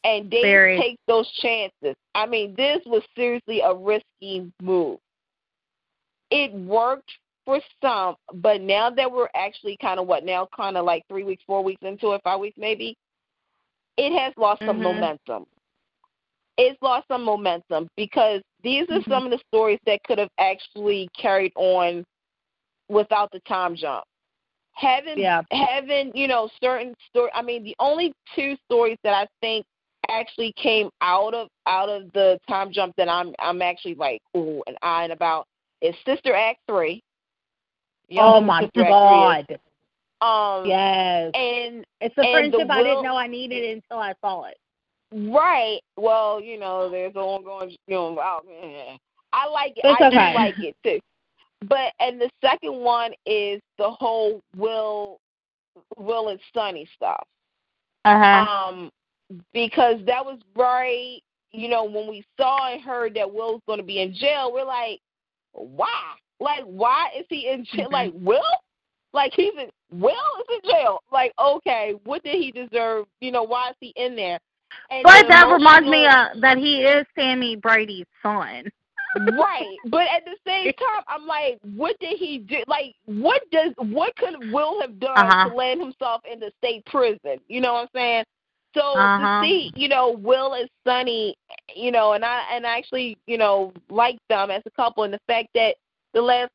and Days Very. takes those chances. I mean, this was seriously a risky move. It worked for some, but now that we're actually kind of what now, kind of like three weeks, four weeks into it, five weeks maybe, it has lost some Mhm. momentum. It's lost some momentum because these are Mhm. some of the stories that could have actually carried on without the time jump. Having Yeah. having you know certain story. I mean, the only two stories that I think actually came out of out of the time jump that I'm I'm actually like ooh and eyeing about is Sister Act three. You know Oh my Sister Act 3 is. god. Um, Yes. and It's a and friendship I didn't know I needed until I saw it. right, well, you know, there's an ongoing, you know, oh. I like it. It's I okay. do like it too. But and the second one is the whole Will, Will and Sonny stuff. Uh huh. um, because that was right. You know, when we saw and heard that Will's going to be in jail, we're like, why? Like, why is he in jail? Mhm. Like, Will? Like, he's in, Will is in jail. Like, okay, what did he deserve? You know, why is he in there? And But that reminds me uh, that he is Sami Brady's son. right. But at the same time, I'm like, what did he do? Like, what does what could Will have done Uh-huh. to land himself in the state prison? You know what I'm saying? So Uh-huh. to see, you know, Will and Sonny, you know, and I and I actually, you know, like them as a couple, and the fact that the last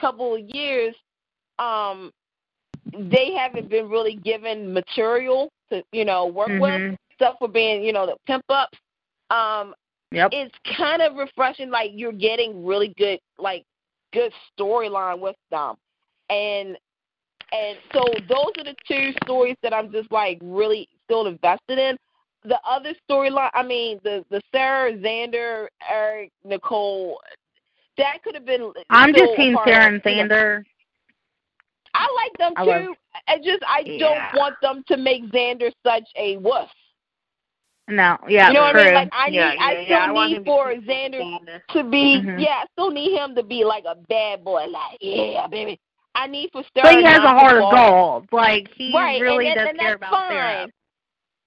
couple of years, um, they haven't been really given material to, you know, work with Mhm. stuff for being, you know, the pimp ups. Um, Yep. it's kind of refreshing. Like you're getting really good, like good storyline with them, and and so those are the two stories that I'm just like really still invested in. The other storyline, I mean, the the Sarah, Xander, Eric, Nicole, that could have been. I'm just Team Sarah and Xander. I like them I too. I just I Yeah. don't want them to make Xander such a wuss. No, yeah, you know what. I mean? Like I need, Yeah, I still yeah, I need for Xander Xander. to be Mhm. yeah, I still need him to be like a bad boy, like yeah, baby. I need for Sarah. but he has a heart of gold. Like he right, really and, does and, and care about fine. Sarah.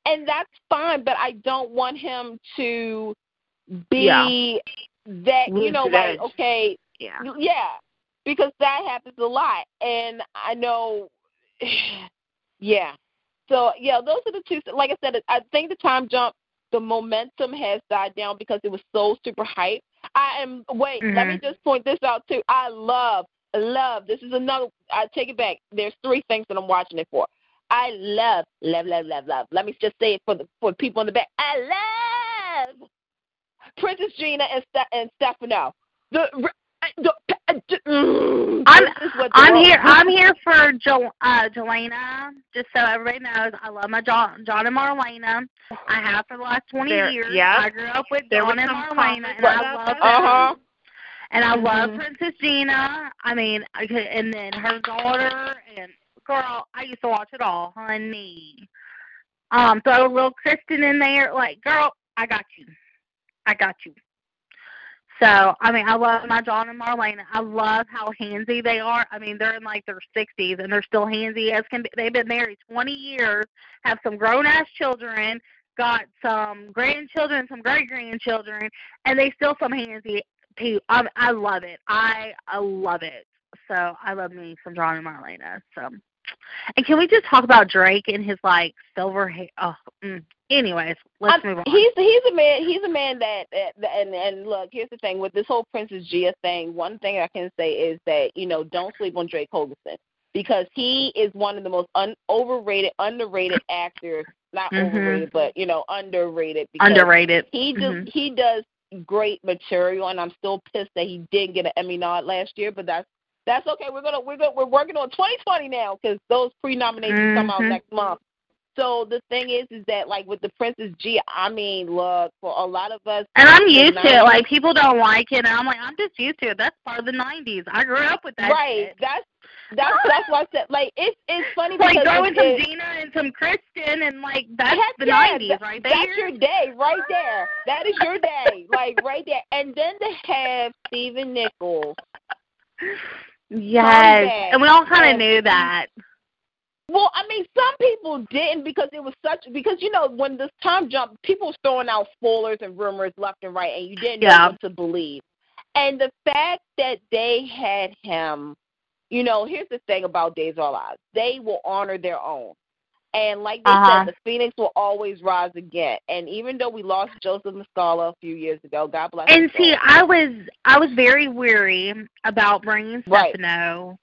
And that's fine, but I don't want him to be Yeah. that you know, like okay, Yeah. yeah, because that happens a lot, and I know, yeah. So yeah, those are the two. Like I said, I think the time jump, the momentum has died down because it was so super hype. I am. Wait, let me Mhm. just point this out too. I love, love. This is another. I take it back. There's three things that I'm watching it for. I love, love, love, love, love. Let me just say it for the for people in the back. I love Princess Gina and Ste- and Stefano. The, the mm, I'm this is what I'm the- here. I'm here for jo- uh, Jelena. Just so everybody knows, I love my John, John and Marlena. I have for the last 20 There- years. yeah. I grew up with There John and Marlena, and I love them. Uh-huh. And I love Mhm. Princess Gina. I mean, I could, and then her daughter and girl. I used to watch it all, honey. Um, throw a little Kristen in there, like girl, I got you. I got you. So, I mean, I love my John and Marlena. I love how handsy they are. I mean, they're in like their 60s and they're still handsy as can be. They've been married 20 years, have some grown ass children, got some grandchildren, some great grandchildren, and they still some handsy. People. I, I love it. I I love it. So I love me some John and Marlena. So, and can we just talk about Drake and his like silver hair? Oh, mm. anyways, let's I'm- move on. He's he's a man. He's a man that, that, and and look. Here's the thing with this whole Princess Gina thing. One thing I can say is that you know don't sleep on Drake Hogestyn because he is one of the most un, overrated, underrated actors. Not Mhm. overrated, but you know underrated. Because Underrated. He just Mhm. he does great material, and I'm still pissed that he didn't get an Emmy nod last year. But that's that's okay. We're gonna we're gonna we're working on 2020 now because those pre nominations come out Mhm. next month. So the thing is, is that like with the Princess G, I mean, look for a lot of us. And I'm used to it. Like people don't like it, and I'm like, I'm just used to it. That's part of the '90s. I grew up with that. right? shit. That's that's that's why I said like it's it's funny Like because throwing it, some Gina and some Kristen, and like that's the yeah, '90s that- right there. That's your day right there. That is your day, like right there. And then to have Stephen Nichols. Yes, and we all kind of knew that. Well, I mean, some people didn't because it was such because you know when this time jump, people was throwing out spoilers and rumors left and right, and you didn't know Yeah. what to believe. And the fact that they had him, you know, here's the thing about Days of Our Lives: they will honor their own, and like they Uh-huh. said, the phoenix will always rise again. And even though we lost Joseph Mascolo a few years ago, God bless. And see. I was I was very weary about bringing Right. Stefano.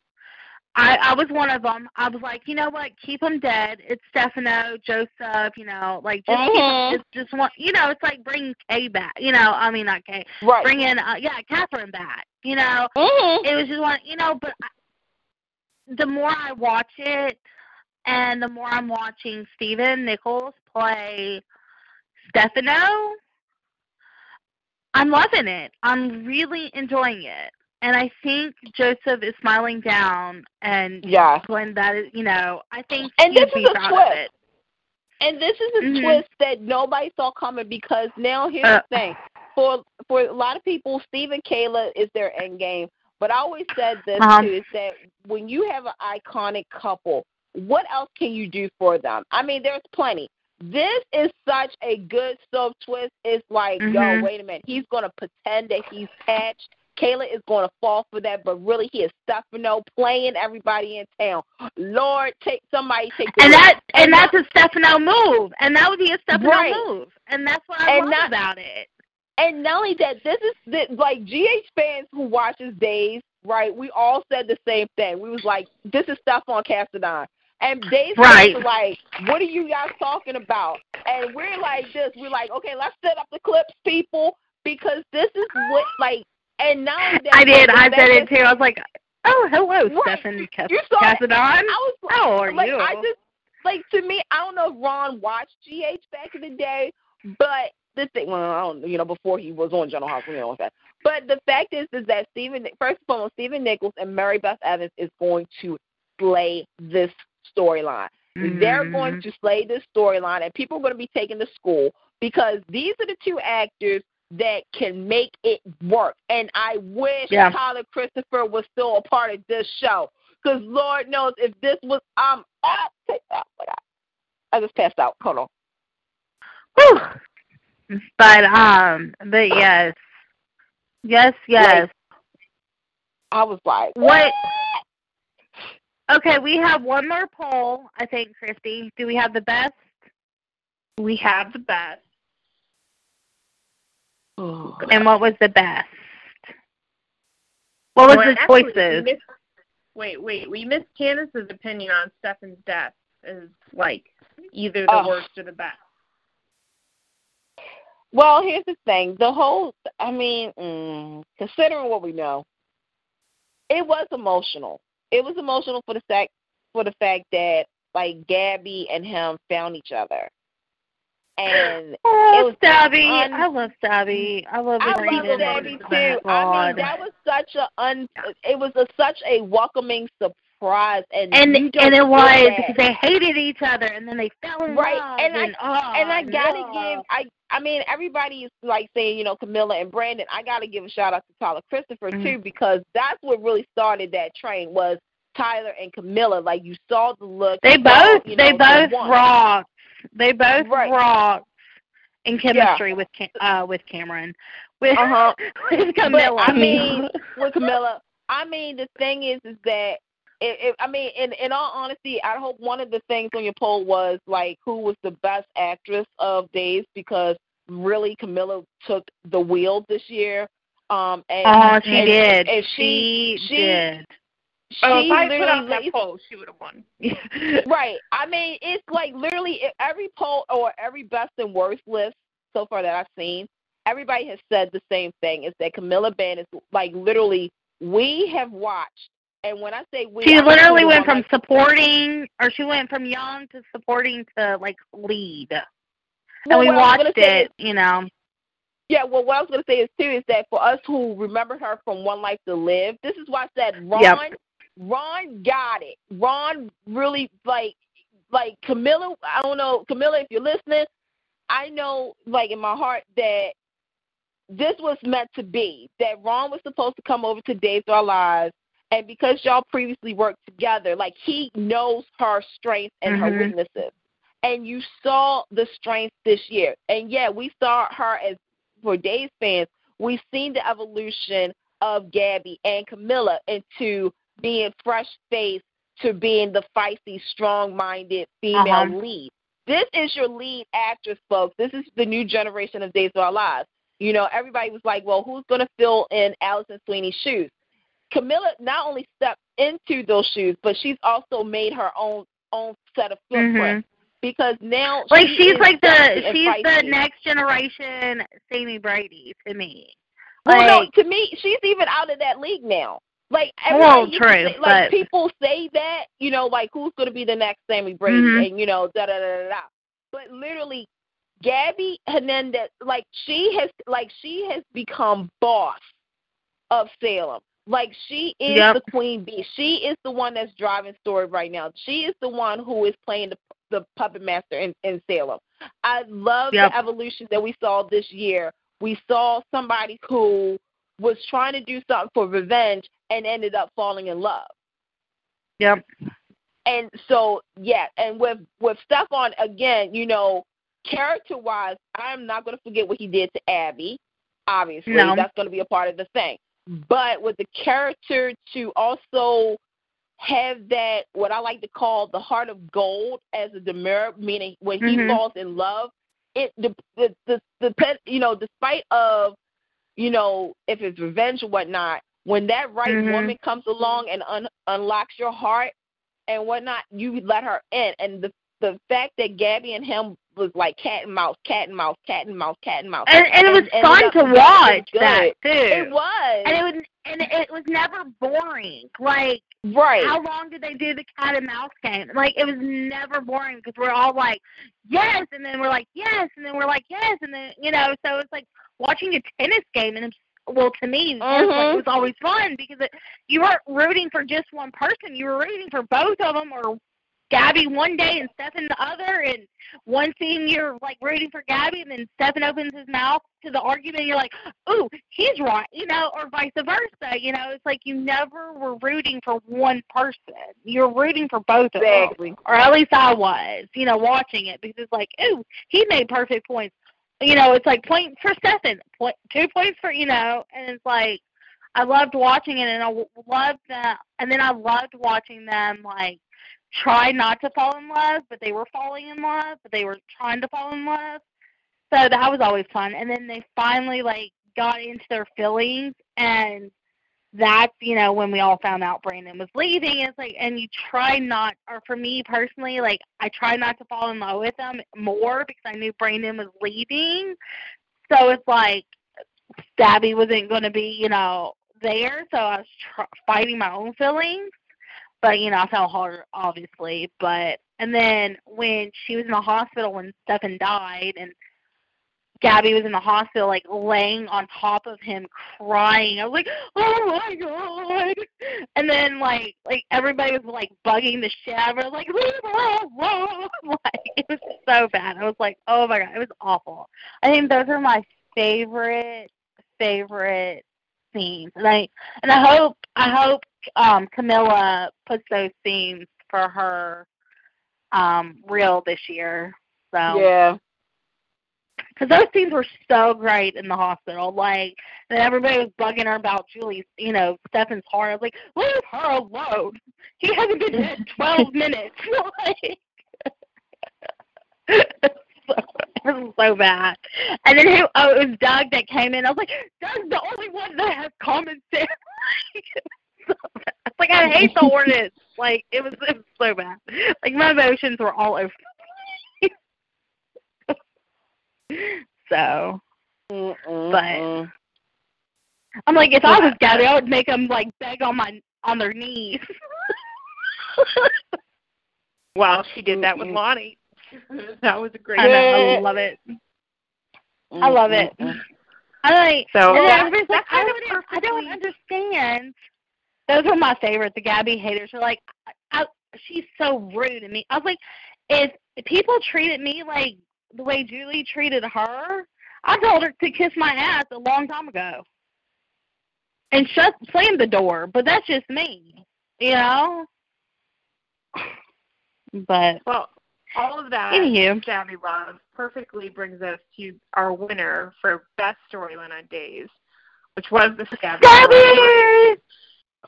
I I was one of them. I was like, you know what? Keep them dead. It's Stefano, Joseph. You know, like just keep 'em- Mhm. just just one. You know, it's like bring Kay back. You know, I mean not Kay. Right. Bring in uh, yeah, Catherine back. You know, Mhm. it was just one. You know, but I, the more I watch it, and the more I'm watching Stephen Nichols play Stefano, I'm loving it. I'm really enjoying it. And I think Joseph is smiling down and Yeah. when that is you know, I think And this is a twist. And this is a Mhm. twist that nobody saw coming because now here's Uh. the thing. For for a lot of people, Steve and Kayla is their end game. But I always said this Uh-huh. too is that when you have an iconic couple, what else can you do for them? I mean, there's plenty. This is such a good soap twist. It's like, Mhm. yo, wait a minute. He's gonna pretend that he's patched. Kayla is going to fall for that, but really he is Stefano playing everybody in town. Lord, take somebody take And that and And that's a Stefano move. And that would be a Stefano Right. move. And that's what I And love not- about it. And not only that, this is the, like GH fans who watches Days, right? We all said the same thing. We was like, this is Stefan Cassadine. And Days Right. like, what are you guys talking about? And we're like this. We're like, okay, let's set up the clips, people, because this is what like. And now that I did. I said it too. I was like, "Oh, hello, Right. Stefan Cas- You saw it. Cassadine. I was like, How are like you?" I just like to me, I don't know if Ron watched GH back in the day, but the thing, well, I don't, you know, before he was on General Hospital, you know what But the fact is, is that Stephen, first of all, Stephen Nichols and Mary Beth Evans is going to slay this storyline. They're going Mhm. to slay this storyline, and people are going to be taken to school because these are the two actors that can make it work. And I wish Yeah. Tyler Christopher was still a part of this show. Because Lord knows if this was um ah, take that. My God. I just passed out. Hold on. Whew. But um, but yes, yes, yes. I was like, What? Okay, we have one more poll. I think, Christy. Do we have the best? We have the best. And what was the best? What was Well, the actually, choices? missed- wait, wait. We missed Candace's opinion on Stefan's death is like either the Oh. worst or the best. Well, here's the thing. The whole, I mean, mm, considering what we know, it was emotional. It was emotional for the fact for the fact that like Gabby and him found each other, and Oh, it was Stabby. un- I love Stabby. I love I love Oh, too. I mean, that was such a un. It was a, such a welcoming surprise, and and and it was because they hated each other and then they fell in Right, love and I- and, oh, and I gotta give I I mean everybody is like saying you know Camila and Brandon. I gotta give a shout out to Tyler Christopher Mhm. too because that's what really started that train was Tyler and Camila. Like you saw the look. they saw, both you they both the want. rocked they both Right. rocked in chemistry with Cam- uh with Cameron with Uh-huh. with Camila But, I mean, with Camila, I mean the thing is is that it, it, I mean, in in all honesty, I hope one of the things on your poll was like who was the best actress of Days because really Camila took the wheel this year. Um, and oh she and- did and she, she- did She Oh, if I put literally out that laid- poll, she would have won. Right. I mean, it's like literally every poll or every best and worst list so far that I've seen, everybody has said the same thing: is that Camila Banus is like literally we have watched, and when I say we, she literally went from like, supporting or she went from young to supporting to like lead well, and we what I was gonna watched it is- you know yeah, well, what I was going to say is too is that for us who remember her from One Life to Live, this is why I said Ron. Yep. Ron got it. Ron really like like Camila. I don't know, Camila, if you're listening, I know like in my heart that this was meant to be. That Ron was supposed to come over to Days of Our Lives, and because y'all previously worked together, like he knows her strengths and her Mhm. weaknesses. And you saw the strengths this year. And yeah, we saw her as for Days fans, we've seen the evolution of Gabby and Camila into being fresh faced to being the feisty, strong minded female Uh-huh. lead. This is your lead actress, folks. This is the new generation of Days of Our Lives. You know, everybody was like, well, who's going to fill in Alison Sweeney's shoes? Camila not only stepped into those shoes, but she's also made her own own set of footprint because now Mm-hmm. Like she she's like the she's the next generation Sami Brady to me. Well, no, to me, she's even out of that league now. Like Well, everybody used to true, say, like but- people say that, you know, like who's going to be the next Sami Brady, Mhm. and you know, da da da da da. But literally, Gabby Hernandez, like she has, like she has become boss of Salem. Like she is Yep. the queen bee. She is the one that's driving story right now. She is the one who is playing the the puppet master in, in Salem. I love Yep. the evolution that we saw this year. We saw somebody who was trying to do something for revenge and ended up falling in love. Yep. And so yeah, and with with Stefan again, you know, character wise, I'm not gonna forget what he did to Abby. Obviously, No. that's gonna be a part of the thing. But with the character to also have that what I like to call the heart of gold as a DiMera, meaning when he Mhm. falls in love, it the the the, the you know, despite of you know if it's revenge or whatnot, when that right Mhm. woman comes along and un- unlocks your heart and whatnot, you let her in. And the the fact that Gabby and him was like cat and mouse, cat and mouse, cat and mouse, cat and mouse, And, and it was ended fun to watch that too. It was And it was and it was never boring. Like right. how long did they do the cat and mouse game? Like it was never boring because we're all like yes, and then we're like yes, and then we're like yes, and then you know. So it's like watching a tennis game, and it's, well, to me, personally, Mhm. it was always fun because it, you weren't rooting for just one person. You were rooting for both of them, or Gabby one day and Stefan the other, and one scene you're like rooting for Gabby, and then Stefan opens his mouth to the argument, and you're like, "Ooh, he's right," you know, or vice versa. You know, it's like you never were rooting for one person. You're rooting for both of them, or at least I was. You know, watching it because it's like, "Ooh, he made perfect points." You know, it's like point for Stefan, point two points for you know, and it's like. I loved watching it, and I loved that. And then I loved watching them like try not to fall in love, but they were falling in love, but they were trying to fall in love. So that was always fun. And then they finally like got into their feelings and that's, you know, when we all found out Brandon was leaving. It's like and you try not or for me personally, like I try not to fall in love with them more because I knew Brandon was leaving. So it's like Stabby wasn't going to be, you know, there, so I was tr- fighting my own feelings but you know I fell hard obviously. But and then when she was in the hospital when Stefan died and Gabby was in the hospital like laying on top of him crying. I was like, Oh my god and then like like everybody was like bugging the shit out of her. Like, whoa, whoa. like it was so bad. I was like, Oh my god, it was awful. I think those are my favorite favorite scenes. And I and I hope I hope um Camila puts those scenes for her um reel this year. So Yeah. because those scenes were so great in the hospital. Like, and everybody was bugging her about Julie's, you know, Stefan's heart. I was like, leave her alone. He hasn't been dead twelve minutes. like, so, it was so bad. And then who? Oh, it was Doug that came in. I was like, Doug's the only one that has common sense. So bad. It's like I hate the ordinance. Like it was, it was so bad. Like my emotions were all over. so But I'm like, if I was Gabby, I would make them like beg on my on their knees. Well, she did that with Lani. that was a great. I know, I love it. I love it. I like. So and then that- everybody's like, that kind I, of I don't understand. Those are my favorite. The Gabby haters are like, I, I, she's so rude to me. I was like, if people treated me like the way Julie treated her, I told her to kiss my ass a long time ago. And shut, slam the door. But that's just me, you know. But Well, all of that Anywho. Stabby Love perfectly brings us to our winner for best storyline on Days, which was the Love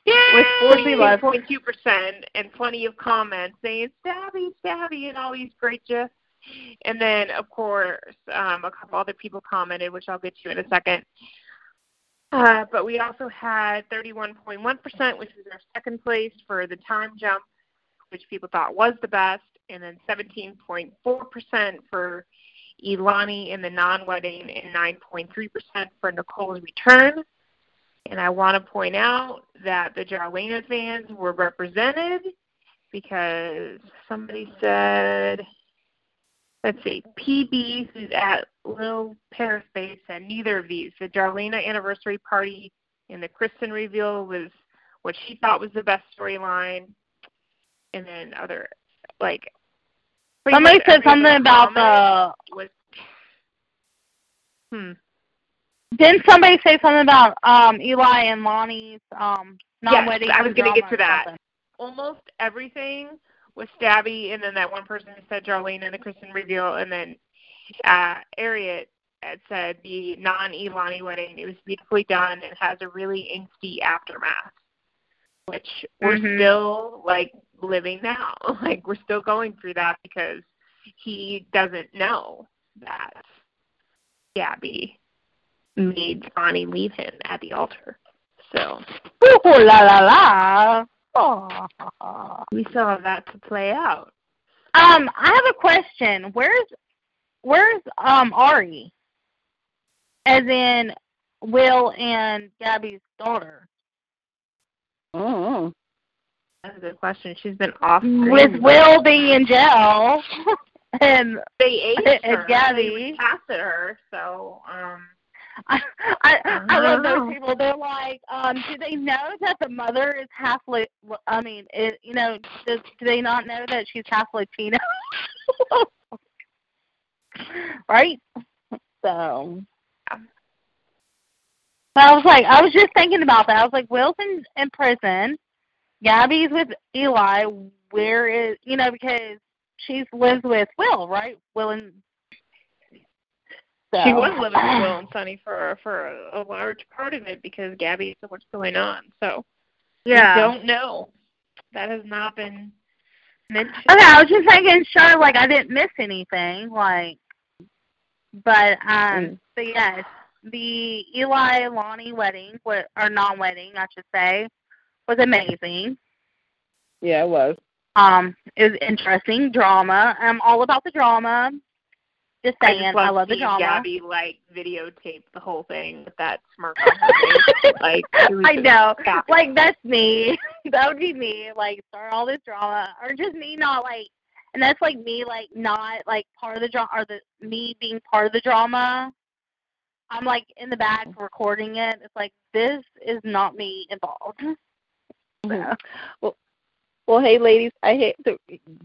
Gabby. with Stabby Love. 42.2% and plenty of comments saying Stabby, Stabby, and all these great gifs. And then, of course, um, a couple other people commented, which I'll get to in a second. Uh, but we also had 31.1%, which is our second place for the time jump, which people thought was the best, and then 17.4% for Elani in the non-wedding, and 9.3% for Nicole's return. And I want to point out that the Jarlena fans were represented because somebody said, let's see, PB, who's at Lil Paris Base, said neither of these. The Jarlena anniversary party and the Kristen reveal was what she thought was the best storyline. And then other, like, Somebody said something about the. was, hmm. Didn't somebody say something about um Eli and Lani's um non-wedding? I was gonna get to that. something? almost everything was Stabby, and then that one person who said Jarlena and the Kristen reveal, and then uh, Ariat had said the non-Elani wedding. It was beautifully done and has a really angsty aftermath, which we're Mhm. still like living now. Like we're still going through that because he doesn't know that Gabby made Lani leave him at the altar. So Ooh la la la. Oh. we still have that to play out. Um, I have a question. Where's where's um Ari? As in Will and Gabby's daughter. Mm-hmm. That's a good question. She's been off With. Will being in jail and they aged and her. Gabby. They casted her, so um I I, I love those people. They're like, um, do they know that the mother is half? Li- I mean, it, you know, does, do they not know that she's half Latino? right. So, but I was like, I was just thinking about that. I was like, Will's in, in prison. Gabby's with Eli. Where is you know because she's lives with Will, right? Will and so. she was living with Will and Sonny for for a, a large part of it because Gabby had so much going on. So Yeah. we don't know. That has not been mentioned. Okay, I was just making sure like I didn't miss anything, like but um Mm. but yes, the Eli Lani wedding or non wedding, I should say, was amazing. Yeah, it was. Um it was interesting, drama. I'm all about the drama. Just I saying, just I love, love the drama. Gabby like videotape the whole thing with that smirk on her face. Like I know. happy. Like that's me. that would be me, like start all this drama. Or just me not like and that's like me like not like part of the drama or the me being part of the drama. I'm like in the back mm-hmm. recording it. It's like this is not me involved. So, mm-hmm. Well, hey, ladies, I hate to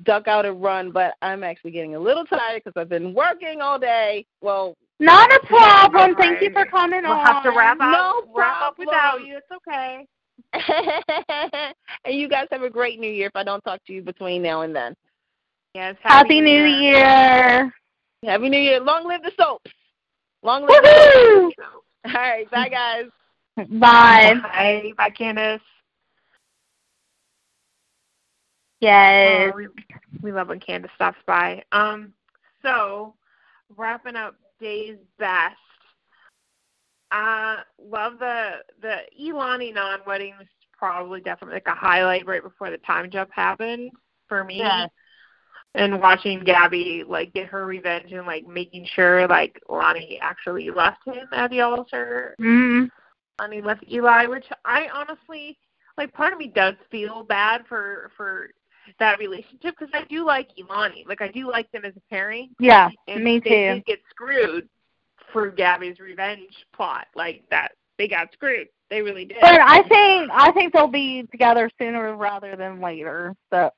duck out and run, but I'm actually getting a little tired because I've been working all day. Well, not a problem. Thank you for coming We'll on. have to wrap up No wrap up without you. It's okay. and you guys have a great New Year if I don't talk to you between now and then. Yes. Happy New Year. Happy New Year. Long live the soaps. Long live the soaps. All right. Bye, guys. Bye. Bye. Bye, Candace. Yes. We, we love when Candace stops by. Um, so wrapping up Day's best. Uh, love the the Elani non wedding was probably definitely like a highlight right before the time jump happened for me. Yes. And watching Gabby like get her revenge and like making sure like Lani actually left him at the altar Mm. and he left Eli, which I honestly like. Part of me does feel bad for for that relationship because I do like Imani. Like I do like them as a pairing. Yeah, And me they too. did get screwed for Gabby's revenge plot. Like that, they got screwed. They really did. But I think I think they'll be together sooner rather than later. So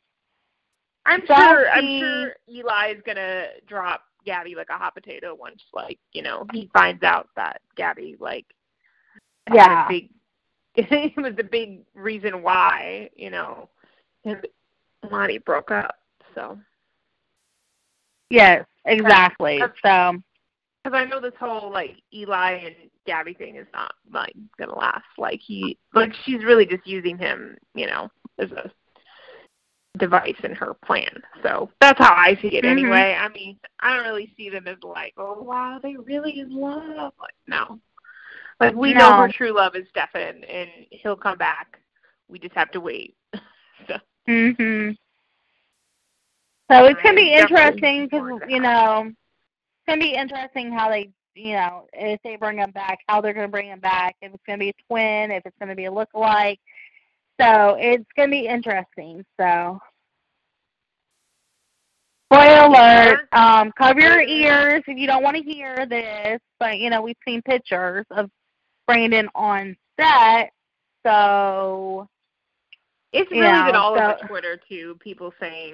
I'm sure. I'm sure Eli is gonna drop Gabby like a hot potato once, like you know, he finds out that Gabby like Yeah. big. it was the big reason why you know him Lani broke up. So yes, exactly. That's- So because I know this whole like Eli and Gabby thing is not like gonna last. Like he, like she's really just using him, you know, as a device in her plan. So that's how I see it Mhm. anyway. I mean, I don't really see them as like, oh wow, they really in love. Like no, Like we know her true love is Stefan, and he'll come back. We just have to wait. Mhm. So it's gonna be interesting because you know it's gonna be interesting how they you know if they bring him back, how they're gonna bring him back. If it's gonna be a twin, if it's gonna be a lookalike. So it's gonna be interesting. So. Spoiler alert, um, cover your ears if you don't want to hear this, but you know, we've seen pictures of Brandon on set, so it's really Yeah, been all so- over Twitter too. People saying,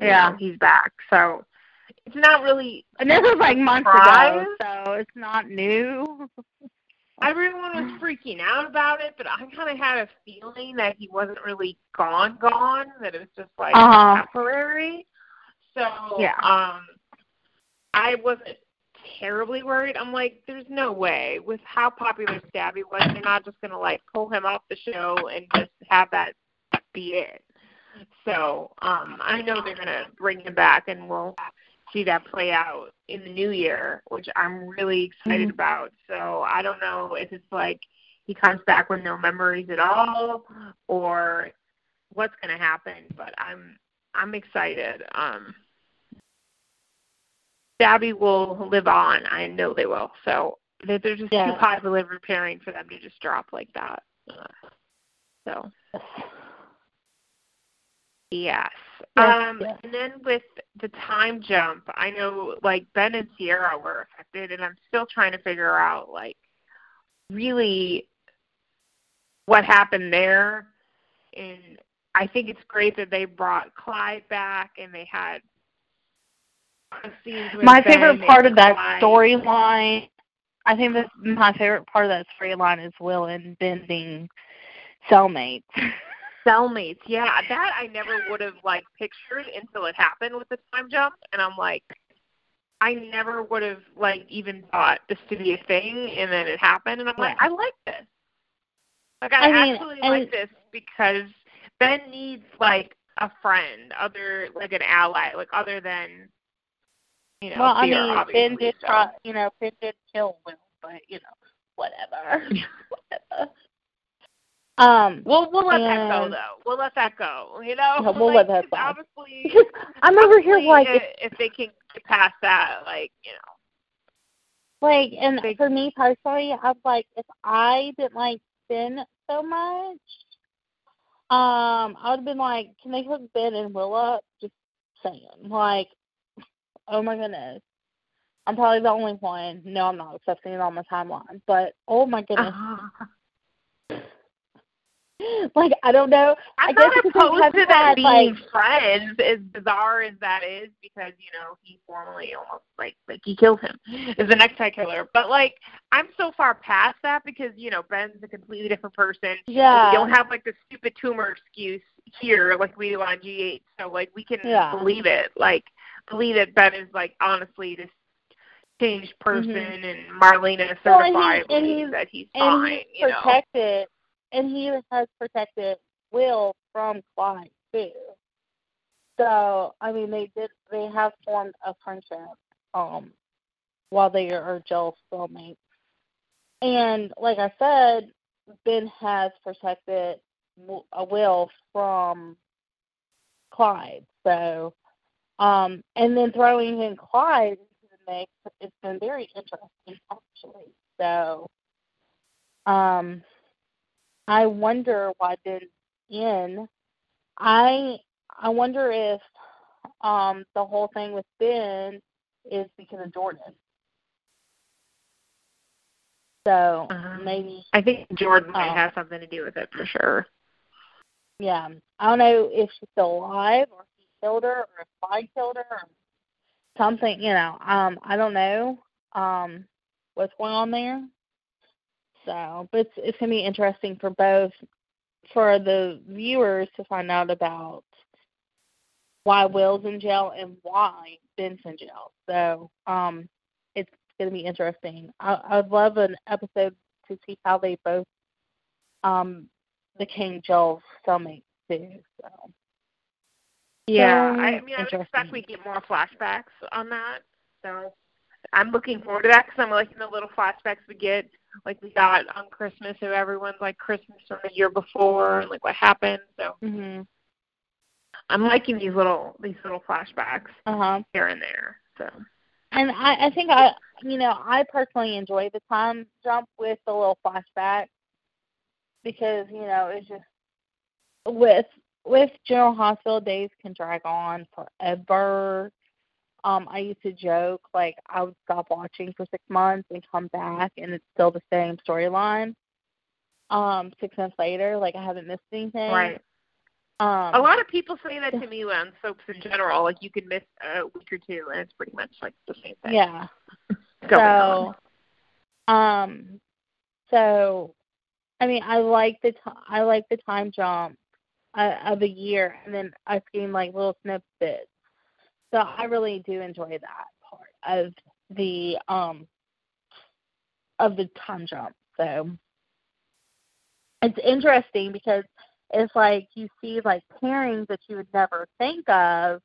you Yeah. know, he's back. So it's not really. and this was like months Surprise? ago, so it's not new. Everyone was freaking out about it, but I kind of had a feeling that he wasn't really gone, gone. That it was just like Uh-huh. temporary. So Yeah. um, I wasn't terribly worried. I'm like, there's no way with how popular Stabby was, they're not just gonna like pull him off the show and just have that be it. So um, I know they're gonna bring him back, and we'll see that play out in the new year, which I'm really excited Mhm. about. So I don't know if it's like he comes back with no memories at all, or what's gonna happen. But I'm I'm excited. Um, Stabby will live on. I know they will. So they're just Yeah. too popular preparing for them to just drop like that. So yes. Yes, um, yes. and then with the time jump, I know like Ben and Ciara were affected, and I'm still trying to figure out like really what happened there. And I think it's great that they brought Clyde back, and they had My Ben favorite part of that storyline, I think that my favorite part of that storyline is Will and Ben being cellmates. cellmates. Yeah, that I never would have like pictured until it happened with the time jump, and I'm like, I never would have like even thought this to be a thing, and then it happened, and I'm like, Yeah. I like this. Like I, I mean, actually like this because Ben needs like a friend, other like an ally, like other than you know. well, I mean, Ben did so. you know, Ben did kill Will, but you know, whatever. whatever. Um, We'll we'll let that go though. We'll let that go. You know, Yeah, we'll like, let that go. Obviously, I'm over here like, if, if they can get past that, like you know. like, and Big- for me personally, I was like, if I didn't like Ben so much, um, I would have been like, can they hook Ben and Will up? Just saying, like, oh my goodness. I'm probably the only one. No, I'm not accepting it on my timeline, but oh my goodness. like, I don't know. I'm I guess not opposed to them being like- friends, as bizarre as that is, because you know he formally almost like like he killed him, is the next killer. But like I'm so far past that because you know Ben's a completely different person. Yeah. We don't have like the stupid tumor excuse here like we do on GH, so like we can Yeah. believe it, like believe that Ben is like honestly this changed person, Mhm. and Marlena Well, and he- and he's- that he's and fine. he's you know. And he has protected Will from Clyde too. So I mean, they did. They have formed a friendship um, while they are jail cellmates. And like I said, Ben has protected uh, Will from Clyde. So, um, and then throwing in Clyde into the mix, it's been very interesting actually. So, um, I wonder why Ben's in. I I wonder if um the whole thing with Ben is because of Jordan. So Um, maybe I think Jordan might Oh. have something to do with it for sure. yeah. I don't know if she's still alive or if he killed her or if I killed her or something, you know. Um, I don't know um what's going on there. So but it's it's gonna be interesting for both for the viewers to find out about why Will's in jail and why Ben's in jail. So um it's gonna be interesting. I I'd love an episode to see how they both um became Joel's cellmates too. So Yeah, I mean, I would expect we get more flashbacks on that. So I'm looking forward to that because I'm liking the little flashbacks we get, like we got on Christmas of everyone's like Christmas from the year before and like what happened. So Mhm. I'm liking these little these little flashbacks Uh huh. here and there. So And I, I think I, you know, I personally enjoy the time jump with the little flashback because you know it's just with with General Hospital days can drag on forever. Um, I used to joke like I would stop watching for six months and come back and it's still the same storyline. Um, six months later, like I haven't missed anything. right. Um, A lot of people say that to me on soaps in general. Like you can miss a week or two, and it's pretty much like the same thing. Yeah. So, on. um, so, I mean, I like the t- I like the time jump uh, of a year, and then I've seen like little snippets. So I really do enjoy that part of the um of the time jump. So it's interesting because it's like you see like pairings that you would never think of.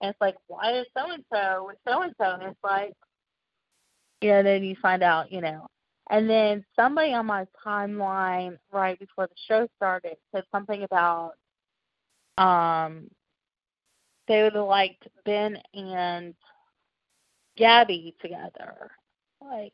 And it's like, why is so and so with so and so? And it's like, yeah, then you find out, you know. And then somebody on my timeline right before the show started said something about um they would have liked Ben and Gabby together. Like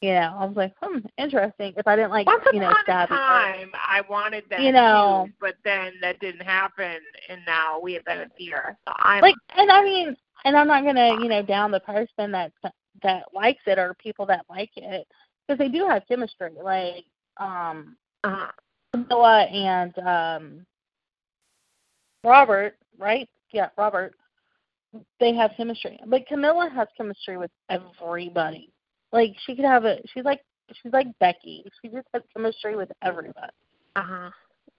you know, I was like, hmm, interesting. If I didn't like, Once you know, Gabby, time, I wanted that You know. too, but then that didn't happen, and now we have been fear. So I'm like and I mean and I'm not gonna, you know, down the person that that likes it or people that like it because they do have chemistry. Like um uh, Camila and um Robert, right? Yeah, Robert. They have chemistry. But Camila has chemistry with everybody. Like she could have a she's like she's like Becky. She just has chemistry with everybody. uh-huh.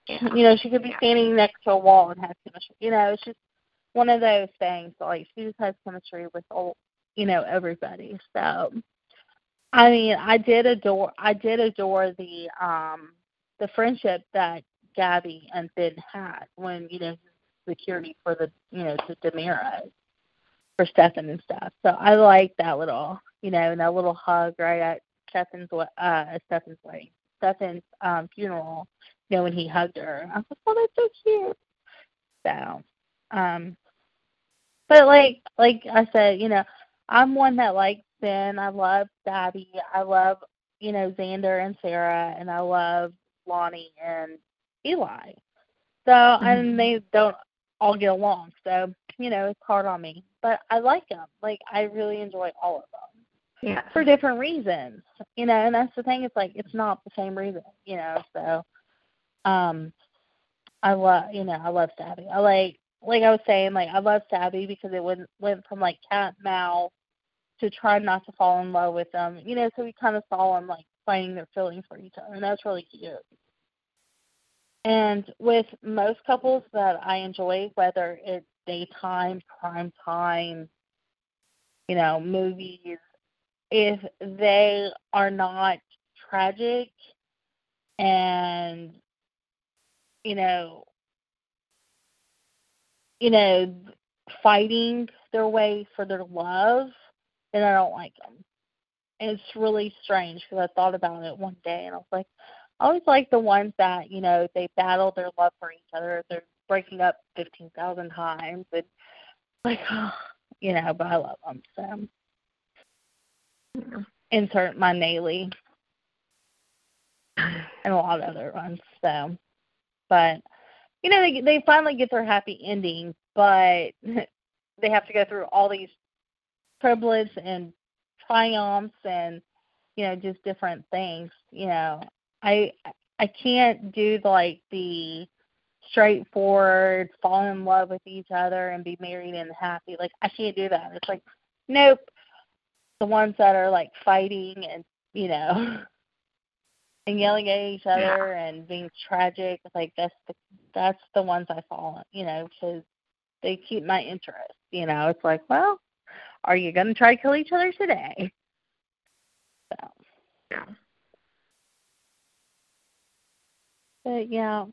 You know, she could be Yeah. standing next to a wall and have chemistry. You know, it's just one of those things. Like she just has chemistry with all you know, everybody. So I mean, I did adore I did adore the um the friendship that Gabby and Ben had when, you know, security for the you know, to DiMera for Stefan and stuff. So I like that little you know, and that little hug right at Stefan's uh Stefan's wedding. Stefan's um funeral, you know, when he hugged her. I was like, Oh, that's so cute. So um but like like I said, you know, I'm one that likes Ben. I love Gabby. I love, you know, Xander and Sarah and I love Lani and Eli. So and they don't all get along. So, you know, it's hard on me. But I like them. Like I really enjoy all of them Yeah. for different reasons. You know, and that's the thing, it's like it's not the same reason, you know, so um I love you know, I love Stabby. I like like I was saying, like I love Stabby because it went went from like cat mouse to try not to fall in love with them. You know, so we kinda saw them like finding their feelings for each other and that's really cute. And with most couples that I enjoy, whether it's daytime, prime time, you know, movies, if they are not tragic and you know you know fighting their way for their love then i don't like them and it's really strange because i thought about it one day and i was like i always like the ones that you know they battle their love for each other they're breaking up fifteen thousand times and like oh, you know but i love them so insert my Naley and a lot of other ones. So, but you know, they they finally get their happy ending, but they have to go through all these tribulates and triumphs and you know just different things. You know, I I can't do the, like the straightforward fall in love with each other and be married and happy. Like I can't do that. It's like nope the ones that are like fighting and you know and yelling at each other and being tragic like that's the that's the ones i follow you know because they keep my interest you know it's like well are you going to try to kill each other today so Yeah. But yeah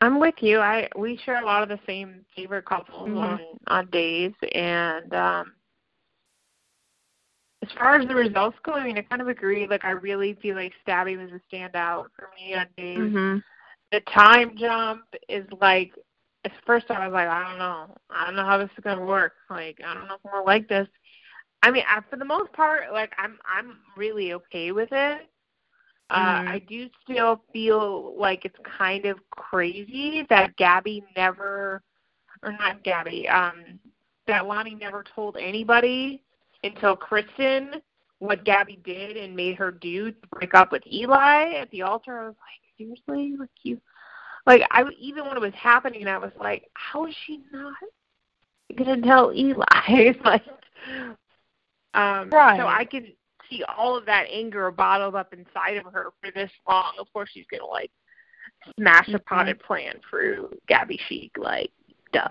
I'm with you. I we share a lot of the same favorite couples Mhm. on on days, and um, as far as the results go, I mean, I kind of agree. Like, I really feel like Stabby was a standout for me on days. Mhm. The time jump is like, at first I was like, I don't know. I don't know how this is going to work. Like, I don't know if I'm going to like this. I mean, I, for the most part, like, I'm I'm really okay with it. Uh. I do still feel like it's kind of crazy that Gabby never, or not Gabby, um, that Lani never told anybody until Kristen what Gabby did and made her do to break up with Eli at the altar. I was like, seriously, like you, like I even when it was happening, I was like, how is she not gonna tell Eli? Like, um, Right. so I could see all of that anger bottled up inside of her for this long. Of course, she's gonna like smash a Mhm. potted plant for Gabby Chic, like duh.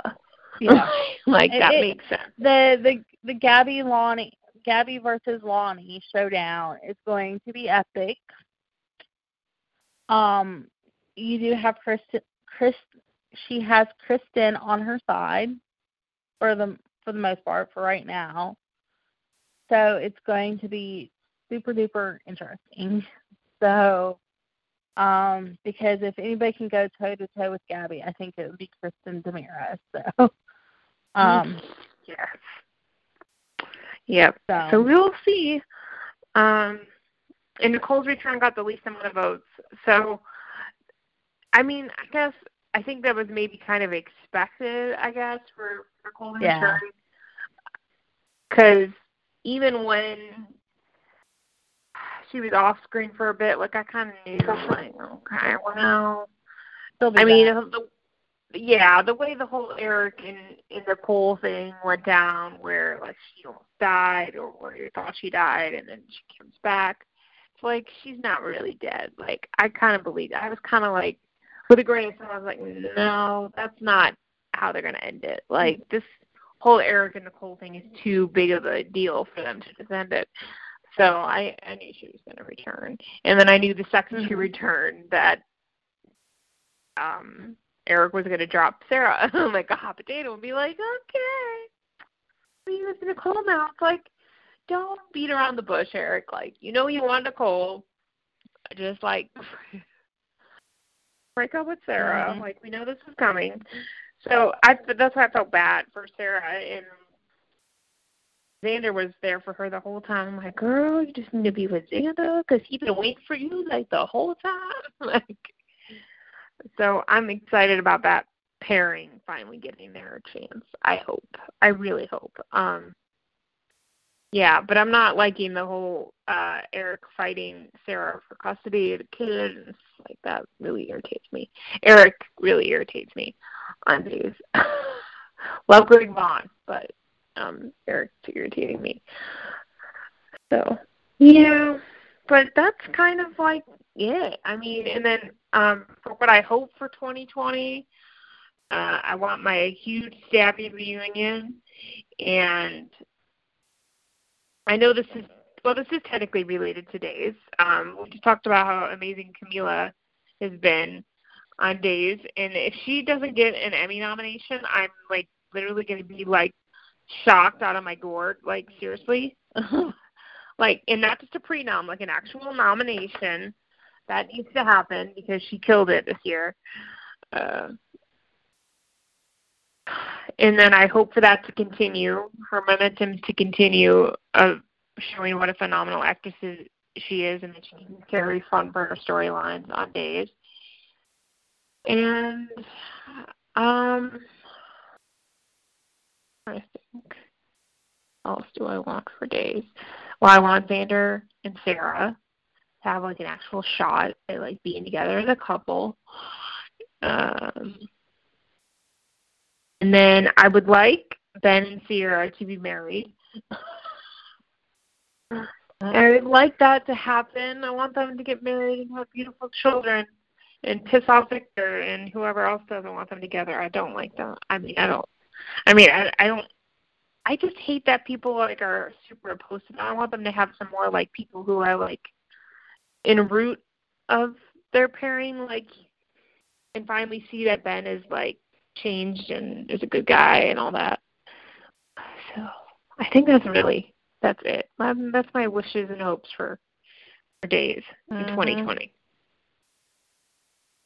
Yeah. like that it- makes sense. the the the Gabby Lani Gabby versus Lani showdown is going to be epic. Um, you do have Kristen. Chris, she has Kristen on her side for the for the most part for right now. So it's going to be super duper interesting. So, um, because if anybody can go toe to toe with Gabby, I think it would be Kristen DiMera. So, um, Yes. Yep. so, So we'll see. Um, and Nicole's return got the least amount of votes. So, I mean, I guess I think that was maybe kind of expected. I guess for for Nicole's Yeah. return, because even when she was off screen for a bit, like I kind of knew, like, okay, well, I mean, the, yeah, the way the whole Eric and, the Nicole thing went down, where like she almost died, or where you thought she died, and then she comes back. It's like she's not really dead. Like I kind of believed. I was kind of like, with a grain of salt, I was like, no, that's not how they're gonna end it. Like this whole Eric and Nicole thing is too big of a deal for them to defend it. So I I knew she was gonna return, and then I knew the 2nd she Mhm. returned that um Eric was gonna drop Sarah like a hot potato and be like, okay, it to Nicole now. It's like, don't beat around the bush, Eric. Like, you know you want Nicole. Just like break up with Sarah. Mhm. Like we know this is coming. So I that's why I felt bad for Sarah and Xander was there for her the whole time. I'm like, girl, you just need to be with Xander because he's been waiting for you like the whole time. like, so I'm excited about that pairing finally getting their chance. I hope. I really hope. Um, yeah, but I'm not liking the whole uh Eric fighting Sarah for custody of the kid and like that. Really irritates me. Eric really irritates me on days. Love Greg Vaughn, but um Eric's irritating me. So yeah, but that's kind of like it. I mean, and then um for what I hope for 2020, uh, I want my huge Stabby reunion, and I know this is well, this is technically related to Days. Um, we just talked about how amazing Camila has been on Days, and if she doesn't get an Emmy nomination, I'm like literally going to be like shocked out of my gourd. Like seriously, like, and not just a pre-nom, like an actual nomination. That needs to happen because she killed it this year. Uh, and then I hope for that to continue, her momentum to continue of showing what a phenomenal actress is, she is, and that she can carry front burner storylines on days. And um, I think what else do I want for days? Well, I want Xander and Sarah to have like an actual shot at like being together as a couple. Um, and then I would like Ben and Ciara to be married. I would like that to happen. I want them to get married and have beautiful children and piss off Victor and whoever else doesn't want them together. I don't like that. I mean, I don't. I mean, I, I don't. I just hate that people like are super opposed to that. I want them to have some more like people who are like in root of their pairing, like, and finally see that Ben is like changed and is a good guy and all that. So I think that's really That's it. Um, that's my wishes and hopes for for days in Mhm. 2020.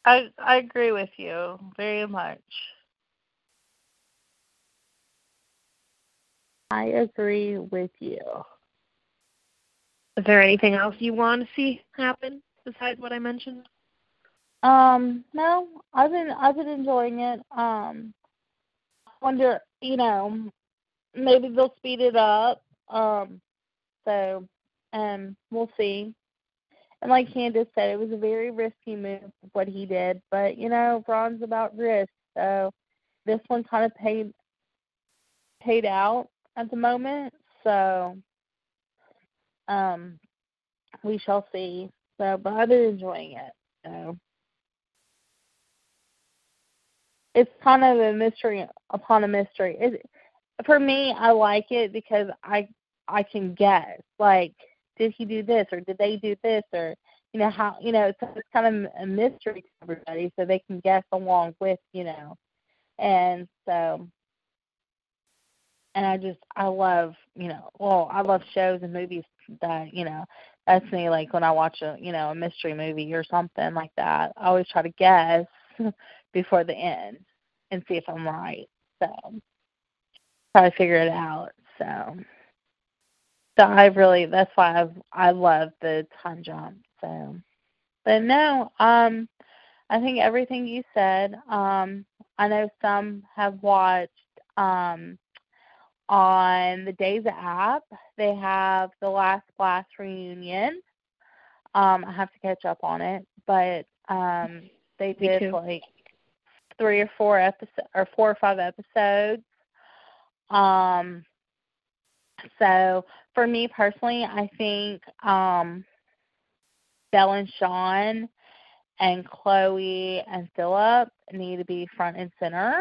I I agree with you very much. I agree with you. Is there anything else you want to see happen besides what I mentioned? Um, no, I've been I've been enjoying it. Um, I wonder, you know, maybe they'll speed it up. Um, so, um, we'll see. And like Candace said, it was a very risky move what he did, but you know, Ron's about risk, so this one kind of paid paid out at the moment. So, um, we shall see. So, but I've been enjoying it. So. it's kind of a mystery upon a mystery. It, for me, I like it because I I can guess. Like, did he do this or did they do this or you know how you know it's, it's kind of a mystery to everybody, so they can guess along with you know, and so. And I just I love you know well I love shows and movies that you know that's me like when I watch a you know a mystery movie or something like that I always try to guess before the end and see if I'm right. So try to figure it out. So so I really that's why I've I love the time jump. So but no, um I think everything you said, um I know some have watched um on the Days app. They have the Last Blast reunion. Um I have to catch up on it, but um they did like three or four episodes or four or five episodes. Um so for me personally, I think um Belle and Shawn and Chloe and Philip need to be front and center.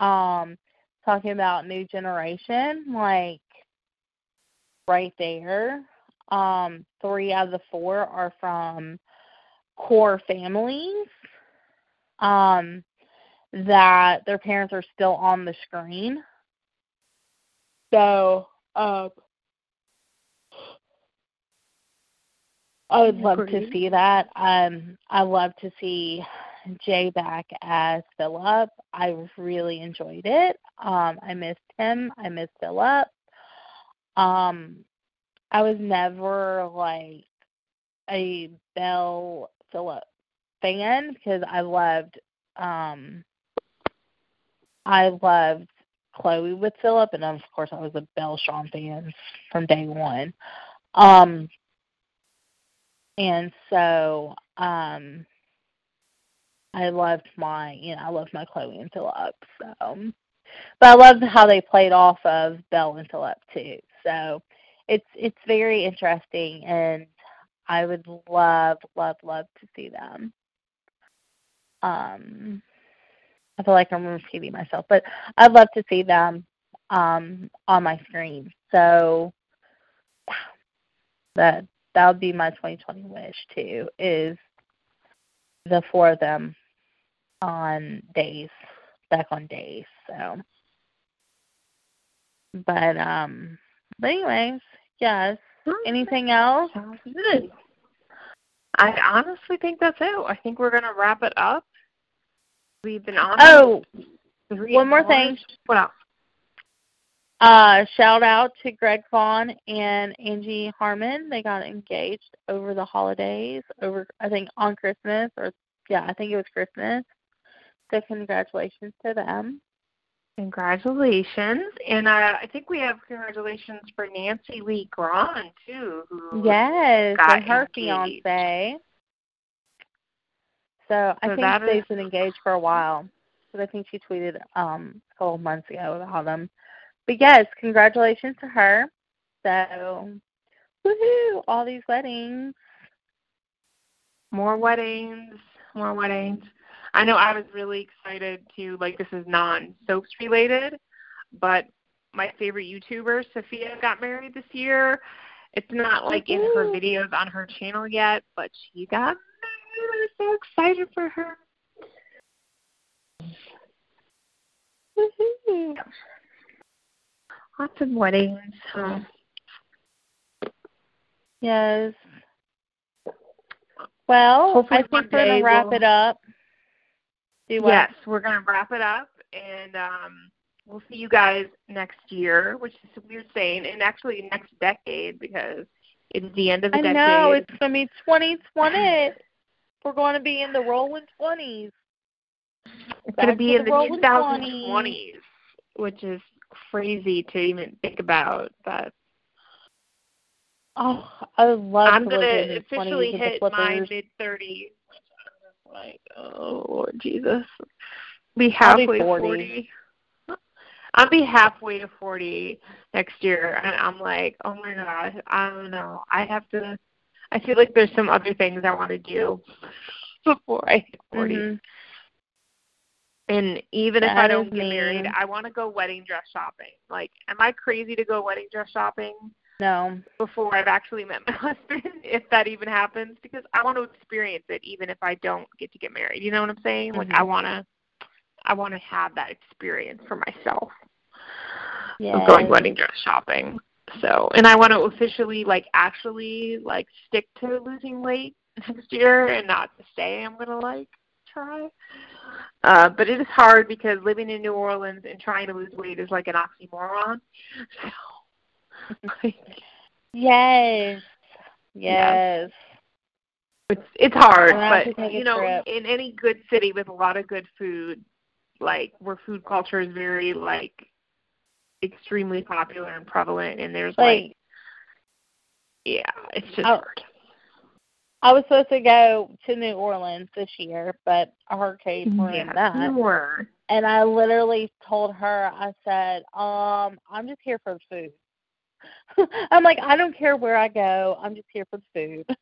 Um talking about new generation, like right there. Um three out of the four are from core families. Um that their parents are still on the screen. So, um, I would love to see that. Um, I love to see Jay back as Philip. I really enjoyed it. Um, I missed him. I missed Philip. Um, I was never like a Belle Philip fan because I loved um I loved Chloe with Philip, and of course, I was a Belle Shawn fan from day one. Um, and so, um, I loved my, you know, I loved my Chloe and Philip. So, but I loved how they played off of Belle and Philip too. So, it's it's very interesting, and I would love, love, love to see them. Um, I feel like I'm repeating myself, but I'd love to see them um, on my screen. So that that would be my 2020 wish too. Is the four of them on days, back on days. So, but um, but anyways, yes. Anything else? Good. I honestly think that's it. I think we're gonna wrap it up. We've been on. Oh, one more thing. What else? Uh, shout out to Greg Vaughn and Angie Harmon. They got engaged over the holidays, over I think on Christmas or yeah, I think it was Christmas. So congratulations to them. Congratulations, and uh, I think we have congratulations for Nancy Lee Grahn too, who Yes, and her engaged. fiance. So I So think they've is- been engaged for a while. But I think she tweeted um a couple of months ago about them. But yes, congratulations to her. So woohoo, all these weddings. more weddings, more weddings. I know I was really excited to like this is non soaps related, but my favorite YouTuber, Sophia, got married this year. It's not like in her videos on her channel yet, but she got married. I'm so excited for her. Woohoo. Lots of weddings. So Yes. Well, Hopefully I think we're gonna wrap we'll- it up. Yes, we're gonna wrap it up, and um, we'll see you guys next year, which is a weird saying, and actually next decade because it's the end of the I decade. know it's gonna be 2020. we're going to be in the rolling twenties. It's gonna be to in the the rolling 2020s, which is crazy to even think about. But Oh, I love I'm gonna live in the 20s officially hit my mid 30s. Like, oh Lord Jesus, be I'll be halfway to 40. 40. I'll be halfway to 40 next year, and I'm like, oh my gosh, I don't know. I have to. I feel like there's some other things I want to do before I hit 40. Mhm. And even if I don't get married. I want to go wedding dress shopping. Like, am I crazy to go wedding dress shopping No. before I've actually met my husband, if that even happens? Because I want to experience it, even if I don't get to get married. You know what I'm saying? Like, I Mhm. want to, I want to have that experience for myself Yeah. of going wedding dress shopping. So, and I want to officially, like, actually, like, stick to losing weight next year, and not to say I'm gonna like try. Uh, but it is hard because living in New Orleans and trying to lose weight is like an oxymoron. So, like, Yes. Yeah. Yes. it's it's hard, We'll have to but you know, trip. in any good city with a lot of good food, like where food culture is very like extremely popular and prevalent, and there's like, Like yeah, it's just Oh. hard. I was supposed to go to New Orleans this year, but a hurricane Yeah, ruined that. you were. And I literally told her, I said, um, I'm just here for the food. I'm like, I don't care where I go. I'm just here for the food.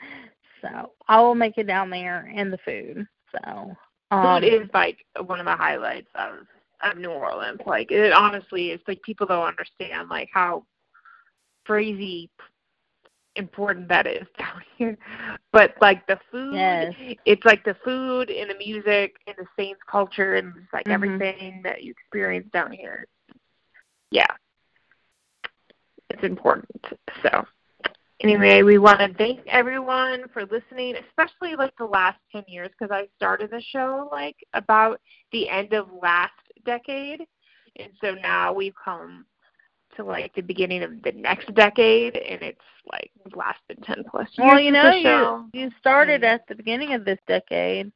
so I will make it down there and the food. So um, food is like one of the highlights of of New Orleans. Like it honestly, is like people don't understand like how crazy important that is down here. But like the food, Yes. it's like the food and the music and the Saints culture and just like Mhm. everything that you experience down here. Yeah, it's important. So anyway, we want to thank everyone for listening, especially like the last 10 years because I started the show like about the end of last decade. And so now we've come to like the beginning of the next decade and it's like lasted 10 plus years. well, you know, you you started Mm. at the beginning of this decade.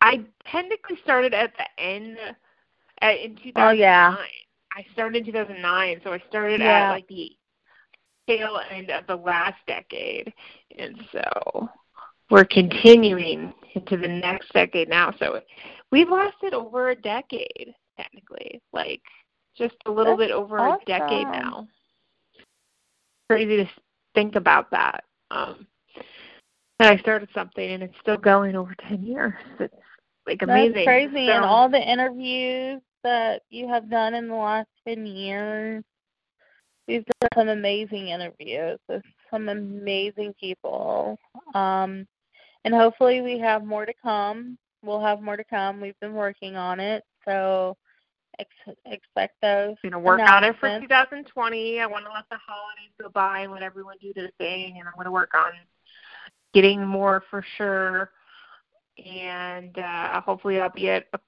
I technically started at the end at, in 2009. Oh, yeah. I started in 2009, so I started Yeah. at like the tail end of the last decade, and so we're continuing into the next decade now. So we've lasted over a decade, technically, like just a little That's bit over a decade now. Crazy to think about that. Um, that I started something and it's still going over 10 years. It's like amazing. That's crazy. So- and all the interviews that you have done in the last 10 years, you've done some amazing interviews with some amazing people. Um, and hopefully we have more to come. We'll have more to come. We've been working on it. So ex- expect those. I'm gonna work on it for 2020. I want to let the holidays go by and let everyone do their thing, and I'm gonna work on getting more for sure. And uh, hopefully, I'll be at a,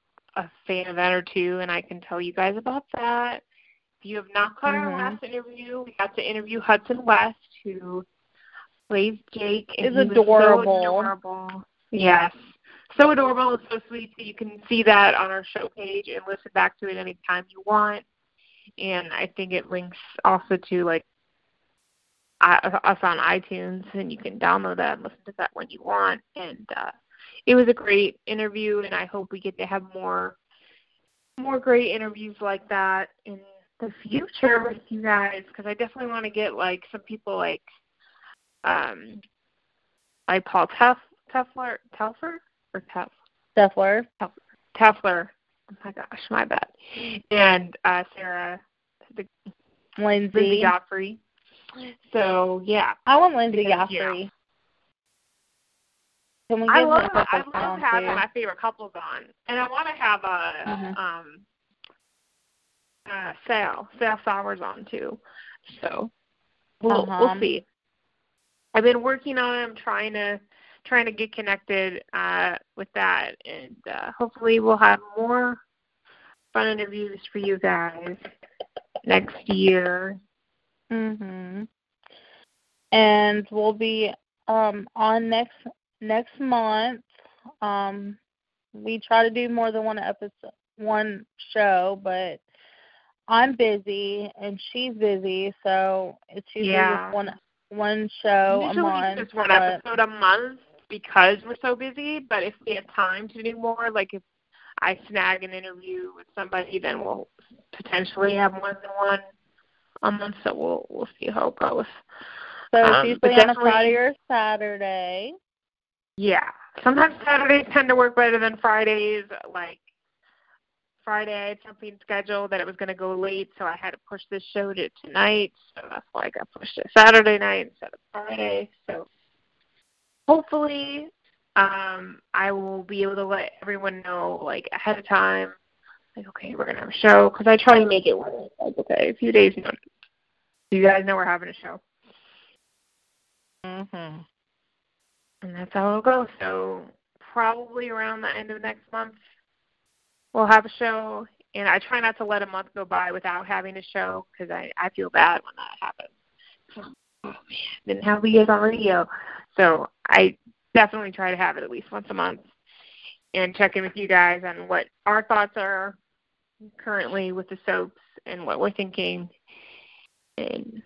a fan event or two, and I can tell you guys about that. If you have not caught our Mhm. last interview, we got to interview Hudson West, who plays Jake, and Is adorable. so adorable. Yes, so adorable and so sweet. So you can see that on our show page and listen back to it anytime you want. And I think it links also to like us on iTunes, and you can download that and listen to that when you want. And uh, it was a great interview, and I hope we get to have more more great interviews like that in the future with you guys because I definitely want to get like some people like um like Paul Tef Tefler Telfer or Tef. Tefler. Oh my gosh, my bad. And uh Sarah the Lindsay Lindsay. Godfrey. So yeah. I want Lindsay Because, Godfrey. Can we I love I love having too? my favorite couples on. And I wanna have a Mhm. um uh Sal, Sal Stowers on too. So we'll Uh-huh. we'll see. I've been working on it. I'm trying to trying to get connected uh, with that, and uh, hopefully we'll have more fun interviews for you guys next year. Mhm. And we'll be um on next next month. Um we try to do more than one episode one show, but I'm busy and she's busy, so it's usually Yeah. just one one show Usually a month. just one episode a month because we're so busy. But if we have time to do more, like if I snag an interview with somebody, then we'll potentially have more than one a month. So we'll we'll see how it goes. So Um, usually on a Friday or Saturday. Yeah. Sometimes Saturdays tend to work better than Fridays. Like Friday, I had something scheduled that it was going to go late, so I had to push this show to tonight. So that's why I got pushed to Saturday night instead of Friday. So hopefully, um, I will be able to let everyone know like ahead of time. Like, okay, we're gonna have a show because I try to make it it's like okay, a few days notice. You guys know we're having a show. Mhm. and that's how it'll go. So probably around the end of next month, we'll have a show. And I try not to let a month go by without having a show because I I feel bad when that happens. Oh man, didn't have you guys on radio. So I definitely try to have it at least once a month and check in with you guys on what our thoughts are currently with the soaps and what we're thinking and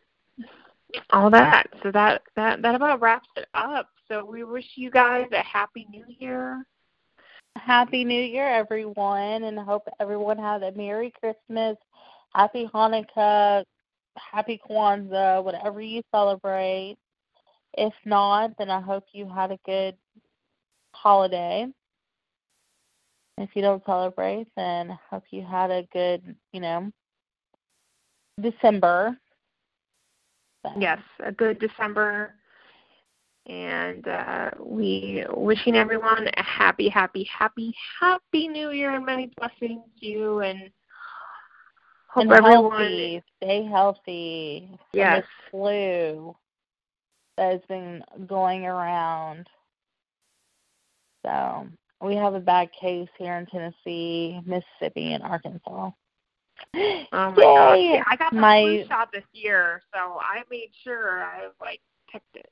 all that. So that that that about wraps it up. So we wish you guys a happy new year. Happy New Year, everyone, and hope everyone had a Merry Christmas, Happy Hanukkah, Happy Kwanzaa, whatever you celebrate. If not, then I hope you had a good holiday. If you don't celebrate, then I hope you had a good, you know, December. Yes, a good December. And uh, we wishing everyone a happy, happy, happy, happy New Year and many blessings to you and hope And everyone healthy, stay healthy Yes. flu that has been going around. So we have a bad case here in Tennessee, Mississippi, and Arkansas. Oh my gosh. Yay! I got the My- flu shot this year, so I made sure I like picked it.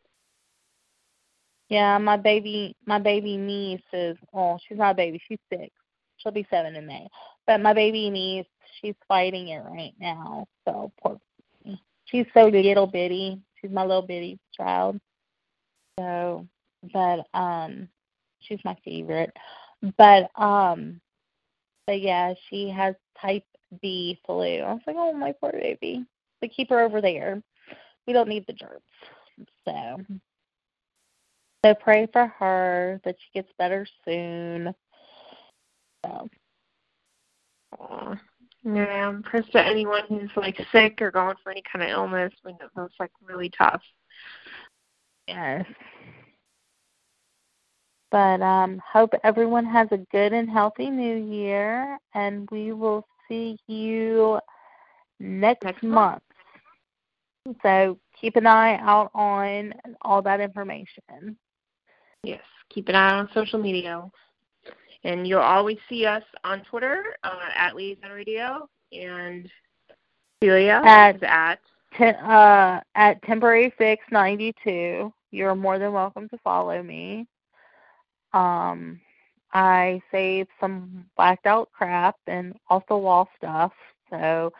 Yeah, my baby, my baby niece is. Well, she's not a baby. She's six. She'll be seven in May. But my baby niece, she's fighting it right now. So poor. She's so little bitty. She's my little bitty child. So, but um, she's my favorite. But um, but yeah, she has type B flu. I was like, oh my poor baby. But keep her over there. We don't need the germs. So. So pray for her that she gets better soon. So Yeah, prayers to anyone who's like sick or going for any kind of illness. We know that's like really tough. yes. But um hope everyone has a good and healthy new year and we will see you next, Next month. month. So keep an eye out on all that information. Yes, keep an eye on social media. And you'll always see us on Twitter uh, at Liaison Radio and Celia At- is at Ten, uh, at temporary fix ninety two. You're more than welcome to follow me. Um, I save some blacked out crap and off the wall stuff, so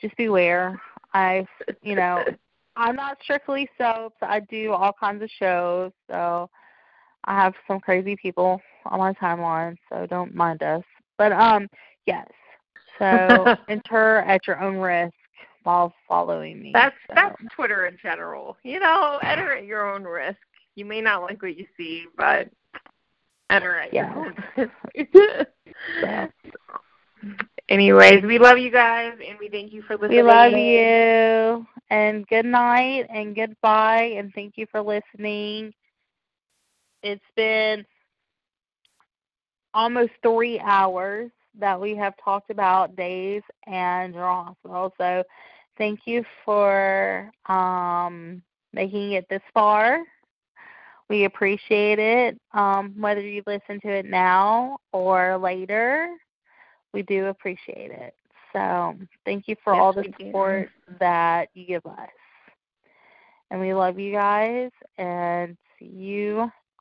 just beware. I, you know, I'm not strictly soaps. I do all kinds of shows, so I have some crazy people on my timeline, so don't mind us. But um, yes. So enter at your own risk while following me. that's so. that's Twitter in general. You know, enter at your own risk. You may not like what you see, but enter at Yeah. your own risk. So, Anyways, we love you guys and we thank you for listening. we love you. And good night and goodbye and thank you for listening. It's been almost three hours that we have talked about Days and General Hospital. So thank you for um, making it this far. We appreciate it. Um, whether you listen to it now or later, we do appreciate it. So thank you for Yes, all the we do. support that you give us. And we love you guys and see you